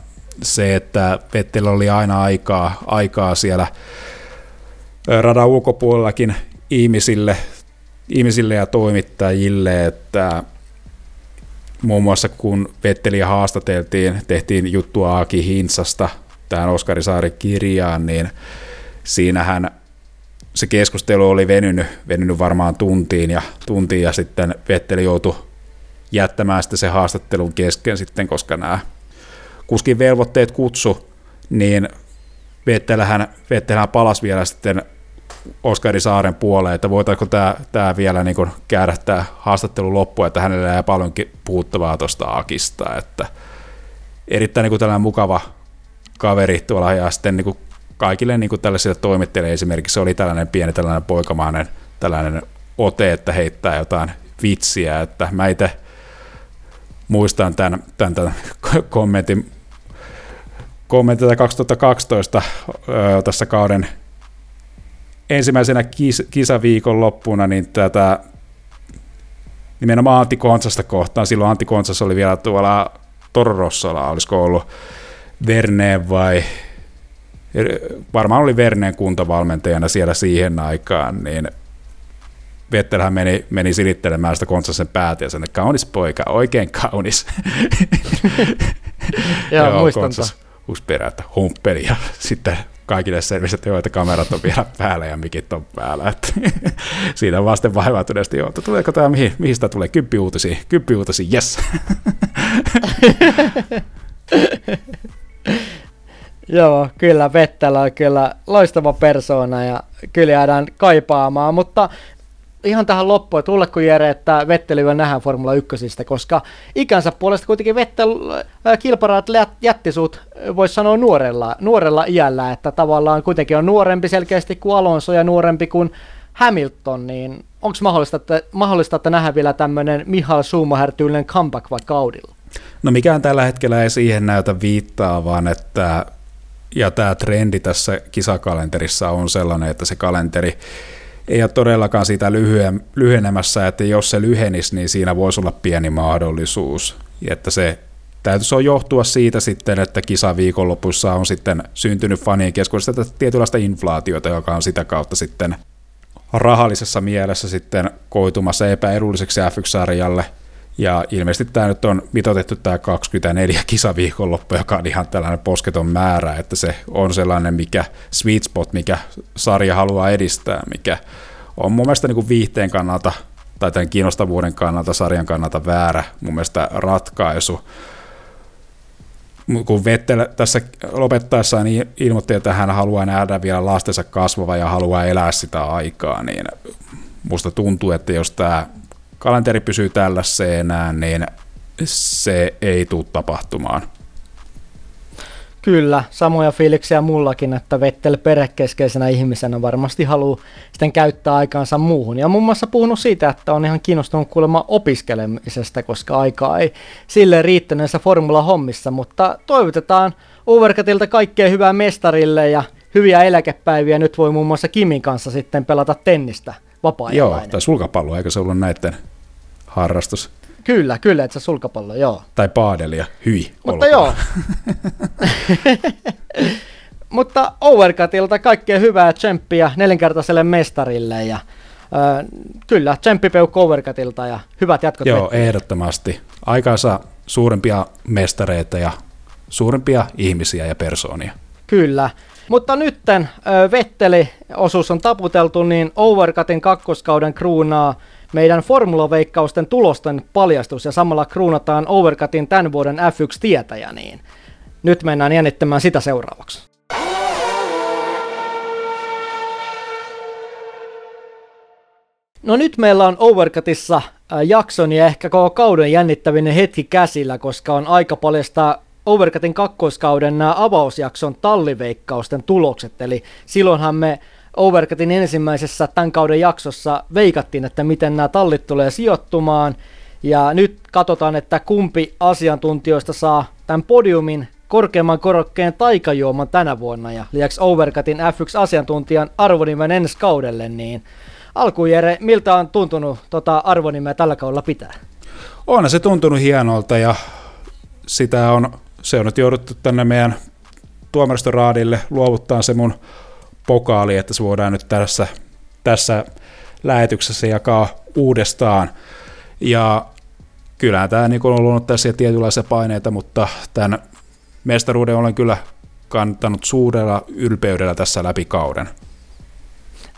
se, että Vettel oli aina aikaa, aikaa siellä radan ulkopuolellakin ihmisille, ihmisille ja toimittajille, että muun muassa kun Vetteliä haastateltiin, tehtiin juttua Aki Hinsasta tähän Oskari Saari kirjaan, niin siinähän se keskustelu oli venynyt, venynyt varmaan tuntiin ja, tuntiin ja sitten Vetteli joutui jättämään sitten se haastattelun kesken sitten, koska nämä kuskin velvoitteet kutsu, niin Vettelähän, Vettelähän palasi vielä sitten Oskari Saaren puoleen, että voitaisiinko tämä, tämä vielä niin kuin käydä tämä haastattelu loppuun, että hänellä jää paljonkin puhuttavaa tuosta Akista, että erittäin niin kuin tällainen mukava kaveri tuolla ja sitten niin kuin kaikille niin kuin tällaisille toimittajille esimerkiksi oli tällainen pieni tällainen poikamainen tällainen ote, että heittää jotain vitsiä, että mä itse muistan tämän, tämän, tämän kommentin, kommentin 2012 tässä kauden ensimmäisenä kis, kisaviikon loppuna niin tätä nimenomaan Antti Kontsasta kohtaan. Silloin Antti Kontsas oli vielä tuolla Torrossolla, olisiko ollut Verneen vai varmaan oli Verneen kuntavalmentajana siellä siihen aikaan, niin Vettelhän meni, meni silittelemään sitä Kontsasen päätä ja sanoi, kaunis poika, oikein kaunis. Joo, (laughs) muistan Kontsas että humppeli ja sitten kaikille selvisi, että joo, että kamerat on vielä päällä ja mikit on päällä. Että (laughs) siinä on vasten vaivautuneesti, joo, että tuleeko tämä, mihin, mihin sitä tulee, kymppiuutisia, kymppiuutisia, yes. (laughs) Joo, kyllä Vettelä on kyllä loistava persoona ja kyllä jäädään kaipaamaan, mutta ihan tähän loppuun, että luuletko Jere, että Vetteli vielä nähdään Formula 1, koska ikänsä puolesta kuitenkin Vettel äh, kilparaat jättisuut, äh, voisi sanoa nuorella, nuorella iällä, että tavallaan kuitenkin on nuorempi selkeästi kuin Alonso ja nuorempi kuin Hamilton, niin onko mahdollista, että, mahdollista, että nähdään vielä tämmöinen Mihail Schumacher-tyylinen comeback vaikka Audilla? No mikään tällä hetkellä ei siihen näytä viittaa, vaan että ja tämä trendi tässä kisakalenterissa on sellainen, että se kalenteri ei ole todellakaan siitä lyhyen, lyhenemässä, että jos se lyhenisi, niin siinä voisi olla pieni mahdollisuus. Että se täytyisi on johtua siitä sitten, että kisa viikonlopussa on sitten syntynyt fanien keskuudessa tietynlaista inflaatiota, joka on sitä kautta sitten rahallisessa mielessä sitten koitumassa epäedulliseksi F1-sarjalle. Ja ilmeisesti tämä nyt on mitotettu tämä 24 kisaviikonloppu, joka on ihan tällainen posketon määrä, että se on sellainen mikä sweet spot, mikä sarja haluaa edistää, mikä on mun mielestä niin kuin viihteen kannalta tai tämän kiinnostavuuden kannalta, sarjan kannalta väärä mun mielestä ratkaisu. Kun Vettel tässä lopettaessaan niin ilmoitti, että hän haluaa nähdä vielä lastensa kasvava ja haluaa elää sitä aikaa, niin musta tuntuu, että jos tämä kalenteri pysyy enää, niin se ei tule tapahtumaan. Kyllä, samoja fiiliksiä mullakin, että Vettel perhekeskeisenä ihmisenä varmasti haluaa sitten käyttää aikaansa muuhun. Ja muun muassa puhunut siitä, että on ihan kiinnostunut kuulemma opiskelemisesta, koska aikaa ei sille riittänyt formula-hommissa, mutta toivotetaan Overcutilta kaikkea hyvää mestarille ja hyviä eläkepäiviä. Nyt voi muun muassa Kimin kanssa sitten pelata tennistä vapaa Joo, tai sulkapallo, eikö se ollut näiden harrastus? Kyllä, kyllä, että se sulkapallo, joo. Tai paadelia, hyi. Mutta joo. (laughs) Mutta Overcutilta kaikkea hyvää tsemppiä nelinkertaiselle mestarille ja äh, kyllä, tsemppipeukku Overcutilta ja hyvät jatkot. Joo, vettiin. ehdottomasti. Aikaansa suurempia mestareita ja suurempia ihmisiä ja persoonia. Kyllä. Mutta nytten Vetteli-osuus on taputeltu, niin Overcutin kakkoskauden kruunaa meidän formulaveikkausten tulosten paljastus ja samalla kruunataan Overcutin tämän vuoden F1-tietäjä, niin nyt mennään jännittämään sitä seuraavaksi. No nyt meillä on Overcutissa äh, jakson ja ehkä koko kauden jännittävinen hetki käsillä, koska on aika paljastaa Overcutin kakkoiskauden nämä avausjakson talliveikkausten tulokset. Eli silloinhan me Overcutin ensimmäisessä tämän kauden jaksossa veikattiin, että miten nämä tallit tulee sijoittumaan. Ja nyt katsotaan, että kumpi asiantuntijoista saa tämän podiumin korkeamman korokkeen taikajuoman tänä vuonna. Ja lisäksi Overcutin F1-asiantuntijan arvonimen ensi kaudelle, niin alkuun Jere, miltä on tuntunut tota arvonimeä tällä kaudella pitää? On se tuntunut hienolta ja sitä on, se on nyt jouduttu tänne meidän tuomaristoraadille luovuttaa se mun pokaali, että se voidaan nyt tässä, tässä lähetyksessä jakaa uudestaan. Ja kyllä tämä niin on ollut tässä tietynlaisia paineita, mutta tämän mestaruuden olen kyllä kantanut suurella ylpeydellä tässä läpi kauden.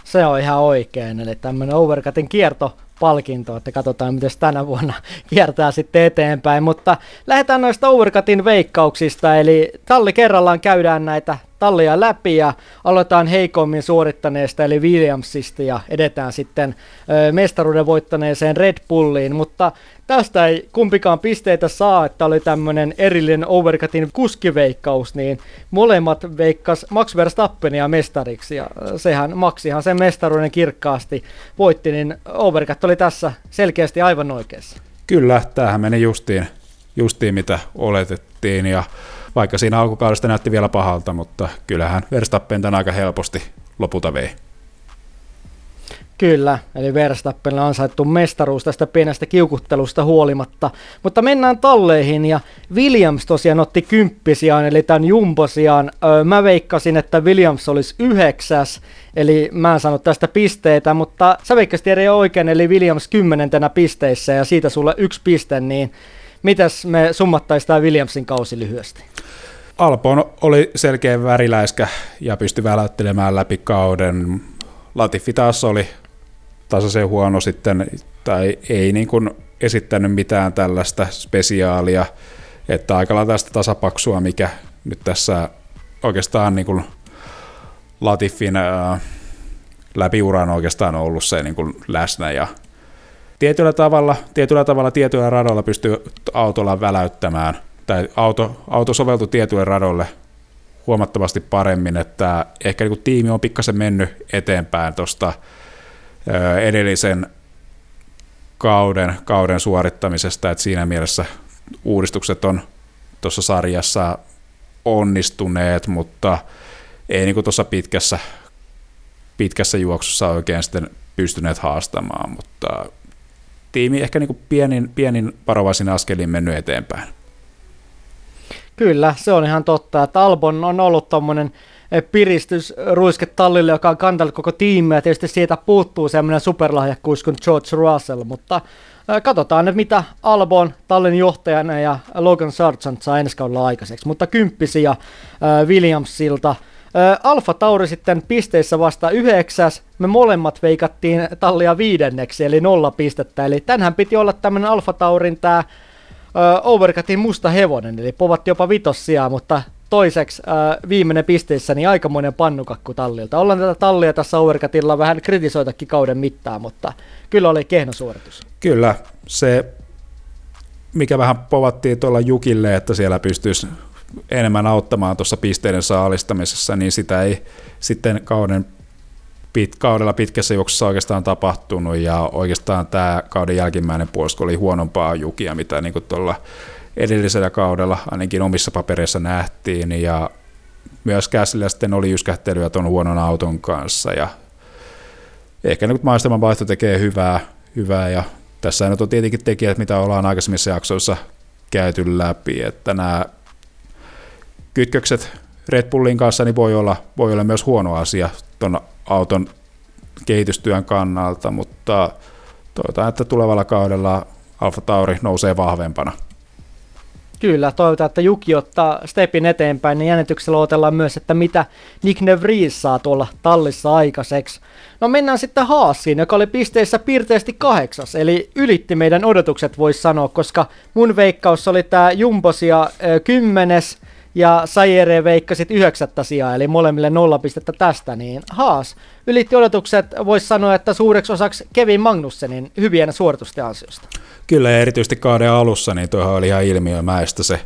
Se on ihan oikein, eli tämmöinen Overcutin kierto palkinto, että katsotaan miten tänä vuonna (laughs) kiertää sitten eteenpäin, mutta lähdetään noista Overcutin veikkauksista, eli talli kerrallaan käydään näitä tallia läpi ja aloitetaan heikommin suorittaneesta eli Williamsista ja edetään sitten mestaruuden voittaneeseen Red Bulliin, mutta tästä ei kumpikaan pisteitä saa, että oli tämmöinen erillinen Overcutin kuskiveikkaus, niin molemmat veikkas Max Verstappenia mestariksi. Ja sehän Maxihan sen mestaruuden kirkkaasti voitti, niin Overcut oli tässä selkeästi aivan oikeassa. Kyllä, tämähän meni justiin, justiin mitä oletettiin. Ja vaikka siinä alkukaudesta näytti vielä pahalta, mutta kyllähän Verstappen tämän aika helposti lopulta vei. Kyllä, eli Verstappenilla on ansaittu mestaruus tästä pienestä kiukuttelusta huolimatta. Mutta mennään talleihin ja Williams tosiaan otti kymppisiaan, eli tämän jumbosiaan. Öö, mä veikkasin, että Williams olisi yhdeksäs, eli mä en saanut tästä pisteitä, mutta sä veikkasit eri oikein, eli Williams kymmenentenä pisteissä ja siitä sulle yksi piste, niin mitäs me summattaisiin tämä Williamsin kausi lyhyesti? Alpon oli selkeä väriläiskä ja pystyi väläyttelemään läpi kauden. Latifi taas oli tasaisen huono sitten, tai ei niin kuin esittänyt mitään tällaista spesiaalia, että aika lailla tästä tasapaksua, mikä nyt tässä oikeastaan niin kuin Latifin ää, läpiura on oikeastaan ollut se niin kuin läsnä ja tietyllä tavalla, tietyllä tavalla tietyillä radoilla pystyy autolla väläyttämään, tai auto, auto soveltui tietyille radoille huomattavasti paremmin, että ehkä niin kuin tiimi on pikkasen mennyt eteenpäin tuosta edellisen kauden, kauden suorittamisesta, että siinä mielessä uudistukset on tuossa sarjassa onnistuneet, mutta ei niin tuossa pitkässä, pitkässä juoksussa oikein sitten pystyneet haastamaan, mutta tiimi ehkä niin pienin, pienin varovaisin askelin mennyt eteenpäin. Kyllä, se on ihan totta, että Albon on ollut tuommoinen piristysruiske tallille, joka on kantanut koko tiimiä, tietysti siitä puuttuu semmoinen superlahjakkuus kuin George Russell, mutta katsotaan nyt, mitä Albon tallin johtajana ja Logan Sargent saa ensi kaudella aikaiseksi, mutta kymppisiä Williamsilta. Alfa Tauri sitten pisteissä vasta yhdeksäs, me molemmat veikattiin tallia viidenneksi, eli nolla pistettä, eli tänhän piti olla tämmöinen Alfa Taurin tämä Overcutin musta hevonen, eli povatti jopa vitossia, mutta toiseksi viimeinen pisteissä, niin aikamoinen pannukakku tallilta. Ollaan tätä tallia tässä Overcutilla vähän kritisoitakin kauden mittaan, mutta kyllä oli kehno suoritus. Kyllä, se mikä vähän povattiin tuolla Jukille, että siellä pystyisi enemmän auttamaan tuossa pisteiden saalistamisessa, niin sitä ei sitten kauden pit, kaudella pitkässä juoksussa oikeastaan tapahtunut, ja oikeastaan tämä kauden jälkimmäinen puolisko oli huonompaa Jukia, mitä niin tuolla edellisellä kaudella ainakin omissa papereissa nähtiin, ja myös Käsillä sitten oli yskähtelyä tuon huonon auton kanssa, ja ehkä nyt maistaman vaihto tekee hyvää, hyvää. Ja tässä nyt on tietenkin tekijät, mitä ollaan aikaisemmissa jaksoissa käyty läpi, että nämä kytkökset Red Bullin kanssa niin voi olla, voi olla myös huono asia tuon auton kehitystyön kannalta, mutta toivotaan, että tulevalla kaudella Alfa Tauri nousee vahvempana. Kyllä, toivotaan, että Juki ottaa stepin eteenpäin, niin jännityksellä otellaan myös, että mitä Nick Nevries saa tuolla tallissa aikaiseksi. No mennään sitten Haasiin, joka oli pisteissä piirteisesti kahdeksas, eli ylitti meidän odotukset voisi sanoa, koska mun veikkaus oli tämä Jumbosia kymmenes, ja Sayere veikkasit yhdeksättä sijaa, eli molemmille nolla pistettä tästä, niin Haas ylitti odotukset, voisi sanoa, että suureksi osaksi Kevin Magnussenin hyvien suoritusten ansiosta. Kyllä, ja erityisesti kauden alussa, niin tuohon oli ihan ilmiömäistä se,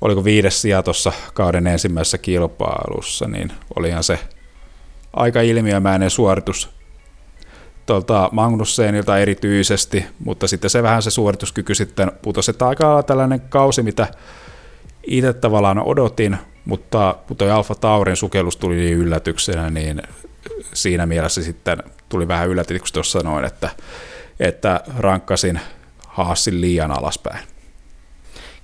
oliko viides sija tuossa kauden ensimmäisessä kilpailussa, niin olihan se aika ilmiömäinen suoritus tuolta Magnussenilta erityisesti, mutta sitten se vähän se suorituskyky sitten putosi, että aika tällainen kausi, mitä itse tavallaan odotin, mutta kun toi Alfa Taurin sukellus tuli niin yllätyksenä, niin siinä mielessä sitten tuli vähän yllätys, kun sanoin, että, että rankkasin Haasin liian alaspäin.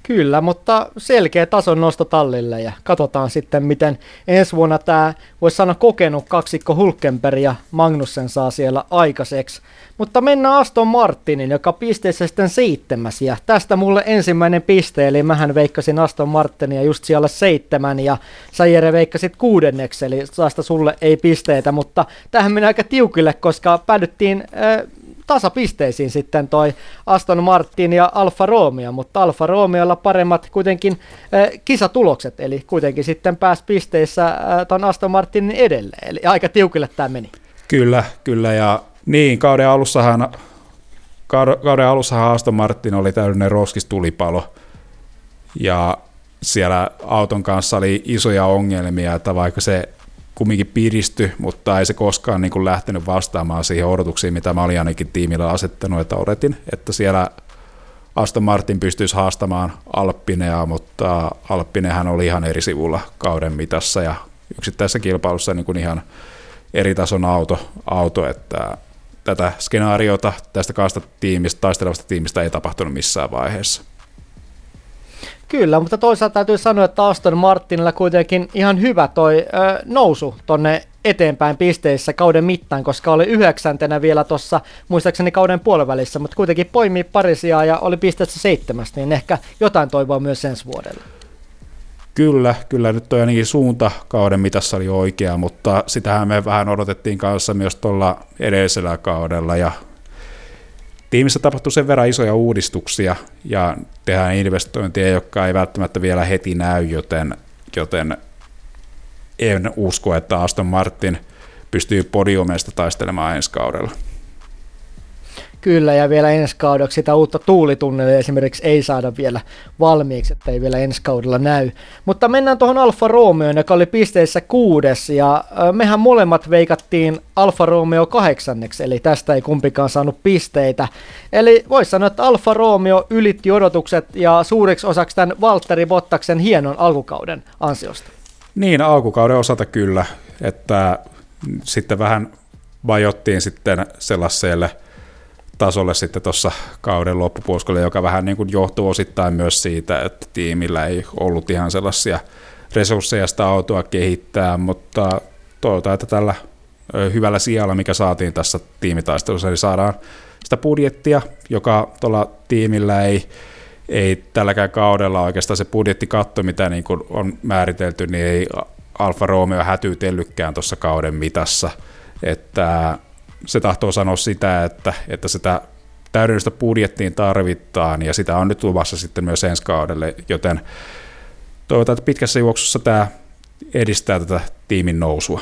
Kyllä, mutta selkeä tason nosto tallille ja katsotaan sitten, miten ensi vuonna tämä, voisi sanoa kokenut kaksikko Hulkenberg ja Magnussen saa siellä aikaiseksi. Mutta mennään Aston Martinin, joka pisteessä sitten seitsemäs ja tästä mulle ensimmäinen piste, eli mähän veikkasin Aston Martinia just siellä seitsemän ja Sajere veikkasit kuudenneksi, eli saasta sulle ei pisteitä, mutta tähän meni aika tiukille, koska päädyttiin äh, tasapisteisiin sitten toi Aston Martin ja Alfa Romeo, mutta Alfa Romeolla paremmat kuitenkin äh, kisatulokset, eli kuitenkin sitten pääsi pisteissä äh, ton Aston Martinin edelleen, eli aika tiukille tämä meni. Kyllä, kyllä, ja niin, kauden alussahan, kauden alussahan Aston Martin oli täydellinen roskistulipalo, ja siellä auton kanssa oli isoja ongelmia, että vaikka se kumminkin piristy, mutta ei se koskaan niin kuin lähtenyt vastaamaan siihen odotuksiin, mitä mä olin ainakin tiimillä asettanut, että odotin, että siellä Aston Martin pystyisi haastamaan Alppinea, mutta Alppinehän oli ihan eri sivulla kauden mitassa ja yksittäisessä kilpailussa niin kuin ihan eri tason auto, auto että tätä skenaariota tästä kaasta tiimistä, taistelevasta tiimistä ei tapahtunut missään vaiheessa. Kyllä, mutta toisaalta täytyy sanoa, että Aston Martinilla kuitenkin ihan hyvä toi ö, nousu tonne eteenpäin pisteissä kauden mittaan, koska oli yhdeksäntenä vielä tuossa muistaakseni kauden puolivälissä, mutta kuitenkin poimii parisia ja oli pisteessä seitsemästä, niin ehkä jotain toivoa myös ensi vuodelle. Kyllä, kyllä nyt toi ainakin suunta kauden mitassa oli oikea, mutta sitähän me vähän odotettiin kanssa myös tuolla edellisellä kaudella ja tiimissä tapahtuu sen verran isoja uudistuksia ja tehdään investointeja, jotka ei välttämättä vielä heti näy, joten, joten en usko, että Aston Martin pystyy podiumista taistelemaan ensi kaudella. Kyllä, ja vielä ensi kaudeksi sitä uutta tuulitunnelia esimerkiksi ei saada vielä valmiiksi, että ei vielä ensi kaudella näy. Mutta mennään tuohon Alfa Romeoon, joka oli pisteissä kuudes, ja mehän molemmat veikattiin Alfa Romeo kahdeksanneksi, eli tästä ei kumpikaan saanut pisteitä. Eli voisi sanoa, että Alfa Romeo ylitti odotukset ja suuriksi osaksi tämän Valtteri Bottaksen hienon alkukauden ansiosta. Niin, alkukauden osalta kyllä, että sitten vähän vajottiin sitten sellaiselle tasolle sitten tuossa kauden loppupuoliskolle, joka vähän niin kuin johtuu osittain myös siitä, että tiimillä ei ollut ihan sellaisia resursseja sitä autoa kehittää, mutta toivotaan, että tällä hyvällä sijalla, mikä saatiin tässä tiimitaistelussa, niin saadaan sitä budjettia, joka tuolla tiimillä ei, ei tälläkään kaudella oikeastaan se budjettikatto, mitä niin kuin on määritelty, niin ei Alfa Romeo hätyytellykään tuossa kauden mitassa. Että se tahtoo sanoa sitä, että, että sitä täydellistä budjettiin tarvitaan, ja sitä on nyt luvassa sitten myös ensi kaudelle, joten toivotaan, että pitkässä juoksussa tämä edistää tätä tiimin nousua.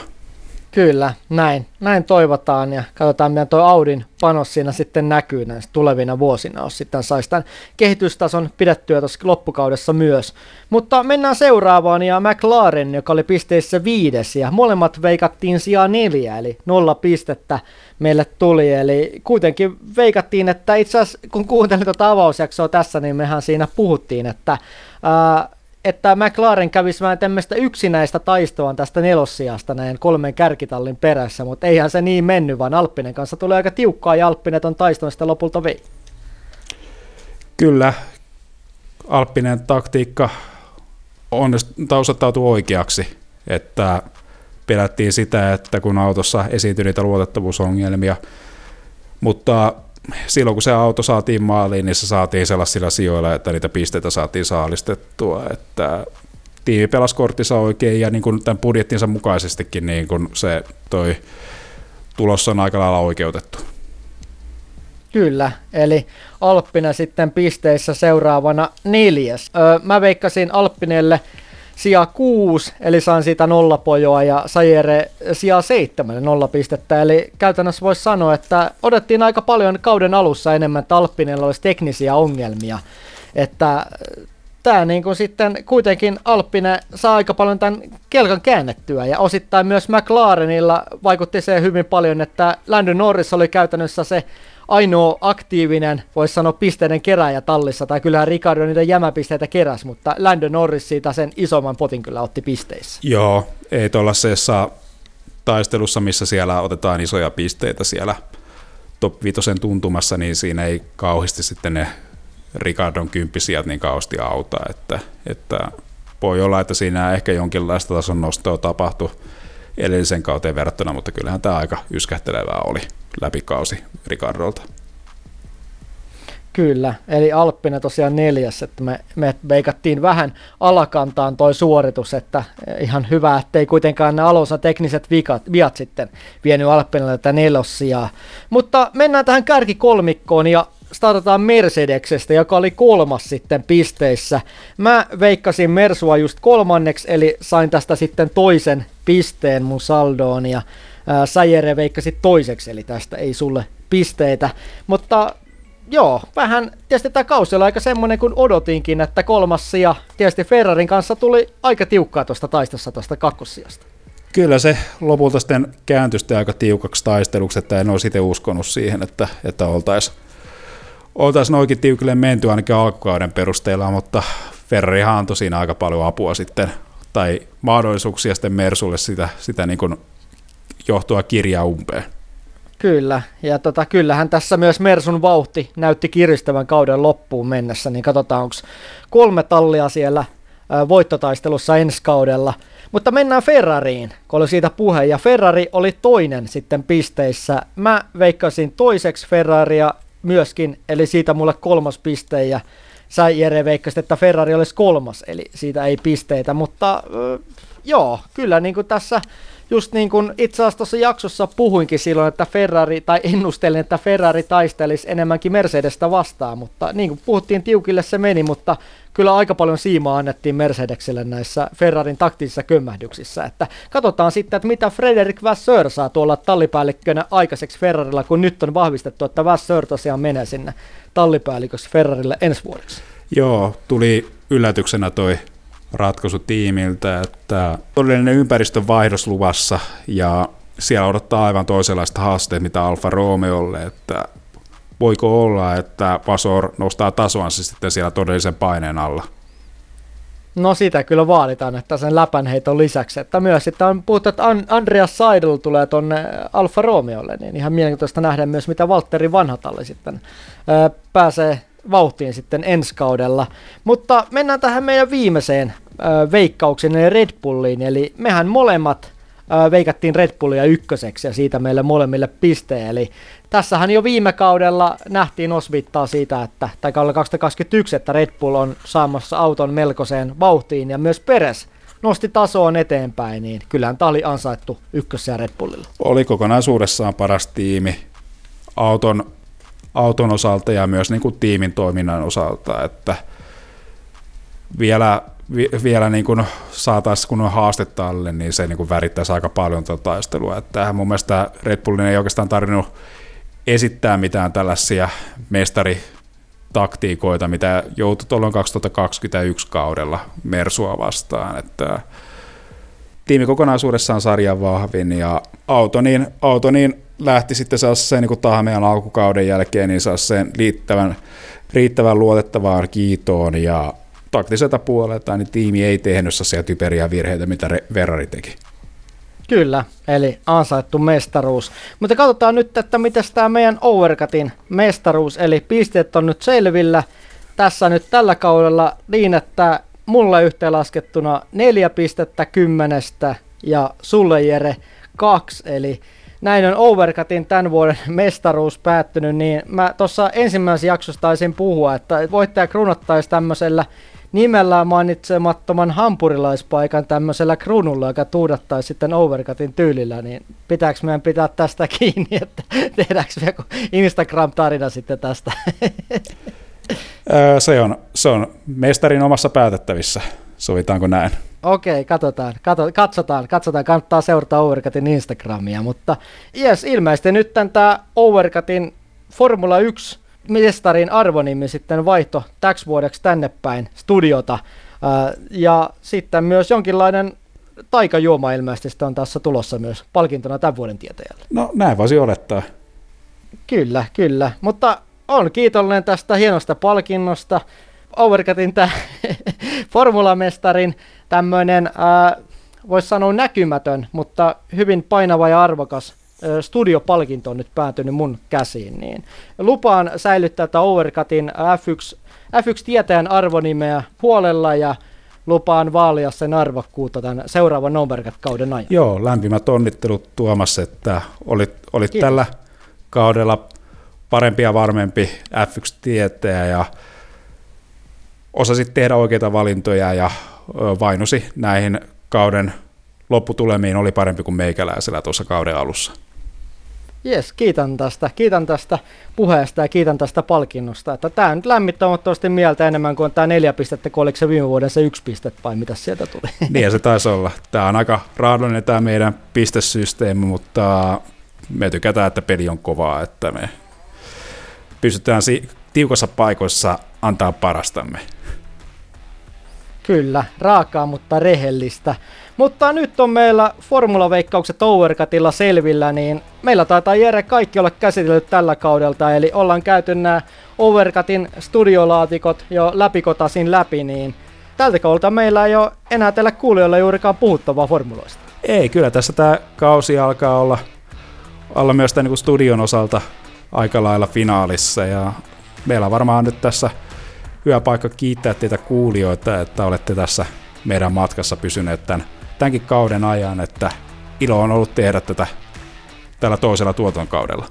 Kyllä, näin. Näin toivotaan ja katsotaan, miten tuo Audin panos siinä sitten näkyy näissä tulevina vuosina, jos sitten saisi tämän kehitystason pidettyä tuossa loppukaudessa myös. Mutta mennään seuraavaan ja McLaren, joka oli pisteissä viides ja molemmat veikattiin sijaan neljä, eli nolla pistettä meille tuli. Eli kuitenkin veikattiin, että itse asiassa kun kuuntelin tuota avausjaksoa tässä, niin mehän siinä puhuttiin, että ää, että McLaren kävisi vähän tämmöistä yksinäistä taistoa tästä nelossiasta näin kolmen kärkitallin perässä, mutta eihän se niin mennyt, vaan Alppinen kanssa tulee aika tiukkaa ja Alppinen on taiston sitä lopulta vei. Kyllä, Alppinen taktiikka on osoittautui oikeaksi, että pelättiin sitä, että kun autossa esiintyi niitä luotettavuusongelmia, mutta silloin kun se auto saatiin maaliin, niin se saatiin sellaisilla sijoilla, että niitä pisteitä saatiin saalistettua, että tiimi pelasi korttinsa oikein ja niin kuin tämän budjettinsa mukaisestikin niin kuin se toi tulos on aika lailla oikeutettu. Kyllä, eli Alppina sitten pisteissä seuraavana neljäs. Öö, mä veikkasin Alppinelle sija 6, eli saan siitä nollapojoa, ja Sajere sija 7, nolla pistettä. Eli käytännössä voisi sanoa, että odottiin aika paljon kauden alussa enemmän, että Alppinella olisi teknisiä ongelmia. Että tämä niin kuin sitten kuitenkin Alppinen saa aika paljon tämän kelkan käännettyä ja osittain myös McLarenilla vaikutti se hyvin paljon, että Landon Norris oli käytännössä se ainoa aktiivinen, voisi sanoa pisteiden keräjä tallissa, tai kyllähän Ricardo niitä jämäpisteitä keräs, mutta Landon Norris siitä sen isomman potin kyllä otti pisteissä. Joo, ei tuollaisessa taistelussa, missä siellä otetaan isoja pisteitä siellä top 5 tuntumassa, niin siinä ei kauheasti sitten ne Ricardon kymppisiä niin kauheasti auta, että, että voi olla, että siinä ehkä jonkinlaista tason nostoa tapahtui edellisen kauteen verrattuna, mutta kyllähän tämä aika yskähtelevää oli läpikausi Ricardolta. Kyllä, eli Alppinen tosiaan neljäs, että me, me veikattiin vähän alakantaan toi suoritus, että ihan hyvä, ettei kuitenkaan ne alussa tekniset vikat, viat sitten vienyt Alppinelle tätä nelossia. Mutta mennään tähän kärkikolmikkoon ja startataan Mercedeksestä, joka oli kolmas sitten pisteissä. Mä veikkasin Mersua just kolmanneksi, eli sain tästä sitten toisen pisteen mun saldoon ja Sajere veikkasi toiseksi, eli tästä ei sulle pisteitä. Mutta joo, vähän tietysti tämä kausi oli aika semmoinen kuin odotinkin, että kolmas sija tietysti Ferrarin kanssa tuli aika tiukkaa tuosta taistossa tuosta kakkossijasta. Kyllä se lopulta sitten kääntyi aika tiukaksi taisteluksi, että en olisi itse uskonut siihen, että, että oltaisiin oltaisiin noinkin tiukille menty ainakin alkukauden perusteella, mutta Ferrarihan antoi siinä aika paljon apua sitten, tai mahdollisuuksia sitten Mersulle sitä, sitä niin kuin johtua kirjaa umpeen. Kyllä, ja tota, kyllähän tässä myös Mersun vauhti näytti kiristävän kauden loppuun mennessä, niin katsotaan onko kolme tallia siellä voittotaistelussa ensi kaudella. Mutta mennään Ferrariin, kun oli siitä puhe, ja Ferrari oli toinen sitten pisteissä. Mä veikkasin toiseksi Ferraria myöskin, eli siitä mulle kolmas piste, ja sä Jere veikkasit, että Ferrari olisi kolmas, eli siitä ei pisteitä, mutta äh, joo, kyllä niin kuin tässä just niin kuin itse asiassa tuossa jaksossa puhuinkin silloin, että Ferrari, tai ennustelin, että Ferrari taistelisi enemmänkin Mercedestä vastaan, mutta niin kuin puhuttiin tiukille se meni, mutta kyllä aika paljon siimaa annettiin Mercedekselle näissä Ferrarin taktisissa kömmähdyksissä, että katsotaan sitten, että mitä Frederick Vasseur saa tuolla tallipäällikkönä aikaiseksi Ferrarilla, kun nyt on vahvistettu, että Vasseur tosiaan menee sinne tallipäällikössä Ferrarille ensi vuodeksi. Joo, tuli yllätyksenä toi ratkaisu tiimiltä, että todellinen ympäristön vaihdos luvassa ja siellä odottaa aivan toisenlaista haasteet, mitä Alfa Romeolle, että voiko olla, että Pasor nostaa tasoansa sitten siellä todellisen paineen alla? No sitä kyllä vaaditaan, että sen läpänheiton lisäksi, että myös sitten on puhuttu, että Andreas Seidel tulee tuonne Alfa Romeolle, niin ihan mielenkiintoista nähdä myös, mitä Valtteri Vanhatalli sitten ää, pääsee vauhtiin sitten ensi kaudella. Mutta mennään tähän meidän viimeiseen eli Red Bulliin, eli mehän molemmat veikattiin Red Bullia ykköseksi ja siitä meille molemmille pisteen, eli tässähän jo viime kaudella nähtiin osvittaa siitä, että, tai kaudella 2021, että Red Bull on saamassa auton melkoiseen vauhtiin ja myös Peres nosti tasoon eteenpäin, niin kyllähän tämä oli ansaittu ykkössä Red Bullilla. Oli kokonaisuudessaan paras tiimi auton, auton osalta ja myös niin kuin tiimin toiminnan osalta, että vielä, vi, vielä niin kuin saataisiin kunnon haastetta alle, niin se niin värittäisi aika paljon tuota taistelua. Että mun mielestä Red Bullin ei oikeastaan tarvinnut esittää mitään tällaisia mestaritaktiikoita, mitä joutui tuolloin 2021 kaudella Mersua vastaan. Että tiimi kokonaisuudessaan sarjan vahvin ja auto niin, auto niin lähti sitten sen niin Tahmean alkukauden jälkeen niin sen riittävän, riittävän luotettavaan kiitoon ja taktiselta puolelta niin tiimi ei tehnyt sellaisia typeriä virheitä, mitä Ferrari teki. Kyllä, eli ansaittu mestaruus. Mutta katsotaan nyt, että miten tämä meidän Overcutin mestaruus, eli pisteet on nyt selvillä. Tässä nyt tällä kaudella niin, että mulle yhteenlaskettuna neljä pistettä kymmenestä ja sulle Jere kaksi, eli näin on Overcutin tämän vuoden (laughs) mestaruus päättynyt, niin mä tuossa ensimmäisessä jaksossa taisin puhua, että voittaja kruunattaisi tämmöisellä nimellään mainitsemattoman hampurilaispaikan tämmöisellä kruunulla, joka tuudattaisi sitten overcutin tyylillä, niin pitääkö meidän pitää tästä (laughs) kiinni, että tehdäänkö me joku Instagram-tarina sitten tästä? se, on, se on mestarin omassa päätettävissä, sovitaanko näin? Okei, katsotaan, katso, katsotaan, katsotaan, kannattaa seurata Overcutin Instagramia, mutta yes, ilmeisesti nyt tämä Overcutin Formula 1 mestarin arvonimi sitten vaihto täksi vuodeksi tänne päin studiota. Ja sitten myös jonkinlainen taikajuoma ilmeisesti on tässä tulossa myös palkintona tämän vuoden tietäjälle. No näin voisi olettaa. Kyllä, kyllä. Mutta on kiitollinen tästä hienosta palkinnosta. Overcutin tämä (laughs) formulamestarin tämmöinen, voisi sanoa näkymätön, mutta hyvin painava ja arvokas studiopalkinto on nyt päätynyt mun käsiin, niin lupaan säilyttää tätä Overcutin F1, F1-tietäjän arvonimeä puolella ja lupaan vaalia sen arvokkuutta tämän seuraavan Overcut-kauden ajan. Joo, lämpimät onnittelut Tuomas, että olit, olit tällä kaudella parempi ja varmempi F1-tietäjä ja osasit tehdä oikeita valintoja ja vainusi näihin kauden lopputulemiin oli parempi kuin meikäläisellä tuossa kauden alussa. Jes, kiitän tästä, kiitän tästä puheesta ja kiitän tästä palkinnosta. Että tämä nyt lämmittää huomattavasti mieltä enemmän kuin tämä neljä pistettä, kun oliko se viime vuoden se yksi piste vai mitä sieltä tuli. (laughs) Niin se taisi olla. Tämä on aika raadollinen tämä meidän pistesysteemi, mutta me tykätään, että peli on kovaa, että me pystytään si- tiukassa paikoissa antaa parastamme. Kyllä, raakaa, mutta rehellistä. Mutta nyt on meillä formulaveikkaukset Overcutilla selvillä, niin meillä taitaa Jere kaikki olla käsitellyt tällä kaudelta, eli ollaan käyty nämä Overcutin studiolaatikot jo läpikotasin läpi, niin tältä kaudelta meillä ei ole enää teillä kuulijoilla juurikaan puhuttavaa formuloista. Ei, kyllä tässä tämä kausi alkaa olla, olla myös tämän niin studion osalta aika lailla finaalissa, ja meillä on varmaan nyt tässä hyvä paikka kiittää teitä kuulijoita, että olette tässä meidän matkassa pysyneet tämän tämänkin kauden ajan, että ilo on ollut tehdä tätä tällä toisella tuoton kaudella.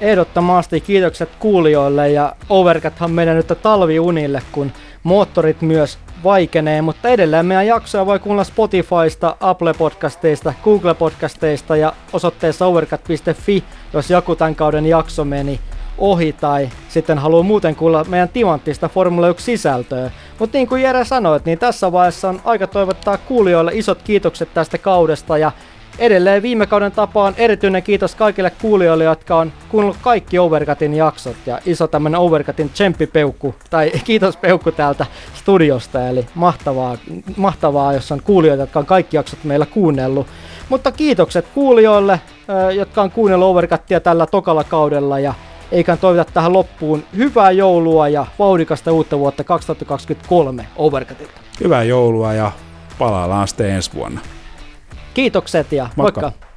Ehdottomasti kiitokset kuulijoille ja Overcathan menee nyt talviunille, kun moottorit myös vaikenee, mutta edelleen meidän jaksoja voi kuulla Spotifysta, Apple Podcasteista, Google Podcasteista ja osoitteessa overcut.fi, jos joku tämän kauden jakso meni ohi tai sitten haluaa muuten kuulla meidän timanttista Formula 1 sisältöä. Mutta niin kuin Jere sanoi, niin tässä vaiheessa on aika toivottaa kuulijoille isot kiitokset tästä kaudesta ja edelleen viime kauden tapaan erityinen kiitos kaikille kuulijoille, jotka on kuunnellut kaikki Overcutin jaksot ja iso tämmönen Overcutin tsemppipeukku tai (laughs) kiitos peukku täältä studiosta eli mahtavaa, mahtavaa, jos on kuulijoita, jotka on kaikki jaksot meillä kuunnellut. Mutta kiitokset kuulijoille, jotka on kuunnellut Overcuttia tällä tokalla kaudella ja eikä toivota tähän loppuun hyvää joulua ja vauhdikasta uutta vuotta 2023 Overcutilta. Hyvää joulua ja palaillaan sitten ensi vuonna. Kiitokset ja moikka. moikka.